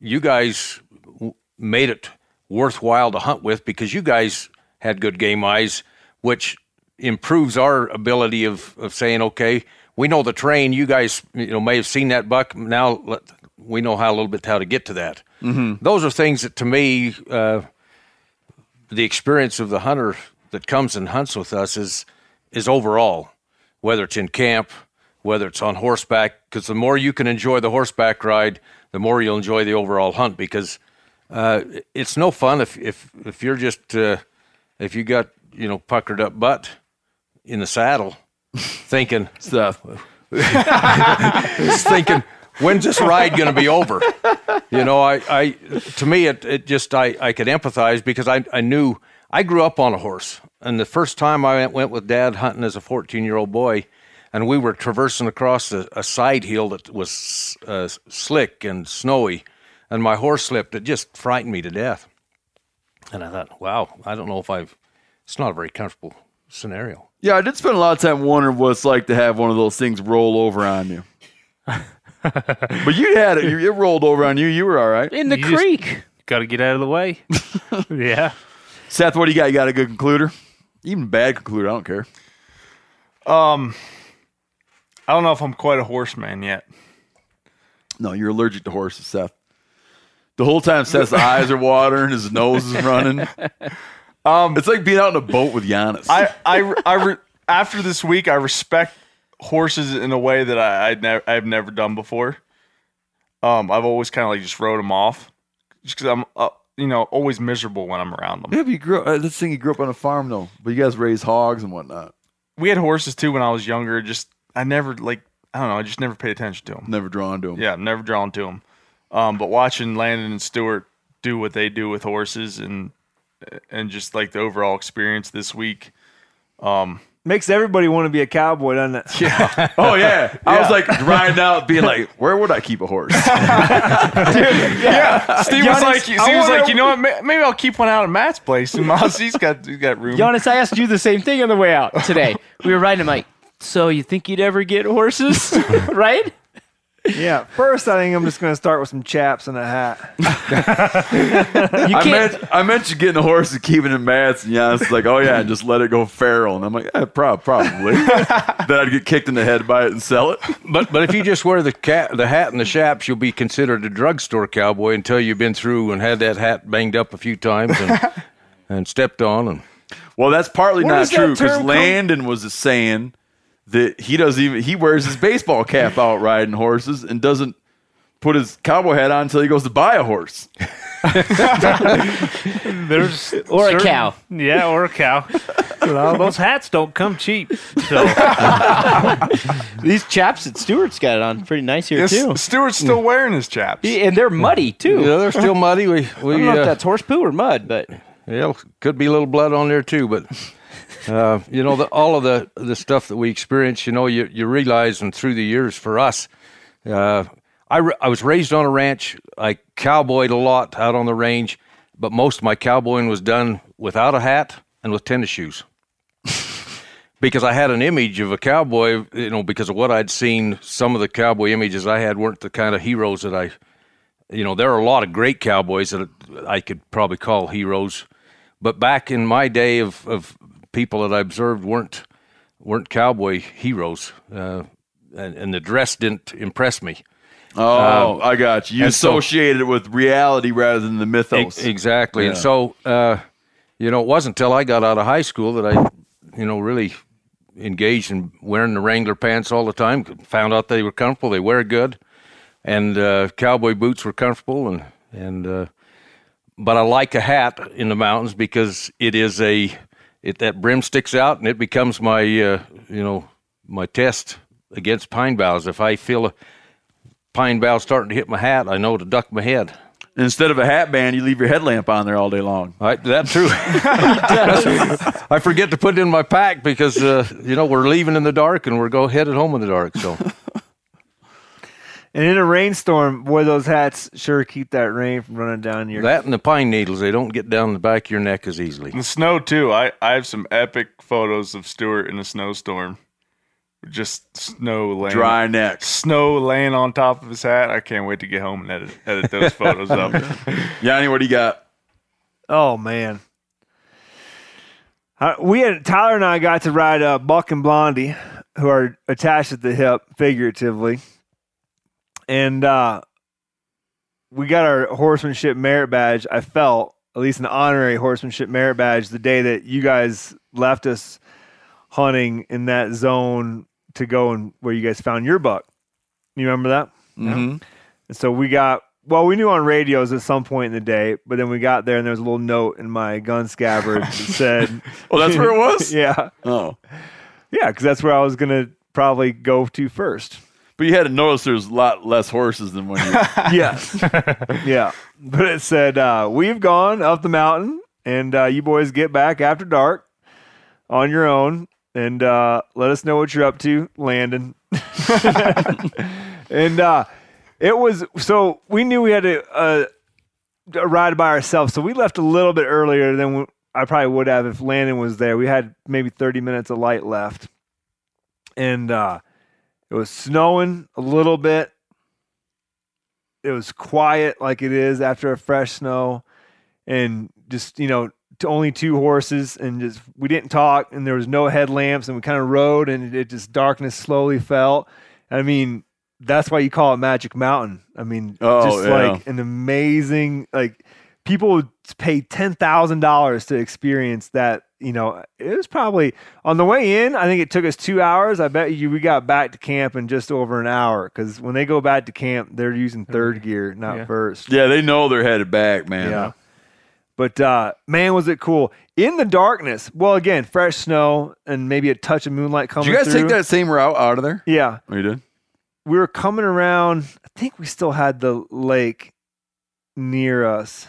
you guys w- made it worthwhile to hunt with because you guys had good game eyes, which improves our ability of, of saying, okay, we know the train. You guys, you know, may have seen that buck. Now let, we know how a little bit how to get to that. Mm-hmm. Those are things that, to me, uh, the experience of the hunter that comes and hunts with us is is overall, whether it's in camp, whether it's on horseback, because the more you can enjoy the horseback ride, the more you'll enjoy the overall hunt. Because uh, it's no fun if if if you're just uh, if you got you know puckered up butt in the saddle, thinking *laughs* Stuff. *laughs* thinking when's this ride going to be over? You know I, I to me it, it just I, I could empathize because I, I knew i grew up on a horse. And the first time i went, went with dad hunting as a 14 year old boy and we were traversing across a, a side hill that was uh, slick and snowy and my horse slipped. It just frightened me to death. And i thought wow i don't know if i've it's not a very comfortable scenario. Yeah, I did spend a lot of time wondering what it's like to have one of those things roll over on you. *laughs* *laughs* but you had it. It rolled over on you. You were all right. In the You creek. Got to get out of the way. *laughs* yeah. Seth, what do you got? You got a good concluder? Even bad concluder, I don't care. Um, I don't know if I'm quite a horseman yet. No, you're allergic to horses, Seth. The whole time Seth's *laughs* eyes are watering, his nose is running. Um, it's like being out in a boat with Janis. I, I, I re- after this week, I respect horses in a way that I, I'd never, I've never done before. Um, I've always kind of like just rode them off, just because I'm, uh, you know, always miserable when I'm around them. yeah, but you grew up. Uh, this thing, you grew up on a farm, though. But you guys raise hogs and whatnot. We had horses too when I was younger. Just I never like, I don't know, I just never paid attention to them. Never drawn to them. Yeah, never drawn to them. Um, but watching Landon and Stewart do what they do with horses and and just like the overall experience this week. Makes everybody want to be a cowboy, doesn't it? Yeah. *laughs* *laughs* Oh yeah. I was like riding out, being like, *laughs* "Where would I keep a horse?" Dude, Yeah, Steve was like, Steve was like, you know what? Maybe I'll keep one out at Matt's place. And Miles, he's got he's got room. Janis, I asked you the same thing on the way out today. We were riding. I'm like, so you think you'd ever get horses, right? Yeah. First, I think I'm just going to start with some chaps and a hat. *laughs* You I can't. meant I meant you getting a horse and keeping it mats, and yeah, it's like, "Oh yeah, and just let it go feral." And I'm like, yeah, prob- probably. *laughs* then I'd get kicked in the head by it and sell it. But but if you just wear the cat, the hat and the chaps, you'll be considered a drugstore cowboy until you've been through and had that hat banged up a few times and *laughs* and stepped on and Well, that's partly Where not true because term come- Landon was a saying that he doesn't even he wears his baseball cap out riding horses and doesn't put his cowboy hat on until he goes to buy a horse. *laughs* There's Or a cow. Yeah, or a cow. well, those hats don't come cheap. So *laughs* These chaps that Stewart's got on pretty nice here Yes, too, Stewart's still wearing his chaps. and they're muddy too. you know they're still muddy. We I don't know uh, if that's horse poo or mud, but yeah, could be a little blood on there too, but. Uh, you know, the, all of the, the stuff that we experience, you know, you, you realize, and through the years for us, uh, I, re- I was raised on a ranch. I cowboyed a lot out on the range, but most of my cowboying was done without a hat and with tennis shoes. *laughs* because I had an image of a cowboy, you know, because of what I'd seen, some of the cowboy images I had weren't the kind of heroes that I, you know, there are a lot of great cowboys that I could probably call heroes, but back in my day of, of people that I observed weren't weren't cowboy heroes, uh, and, and the dress didn't impress me. Oh, I got you. You so- associated it with reality rather than the mythos. E- exactly. And so, uh, you know, it wasn't until I got out of high school that I, you know, really engaged in wearing the Wrangler pants all the time. Found out they were comfortable, they wear good, and uh, cowboy boots were comfortable, and and uh, but I like a hat in the mountains because it is a it that brim sticks out and it becomes my uh, you know my test against pine boughs. If I feel a pine bough starting to hit my hat, I know to duck my head. Instead of a hat band, you leave your headlamp on there all day long. That's *laughs* true. I forget to put it in my pack because uh, you know we're leaving in the dark and we're go headed home in the dark. So *laughs* And in a rainstorm, boy, those hats sure keep that rain from running down your. that and the pine needles, they don't get down the back of your neck as easily. The snow too. I, I have some epic photos of Stewart in a snowstorm. Just snow laying Dry neck. Snow laying on top of his hat. I can't wait to get home and edit, edit those *laughs* photos up. *laughs* Yanni, what do you got? Oh man, Uh, we had Tyler and I got to ride uh, Buck and Blondie, who are attached at the hip figuratively, and uh, we got our horsemanship merit badge. I felt at least an honorary horsemanship merit badge the day that you guys left us hunting in that zone to go and where you guys found your buck. You remember that? Mm-hmm. And so we got well, we knew on radios at some point in the day, but then we got there and there was a little note in my gun scabbard that *laughs* said, Oh, that's where it was? *laughs* "Yeah, Oh. yeah," because that's where I was gonna probably go to first. But you had to notice there's a lot less horses than when you. Yes, *laughs* yeah, *laughs* *laughs* but it said, uh, "We've gone up the mountain, and uh, you boys get back after dark on your own, and uh, let us know what you're up to, Landon." and uh, it was so we knew we had to uh, a ride by ourselves, so we left a little bit earlier than we, I probably would have if Landon was there. We had maybe 30 minutes of light left, and uh, it was snowing a little bit. It was quiet like it is after a fresh snow, and just you know to only two horses and just we didn't talk and there was no headlamps and we kind of rode and it just darkness slowly fell. I mean, that's why you call it Magic Mountain. I mean, Oh, just yeah. like an amazing like people would pay ten thousand dollars to experience that. You know, it was probably on the way in. I think it took us two hours. I bet you we got back to camp in just over an hour because when they go back to camp, they're using third gear, not Yeah. first. yeah, they know they're headed back, man. Yeah. But uh, man, was it cool in the darkness? Well, again, fresh snow and maybe a touch of moonlight coming. Did you guys through. take that same route out of there? Yeah, Oh, you did? we were coming around. I think we still had the lake near us.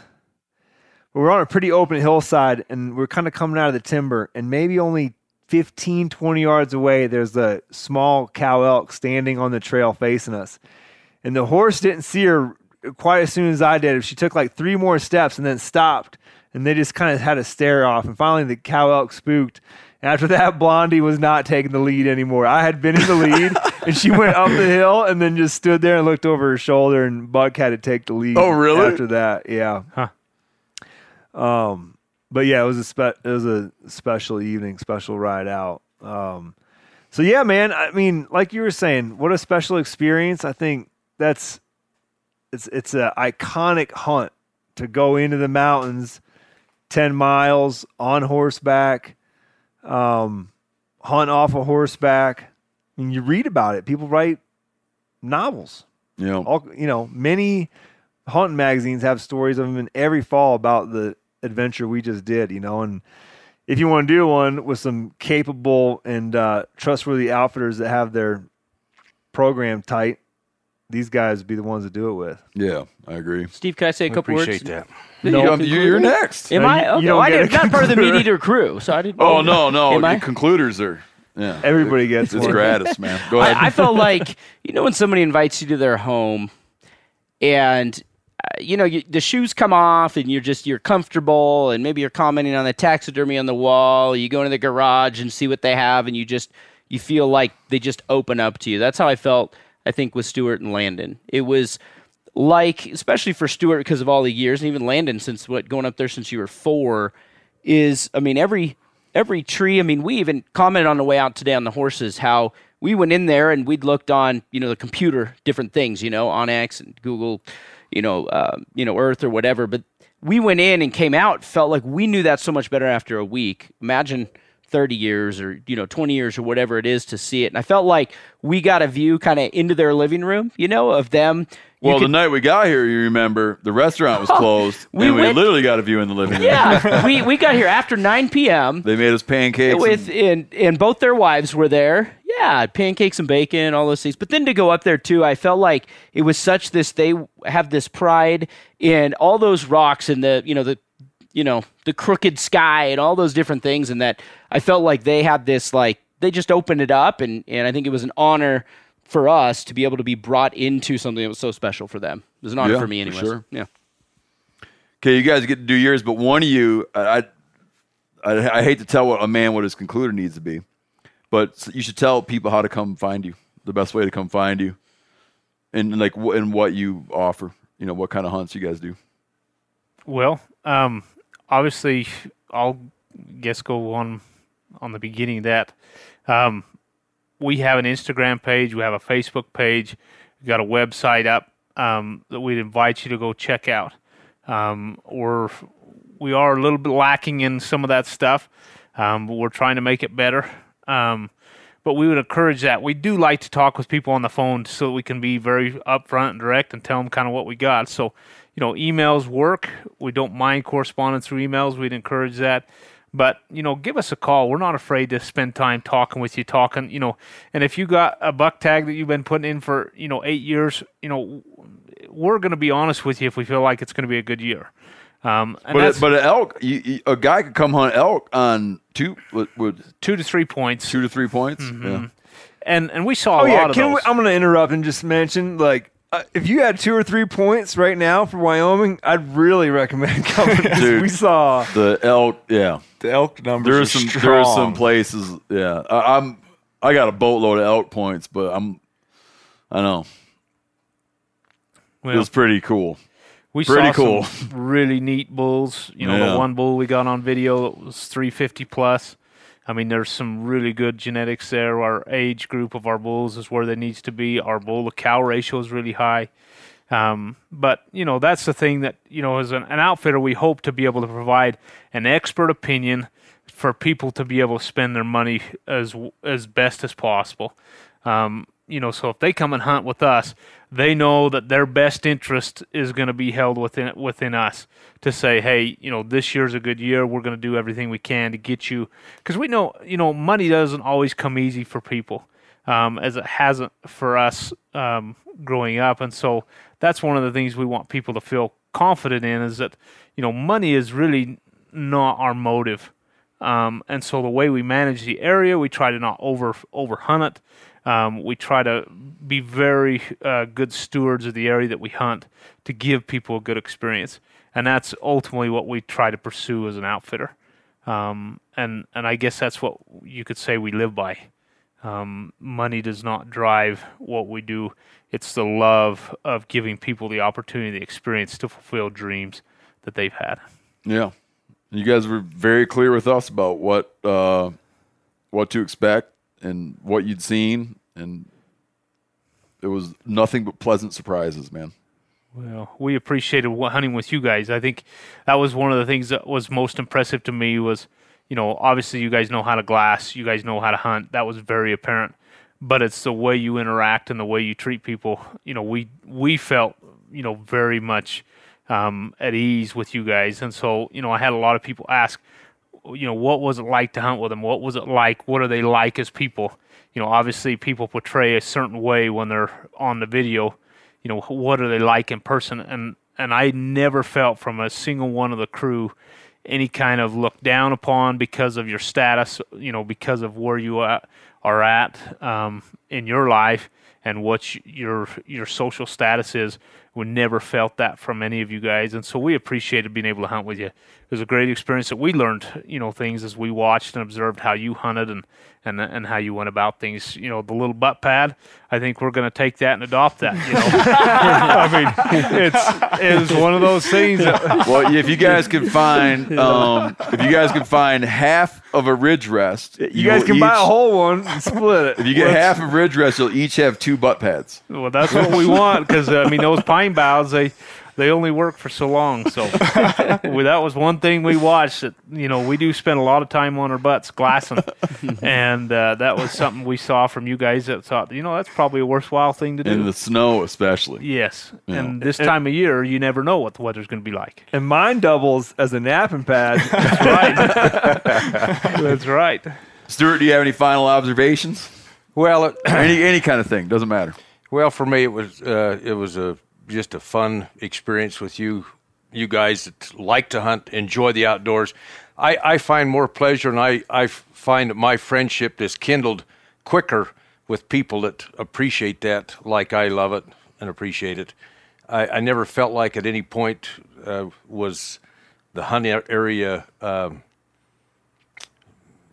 But we're on a pretty open hillside, and we're kind of coming out of the timber, and maybe only 15, 20 yards away, there's a small cow elk standing on the trail facing us. And the horse didn't see her quite as soon as I did. She took like three more steps and then stopped, and they just kind of had a stare off. And finally, the cow elk spooked. After that, Blondie was not taking the lead anymore. I had been in the lead, *laughs* and she went up the hill and then just stood there and looked over her shoulder, and Buck had to take the lead. Oh, really? After that, yeah. Huh. Um, but yeah, it was a spe- it was a special evening, special ride out. Um, so yeah, man. I mean, like you were saying, what a special experience. I think that's it's it's a iconic hunt to go into the mountains, ten miles on horseback, um, hunt off a horseback. I mean, you read about it. People write novels You know, all you know many hunting magazines have stories of them in every fall about the adventure we just did you know and if you want to do one with some capable and uh, trustworthy outfitters that have their program tight these guys would be the ones to do it with yeah, I agree. Steve, can I say a I couple appreciate words? that. You- um, you- you're next. Am No, I? you- you Okay, don't well, I didn't. Not part of the *laughs* MeatEater crew, so I didn't. Oh no, no, Am I? the concluders are. Yeah, Everybody gets it's one. gratis, man. Go ahead. I, I felt *laughs* like you know when somebody invites you to their home, and uh, you know you, the shoes come off, and you're just you're comfortable, and maybe you're commenting on the taxidermy on the wall. You go into the garage and see what they have, and you just you feel like they just open up to you. That's how I felt. I think with Stewart and Landon, it was like especially for Stewart because of all the years, and even Landon since what going up there since you were four is I mean every every tree. I mean we even commented on the way out today on the horses how we went in there and we'd looked on you know the computer different things you know onX and Google you know uh, you know Earth or whatever, but we went in and came out felt like we knew that so much better after a week. Imagine 30 years or you know 20 years or whatever it is to see it. And I felt like we got a view kind of into their living room, you know, of them. You Well, could- the night we got here, you remember, the restaurant was *laughs* closed, We and we literally got a view in the living room. yeah, *laughs* we we got here after 9 p.m. They made us pancakes. with and- and and both their wives were there. Yeah, pancakes and bacon, all those things. But then to go up there too, I felt like it was such this. They have this pride in all those rocks and the you know the you know the crooked sky and all those different things, and that I felt like they had this like they just opened it up, and and I think it was an honor for us to be able to be brought into something that was so special for them. It was an honor Yeah, for me, anyway. sure. Yeah. Okay, you guys get to do yours, but one of you, I, I, I hate to tell what a man what his concluder needs to be, but you should tell people how to come find you, the best way to come find you, and like and what you offer. You know, what kind of hunts you guys do. Well, um, obviously, I'll guess go on on the beginning of that. Um, we have an Instagram page, we have a Facebook page, we got a website up um, that we'd invite you to go check out. Um, we're we are a little bit lacking in some of that stuff, um, but we're trying to make it better. Um, but we would encourage that. We do like to talk with people on the phone so we can be very upfront and direct and tell them kind of what we got. So, you know, emails work. We don't mind correspondence through emails. We'd encourage that. But, you know, give us a call. We're not afraid to spend time talking with you, talking, you know, and if you got a buck tag that you've been putting in for, you know, eight years, you know, we're going to be honest with you if we feel like it's going to be a good year. Um, and But that's a, but an elk, you, you, a guy could come hunt elk on two with, with two to three points. two to three points. Yeah. And and we saw a Oh lot yeah, of can we, those. I'm going to interrupt and just mention like uh, if you had two or three points right now for Wyoming, I'd really recommend *laughs* coming. Dude. we saw The elk, yeah. The elk numbers There are are some strong. there are some places, yeah. I, I'm I got a boatload of elk points, but I'm I know it was pretty cool. We pretty saw cool. some really neat bulls. You know, Yeah. the one bull we got on video was 350 plus. I mean, there's some really good genetics there. Our age group of our bulls is where they needs to be. Our bull to cow ratio is really high. Um, but you know, that's the thing that you know, as an, an outfitter, we hope to be able to provide an expert opinion for people to be able to spend their money as as best as possible. Um, you know, so if they come and hunt with us, they know that their best interest is going to be held within within us to say, hey, you know, this year's a good year. We're going to do everything we can to get you, because we know, you know, money doesn't always come easy for people, um, as it hasn't for us um, growing up, and so that's one of the things we want people to feel confident in is that, you know, money is really not our motive. Um, and so the way we manage the area, we try to not over over hunt it. Um, we try to be very uh, good stewards of the area that we hunt to give people a good experience, and that's ultimately what we try to pursue as an outfitter. Um, and and I guess that's what you could say we live by. Um, money does not drive what we do. It's the love of giving people the opportunity, the experience to fulfill dreams that they've had. Yeah. You guys were very clear with us about what uh, what to expect and what you'd seen, and it was nothing but pleasant surprises, man. Well, we appreciated hunting with you guys. I think that was one of the things that was most impressive to me was, you know, obviously you guys know how to glass, you guys know how to hunt. That was very apparent. But it's the way you interact and the way you treat people. You know, we we felt, you know, very much um, at ease with you guys. And so, you know, I had a lot of people ask, you know, what was it like to hunt with them? What was it like? What are they like as people? You know, obviously people portray a certain way when they're on the video. You know, what are they like in person? And and I never felt from a single one of the crew any kind of look down upon because of your status. You know, because of where you are at um, in your life and what your your social status is. We never felt that from any of you guys, and so we appreciated being able to hunt with you. It was a great experience that we learned, you know, things as we watched and observed how you hunted and and and how you went about things. You know, the little butt pad. I think we're going to take that and adopt that. You know, *laughs* I mean, it's it's one of those things. That, *laughs* Well, if you guys could find, *laughs* um, if you guys could find half of a ridge rest, you guys will can buy a whole one and split it. If you get half of ridge rest, you'll each have two butt pads. Well, that's what we want because I mean those pine boughs. They, they only work for so long. So *laughs* well, that was one thing we watched. That you know we do spend a lot of time on our butts glassing, *laughs* and uh, that was something we saw from you guys that thought you know that's probably a worthwhile thing to do. In the snow, especially. yes, and this time of year you never know what the weather's going to be like. And mine doubles as a napping pad. *laughs* That's right. that's right. Stewart, do you have any final observations? Well, it, any any kind of thing doesn't matter. Well, for me, it was uh, it was a just a fun experience with you, you guys that like to hunt, enjoy the outdoors. I, I find more pleasure, and I I find that my friendship is kindled quicker with people that appreciate that, like I love it and appreciate it. I, I never felt like at any point uh, was the hunting area um,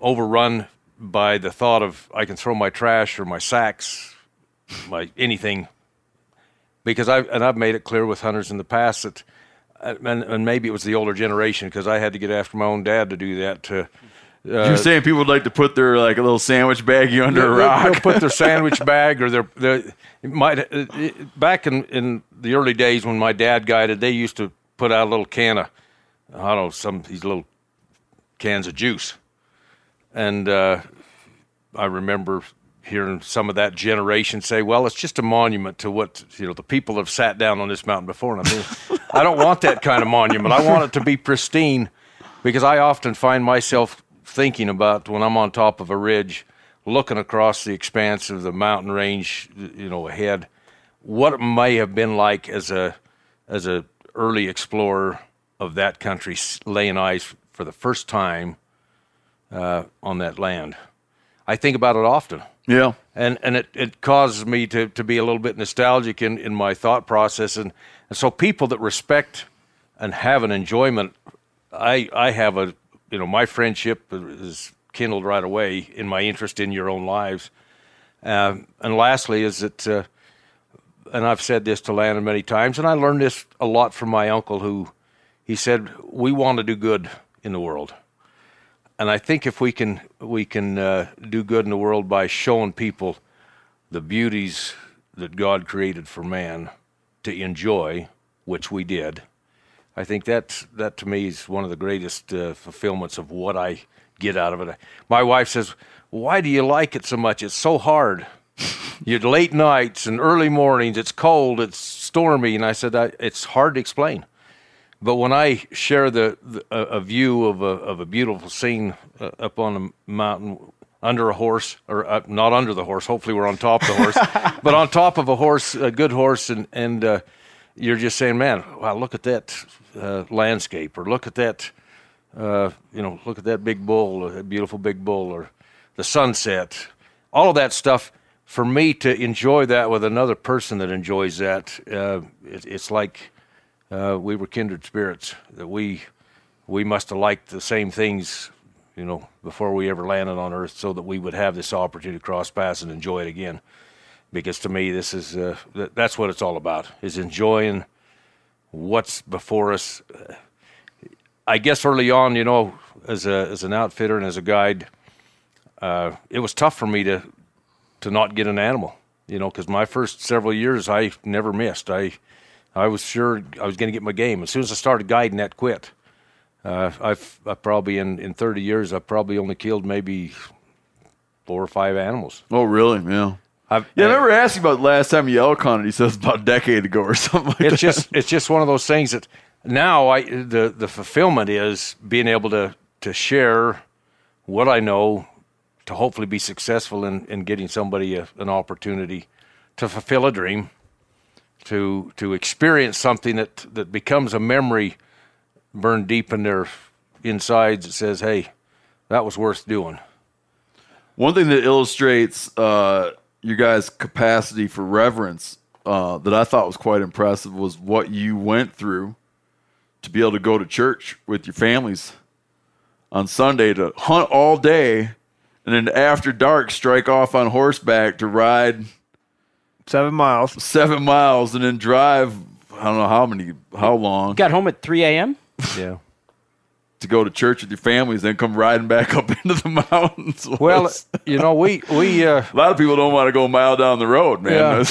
overrun by the thought of I can throw my trash or my sacks my anything because I and I've made it clear with hunters in the past that uh, and, and maybe it was the older generation because I had to get after my own dad to do that to uh, You're saying people would like to put their like a little sandwich baggie under a they'll- rock. They'll put their *laughs* sandwich bag or their, their it might uh, it, back in, in the early days when my dad guided, they used to put out a little can of I don't know some these little cans of juice, and uh, I remember hearing some of that generation say, "Well, it's just a monument to what you know the people have sat down on this mountain before." And I mean, *laughs* I don't want that kind of monument. I want it to be pristine, because I often find myself thinking about when I'm on top of a ridge, looking across the expanse of the mountain range, you know, ahead, what it may have been like as a as a early explorer of that country, laying eyes for the first time uh, on that land. I think about it often yeah. and and it, it causes me to, to be a little bit nostalgic in, in my thought process. And, and so people that respect and have an enjoyment I I have a you know my friendship is kindled right away in my interest in your own lives. Um, and lastly is that uh, and I've said this to Landon many times and I learned this a lot from my uncle who he said we want to do good in the world and I think if we can we can uh, do good in the world by showing people the beauties that God created for man to enjoy, which we did, I think that that to me is one of the greatest uh, fulfillments of what I get out of it. My wife says, "Why do you like it so much? It's so hard. you late nights and early mornings. It's cold. It's stormy." And I said, I, "It's hard to explain." But when I share the, the a, view of a of a beautiful scene uh, up on a mountain under a horse, or uh, not under the horse. Hopefully, we're on top of the horse, *laughs* but on top of a horse, a good horse, and and uh, you're just saying, "Man, wow, look at that uh, landscape," or "Look at that, uh, you know, look at that big bull, a beautiful big bull," or the sunset. All of that stuff. For me to enjoy that with another person that enjoys that, uh, it, it's like uh, we were kindred spirits. That we we must have liked the same things, you know, before we ever landed on Earth, so that we would have this opportunity to cross paths and enjoy it again. Because to me, this is uh, th- that's what it's all about: is enjoying what's before us. I guess early on, you know, as a as an outfitter and as a guide, uh, it was tough for me to to not get an animal. You know, because my first several years, I never missed. I I was sure I was going to get my game. As soon as I started guiding, that quit. Uh, I've, i probably in, in 30 years, I've probably only killed maybe four or five animals. Oh, really? Yeah. I've, Yeah, I remember asking about the last time you elk hunted. He says about a decade ago or *laughs* something like it's that. just it's just one of those things that now I the the fulfillment is being able to to share what I know to hopefully be successful in, in getting somebody a, an opportunity to fulfill a dream, to to experience something that that becomes a memory burned deep in their insides that says, "Hey, that was worth doing." One thing that illustrates uh, your guys' capacity for reverence uh, that I thought was quite impressive was what you went through to be able to go to church with your families on Sunday to hunt all day and then after dark strike off on horseback to ride Seven miles. seven miles and then drive I don't know how many how long Got home at 3 a.m. *laughs* Yeah. to go to church with your families then come riding back up *laughs* into the mountains. *laughs* Well, you know, we we uh, a lot of people don't want to go a mile down the road, man.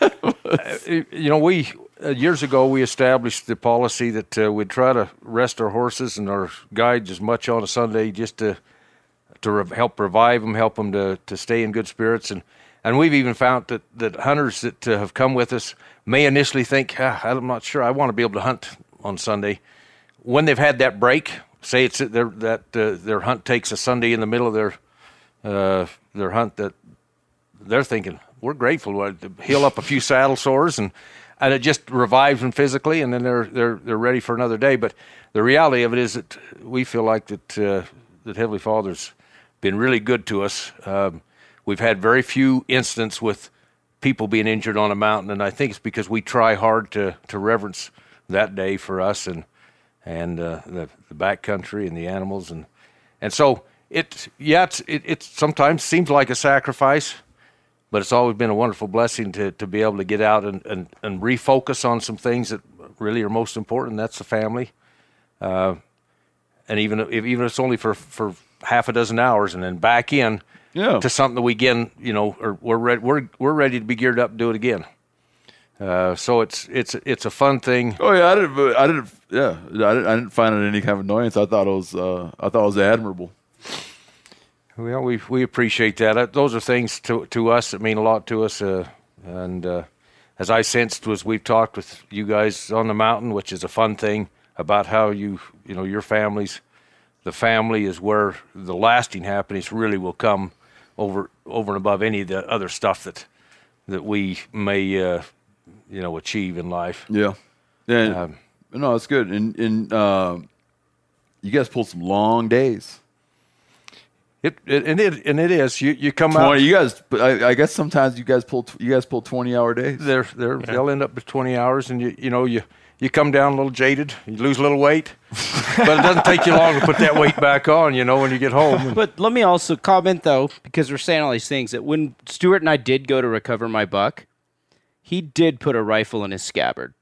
Yeah. you know, we uh, years ago we established the policy that uh, we'd try to rest our horses and our guides as much on a Sunday just to to rev- help revive them, help them to, to stay in good spirits, and and we've even found that that hunters that uh, have come with us may initially think, ah, I'm not sure, I want to be able to hunt on Sunday. When they've had that break, say it's their that uh, their hunt takes a Sunday in the middle of their uh, their hunt, that they're thinking we're grateful to heal up a few saddle sores and and it just revives them physically, and then they're they're they're ready for another day. But the reality of it is that we feel like that uh, that Heavenly Father's been really good to us. Um, we've had very few incidents with people being injured on a mountain, and I think it's because we try hard to to reverence that day for us and and uh, the the backcountry and the animals and and so it yeah it's, it it sometimes seems like a sacrifice but it's always been a wonderful blessing to, to be able to get out and, and, and refocus on some things that really are most important. That's the family. Uh, and even if even if it's only for, for half a dozen hours and then back in Yeah. to something that we again, you know, or we're ready, we're, we're ready to be geared up and do it again. Uh, so it's, it's, it's a fun thing. Oh yeah, I didn't. I didn't. Yeah, I didn't. I didn't find it any kind of annoyance. I thought it was. Uh, I thought it was admirable. Well, we we appreciate that. Uh, Those are things to to us that mean a lot to us. Uh, and uh, as I sensed was we've talked with you guys on the mountain, which is a fun thing about how you you know your families, the family is where the lasting happiness really will come over over and above any of the other stuff that that we may uh, you know achieve in life. Yeah. Yeah. Um, no, it's good. And and uh, you guys pulled some long days. It, it and it and it is you you come out. You guys. But I, I guess sometimes you guys pull. You guys pull twenty hour days. they're they're they'll end up with 20 hours and you you know you you come down a little jaded you lose a little weight but it doesn't take you long to put that weight back on you know when you get home *laughs* But let me also comment though, because we're saying all these things, that when Stewart and I did go to recover my buck, he did put a rifle in his scabbard.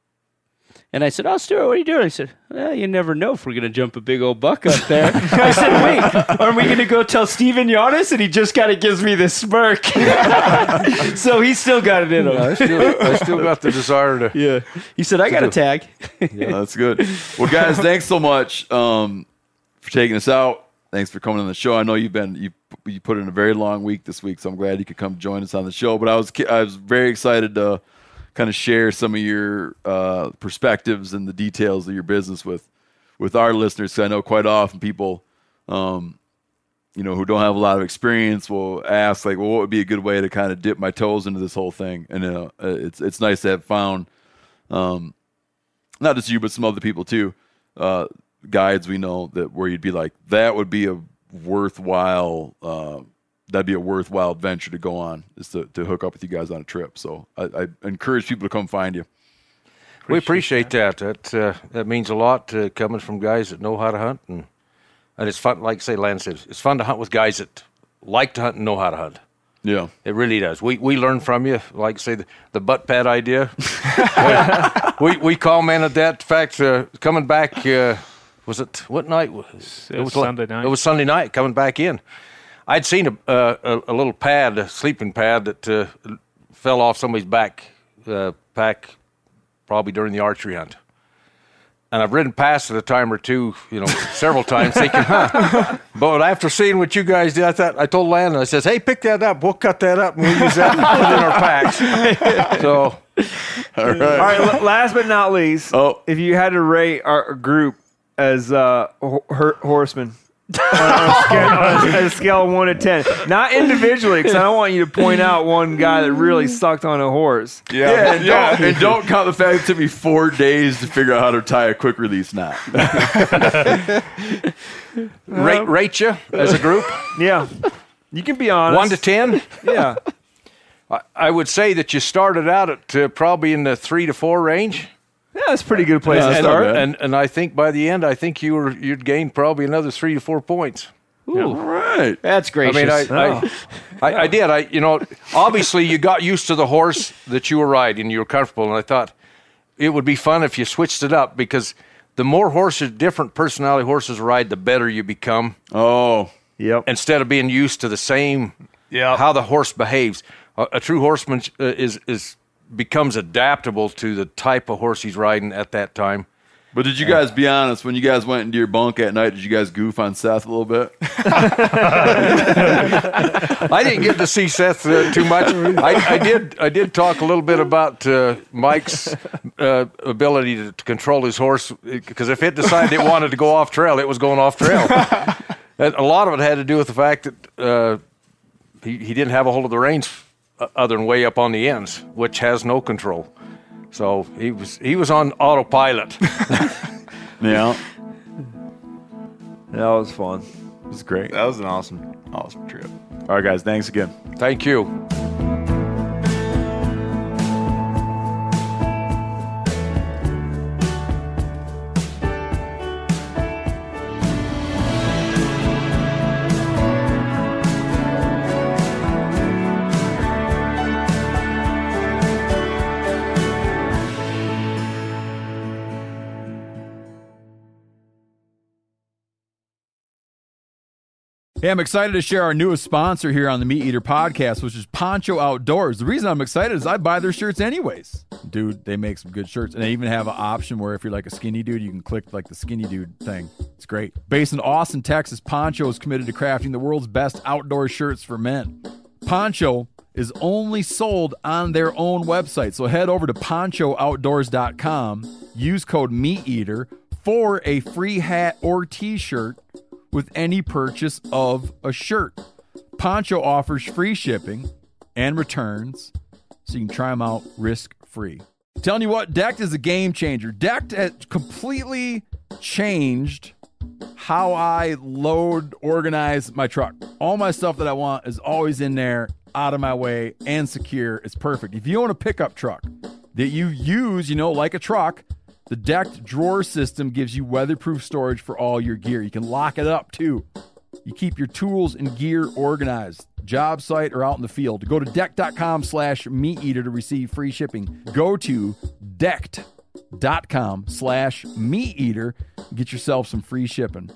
And I said, "Oh, Stewart, what are you doing?" He said, "Well, you never know if we're gonna jump a big old buck up there." *laughs* I said, "Wait, are we gonna go tell Steve and Janis?" And he just kind of gives me this smirk. *laughs* so he still got it in him. I still, I still got the desire to Yeah. He said, "I got a tag." Yeah, that's good. Well, guys, thanks so much um, for taking us out. Thanks for coming on the show. I know you've been you you put in a very long week this week, so I'm glad you could come join us on the show. But I was I was very excited to kind of share some of your uh, perspectives and the details of your business with with our listeners. 'cause I know quite often people, um, you know, who don't have a lot of experience will ask like, well, what would be a good way to kind of dip my toes into this whole thing? And uh, it's it's nice to have found um, not just you, but some other people too, uh, guides we know that where you'd be like, that would be a worthwhile, uh, that'd be a worthwhile adventure to go on, is to, to hook up with you guys on a trip. So I, I encourage people to come find you. we appreciate that that uh, that means a lot uh, coming from guys that know how to hunt and and it's fun like say Lance said it's fun to hunt with guys that like to hunt and know how to hunt Yeah. It really does. We we learn from you. Like say the, the butt pad idea. *laughs* we we commented that. In fact, uh, coming back, uh, was it what night? was It was Sunday night. It was Sunday night. Coming back in, I'd seen a uh, a, a little pad, a sleeping pad that uh, fell off somebody's back uh, pack, probably during the archery hunt. And I've ridden past it a time or two, you know, several times, *laughs* thinking, huh. But after seeing what you guys did, I thought I told Landon, I says, "Hey, pick that up. We'll cut that up and we'll use that and put it in our packs." *laughs* So All right. All right. last but not least, Oh. if you had to rate our group as uh, ho- her- horsemen on, on a scale, on a, a scale of one to ten, not individually, because I don't want you to point out one guy that really sucked on a horse. Yeah, and, Don't, and don't count the fact it took me four days to figure out how to tie a quick release knot. *laughs* rate rate you as a group, Yeah, you can be honest. one to ten. yeah. I, I would say that you started out at uh, probably in the three to four range. Yeah, that's a pretty good place Yeah, to that's and, not start. and and I think by the end, I think you were you'd gain probably another three to four points. All right. That's great. I gracious. mean, I, I, I, I did. I, you know, obviously you got used to the horse that you were riding. You were comfortable, and I thought it would be fun if you switched it up because the more horses, different personality horses ride, the better you become. Oh, Yep. Instead of being used to the same, Yeah. how the horse behaves. A, a true horseman uh, is is becomes adaptable to the type of horse he's riding at that time. But did you guys be honest when you guys went into your bunk at night? Did you guys goof on Seth a little bit? *laughs* I didn't get to see Seth uh, too much. I, I did. I did talk a little bit about uh, Mike's uh, ability to, to control his horse because if it decided it wanted to go off trail, it was going off trail. *laughs* and a lot of it had to do with the fact that uh, he he didn't have a hold of the reins Uh, other than way up on the ends, which has no control. So he was he was on autopilot. *laughs* yeah, That was fun. it was great. That was an awesome, awesome trip. All right, guys, thanks again. Thank you. Hey, I'm excited to share our newest sponsor here on the MeatEater podcast, which is Poncho Outdoors. The reason I'm excited is I buy their shirts anyways. Dude, they make some good shirts. And they even have an option where if you're like a skinny dude, you can click like the skinny dude thing. It's great. Based in Austin, Texas, Poncho is committed to crafting the world's best outdoor shirts for men. Poncho is only sold on their own website. So head over to ponchooutdoors.com, use code MeatEater for a free hat or t shirt with any purchase of a shirt. Poncho offers free shipping and returns, so you can try them out risk free. Telling you what, Decked is a game changer. Decked has completely changed how I load, organize my truck. All my stuff that I want is always in there, out of my way, and secure. It's perfect. If you own a pickup truck that you use, you know, like a truck, the decked drawer system gives you weatherproof storage for all your gear. You can lock it up too. You keep your tools and gear organized, job site or out in the field. Go to decked.com slash meat eater to receive free shipping. Go to decked.com slash meat eater. Get yourself some free shipping.